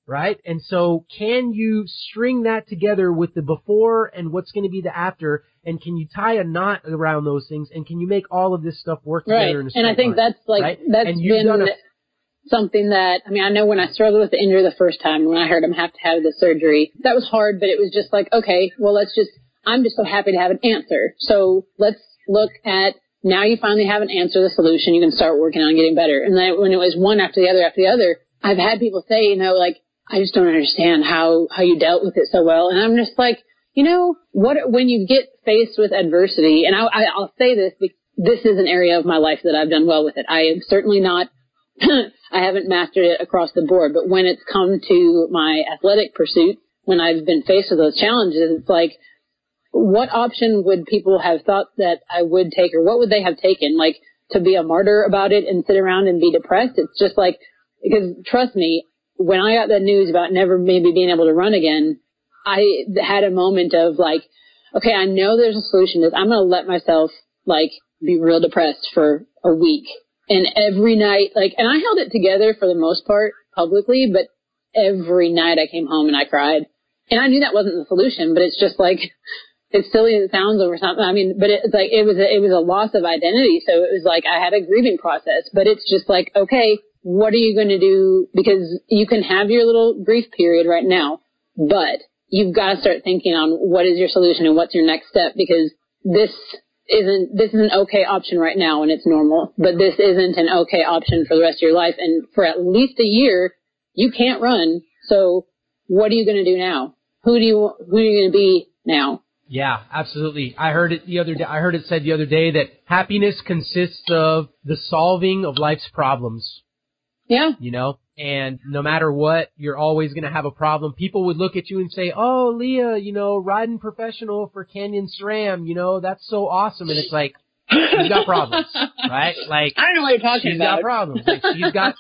S1: right? And so can you string that together with the before and what's going to be the after? And can you tie a knot around those things? And can you make all of this stuff work together?
S2: Right. and I think line, that's like, right? that's and been a, something that, I mean, I know when I struggled with the injury the first time, when I heard him have to have the surgery, that was hard, but it was just like, okay, well, let's just, I'm just so happy to have an answer. So let's look at now you finally have an answer, the solution. You can start working on getting better. And then when it was one after the other after the other, I've had people say, you know, like, I just don't understand how, how you dealt with it so well. And I'm just like, you know, what, when you get faced with adversity, and I, I, I'll say this, this is an area of my life that I've done well with it. I am certainly not I haven't mastered it across the board, but when it's come to my athletic pursuit, when I've been faced with those challenges, it's like, what option would people have thought that I would take or what would they have taken? Like to be a martyr about it and sit around and be depressed? It's just like, because trust me, when I got the news about never maybe being able to run again, I had a moment of like, okay, I know there's a solution to this. I'm going to let myself like be real depressed for a week. And every night, like, and I held it together for the most part publicly, but every night I came home and I cried. And I knew that wasn't the solution, but it's just like, it's silly as it sounds over something. I mean, but it's like, it was, a, it was a loss of identity. So it was like, I had a grieving process, but it's just like, okay, what are you going to do? Because you can have your little grief period right now, but you've got to start thinking on what is your solution and what's your next step because this isn't this is an okay option right now and it's normal, but this isn't an okay option for the rest of your life. And for at least a year, you can't run. So what are you going to do now? Who do you who are you going to be now?
S1: Yeah, absolutely. I heard it the other day. I heard it said the other day that happiness consists of the solving of life's problems.
S2: Yeah.
S1: You know, and no matter what, you're always going to have a problem. People would look at you and say, "Oh, Leah, you know, riding professional for Canyon SRAM, you know, that's so awesome." And it's like, she's got problems, right? Like
S2: I don't know what you're talking
S1: she's
S2: about.
S1: got problems. Like she's got,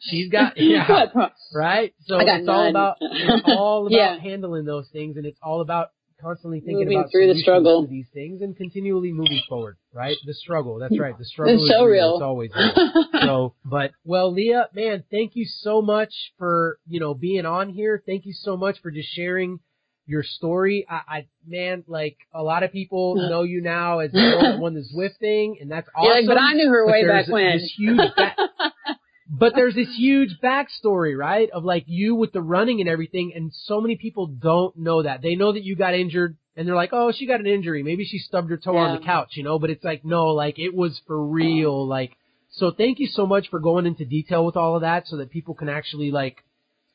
S1: she's got, yeah, right. So it's all about, it's all about
S2: Yeah.
S1: handling those things, and it's all about constantly thinking
S2: Moving
S1: about
S2: through the struggle.
S1: these things and continually moving forward, right? The struggle. That's right. The struggle
S2: It's
S1: is
S2: so
S1: real.
S2: real.
S1: It's always real. so, but well, Leah, man, thank you so much for you know being on here. Thank you so much for just sharing your story. I, I man, like a lot of people know you now as the girl that won the Zwift thing, and that's awesome.
S2: You're like, but I knew her way back when.
S1: This huge back, but there's this huge backstory, right? Of like you with the running and everything, and so many people don't know that. They know that you got injured, and they're like, oh, she got an injury. Maybe she stubbed her toe on the couch, you know. But it's like, no, like it was for real. Like, so thank you so much for going into detail with all of that, so that people can actually like,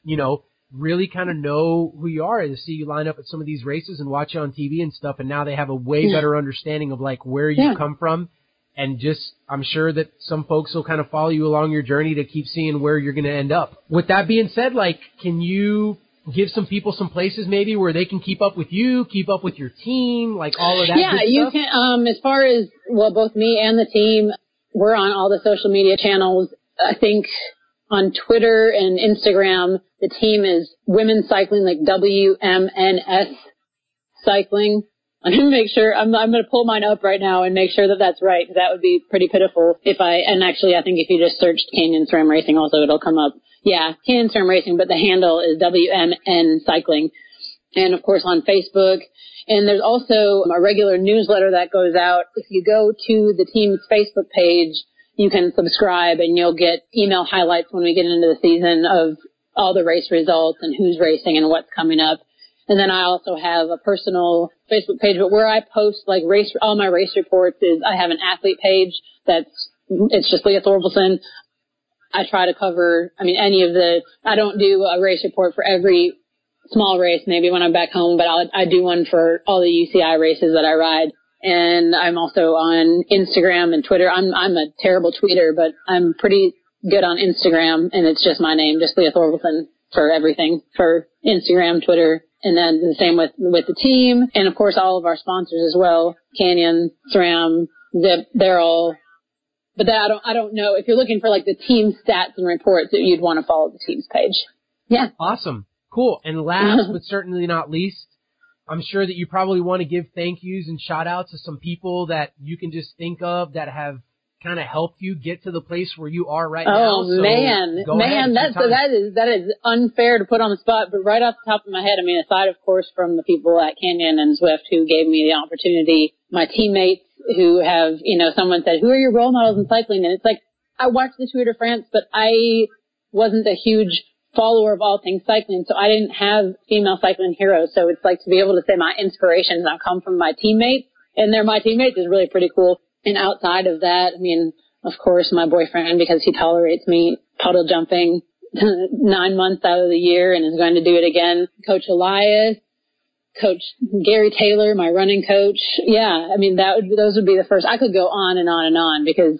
S1: you know, really kind of know who you are and see you line up at some of these races and watch you on TV and stuff. And now they have a way
S2: Yeah.
S1: better understanding of like where you
S2: Yeah.
S1: come from and just I'm sure that some folks will kind of follow you along your journey to keep seeing where you're going to end up. With that being said, like, can you give some people some places maybe where they can keep up with you, keep up with your team, like all of that?
S2: yeah, you can. Um, as far as well, both me and the team, we're on all the social media channels. I think on Twitter and Instagram, the team is Women Cycling, like WMNS Cycling. I'm gonna make sure I'm I'm gonna pull mine up right now and make sure that that's right. That would be pretty pitiful if I. And actually, I think if you just searched Canyon SRAM Racing, also it'll come up. Yeah, Canyon SRAM Racing, but the handle is WMN Cycling and of course on Facebook. And there's also a regular newsletter that goes out. If you go to the team's Facebook page, you can subscribe and you'll get email highlights when we get into the season of all the race results and who's racing and what's coming up. And then I also have a personal Facebook page, but where I post like race, all my race reports is I have an athlete page that's, it's just Leah Thorvilson. I try to cover, I mean, any of the, I don't do a race report for every small race, maybe when I'm back home, but I'll, I do one for all the UCI races that I ride. And I'm also on Instagram and Twitter. I'm, I'm a terrible tweeter, but I'm pretty good on Instagram and it's just my name, just Leah Thorvilson for everything for Instagram, Twitter, and then the same with, with the team. And of course all of our sponsors as well, Canyon, SRAM, Zipp, they're all but that I don't I don't know if you're looking for like the team stats and reports that you'd want to follow the team's page. Yeah.
S1: Awesome. Cool. And last but certainly not least, I'm sure that you probably want to give thank yous and shout outs to some people that you can just think of that have kind of helped you get to the place where you are right oh, now.
S2: Oh
S1: So
S2: man, man, that's
S1: time.
S2: that is that is unfair to put on the spot. But right off the top of my head, I mean, aside of course from the people at Canyon and Zwift who gave me the opportunity, my teammates who have, you know, someone said, "Who are your role models in cycling?" And it's like I watched the Tour de France, but I wasn't a huge follower of all things cycling, so I didn't have female cycling heroes. So it's like to be able to say my inspirations now come from my teammates, and they're my teammates is really pretty cool. And outside of that, I mean, of course, my boyfriend because he tolerates me puddle jumping nine months out of the year and is going to do it again. Coach Elias, Coach Gary Taylor, my running coach. Yeah, I mean that would those would be the first. I could go on and on and on because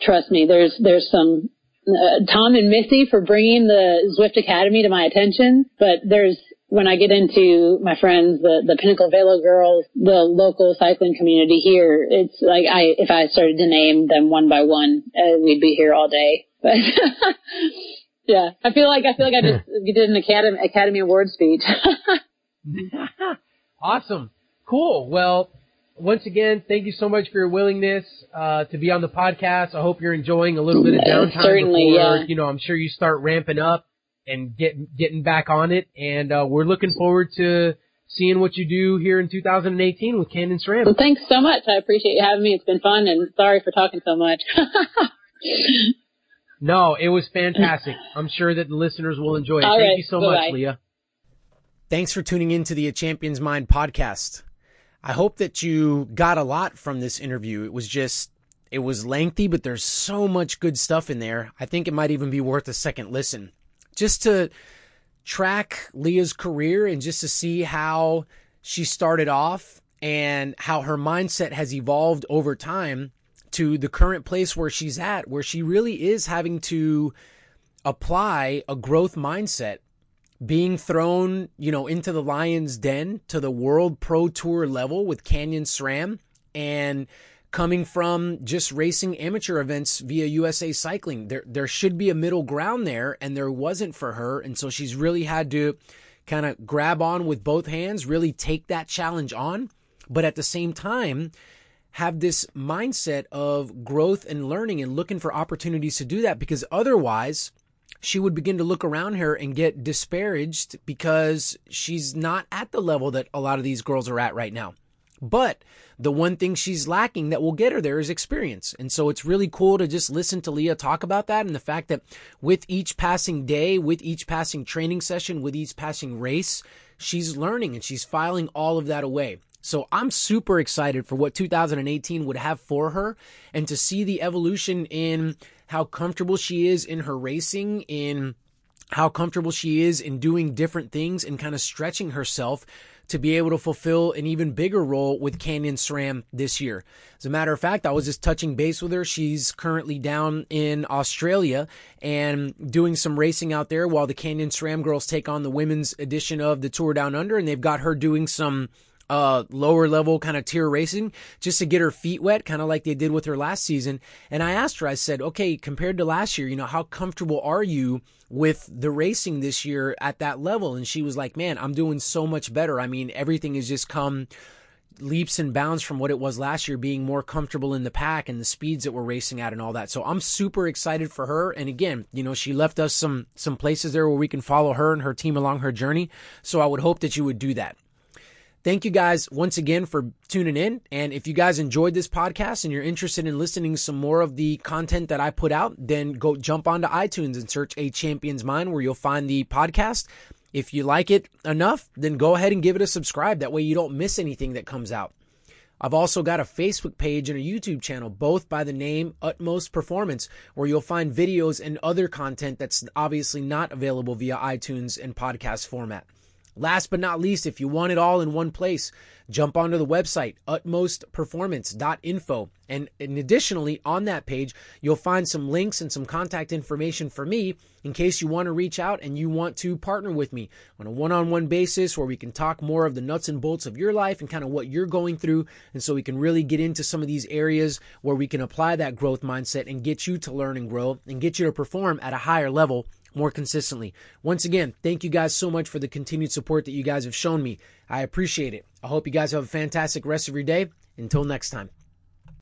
S2: trust me, there's there's some uh, Tom and Missy for bringing the Zwift Academy to my attention, but there's when I get into my friends, the, the Pinnacle Velo girls, the local cycling community here, it's like I, if I started to name them one by one, uh, we'd be here all day. But yeah, I feel like, I feel like I just did an Academy, Academy Award speech.
S1: awesome. Cool. Well, once again, thank you so much for your willingness uh, to be on the podcast. I hope you're enjoying a little bit of downtime
S2: Certainly,
S1: before
S2: yeah.
S1: you know. I'm sure you start ramping up and getting getting back on it, and uh, we're looking forward to seeing what you do here in 2018 with Canyon SRAM.
S2: Well, thanks so much. I appreciate you having me. It's been fun, and sorry for talking so much.
S1: no, it was fantastic. I'm sure that the listeners will enjoy it.
S2: All
S1: Thank
S2: right.
S1: you so
S2: Bye-bye.
S1: much, Leah. Thanks for tuning in to the A Champion's Mind podcast. I hope that you got a lot from this interview. It was just, it was lengthy, but there's so much good stuff in there. I think it might even be worth a second listen. Just to track Leah's career and just to see how she started off and how her mindset has evolved over time to the current place where she's at, where she really is having to apply a growth mindset being thrown, you know, into the lion's den to the world pro tour level with Canyon SRAM and coming from just racing amateur events via USA Cycling. There there should be a middle ground there and there wasn't for her and so she's really had to kind of grab on with both hands, really take that challenge on, but at the same time have this mindset of growth and learning and looking for opportunities to do that because otherwise she would begin to look around her and get disparaged because she's not at the level that a lot of these girls are at right now. But the one thing she's lacking that will get her there is experience. And so it's really cool to just listen to Leah talk about that and the fact that with each passing day, with each passing training session, with each passing race, she's learning and she's filing all of that away. So I'm super excited for what 2018 would have for her and to see the evolution in how comfortable she is in her racing, in how comfortable she is in doing different things and kind of stretching herself to be able to fulfill an even bigger role with Canyon SRAM this year. As a matter of fact, I was just touching base with her. She's currently down in Australia and doing some racing out there while the Canyon SRAM girls take on the women's edition of the Tour Down Under and they've got her doing some uh, lower level kind of tier racing just to get her feet wet, kind of like they did with her last season. And I asked her, I said, okay, compared to last year, you know, how comfortable are you with the racing this year at that level? And she was like, man, I'm doing so much better. I mean, everything has just come leaps and bounds from what it was last year, being more comfortable in the pack and the speeds that we're racing at and all that. So I'm super excited for her. And again, you know, she left us some, some places there where we can follow her and her team along her journey. So I would hope that you would do that. Thank you guys once again for tuning in. And if you guys enjoyed this podcast and you're interested in listening some more of the content that I put out, then go jump onto iTunes and search A Champion's Mind where you'll find the podcast. If you like it enough, then go ahead and give it a subscribe. That way you don't miss anything that comes out. I've also got a Facebook page and a YouTube channel, both by the name Utmost Performance, where you'll find videos and other content that's obviously not available via iTunes and podcast format. Last but not least, if you want it all in one place, jump onto the website, utmostperformance.info. And, and additionally, on that page, you'll find some links and some contact information for me in case you want to reach out and you want to partner with me on a one on one basis where we can talk more of the nuts and bolts of your life and kind of what you're going through. And so we can really get into some of these areas where we can apply that growth mindset and get you to learn and grow and get you to perform at a higher level more consistently. Once again, thank you guys so much for the continued support that you guys have shown me. I appreciate it. I hope you guys have a fantastic rest of your day. Until next time.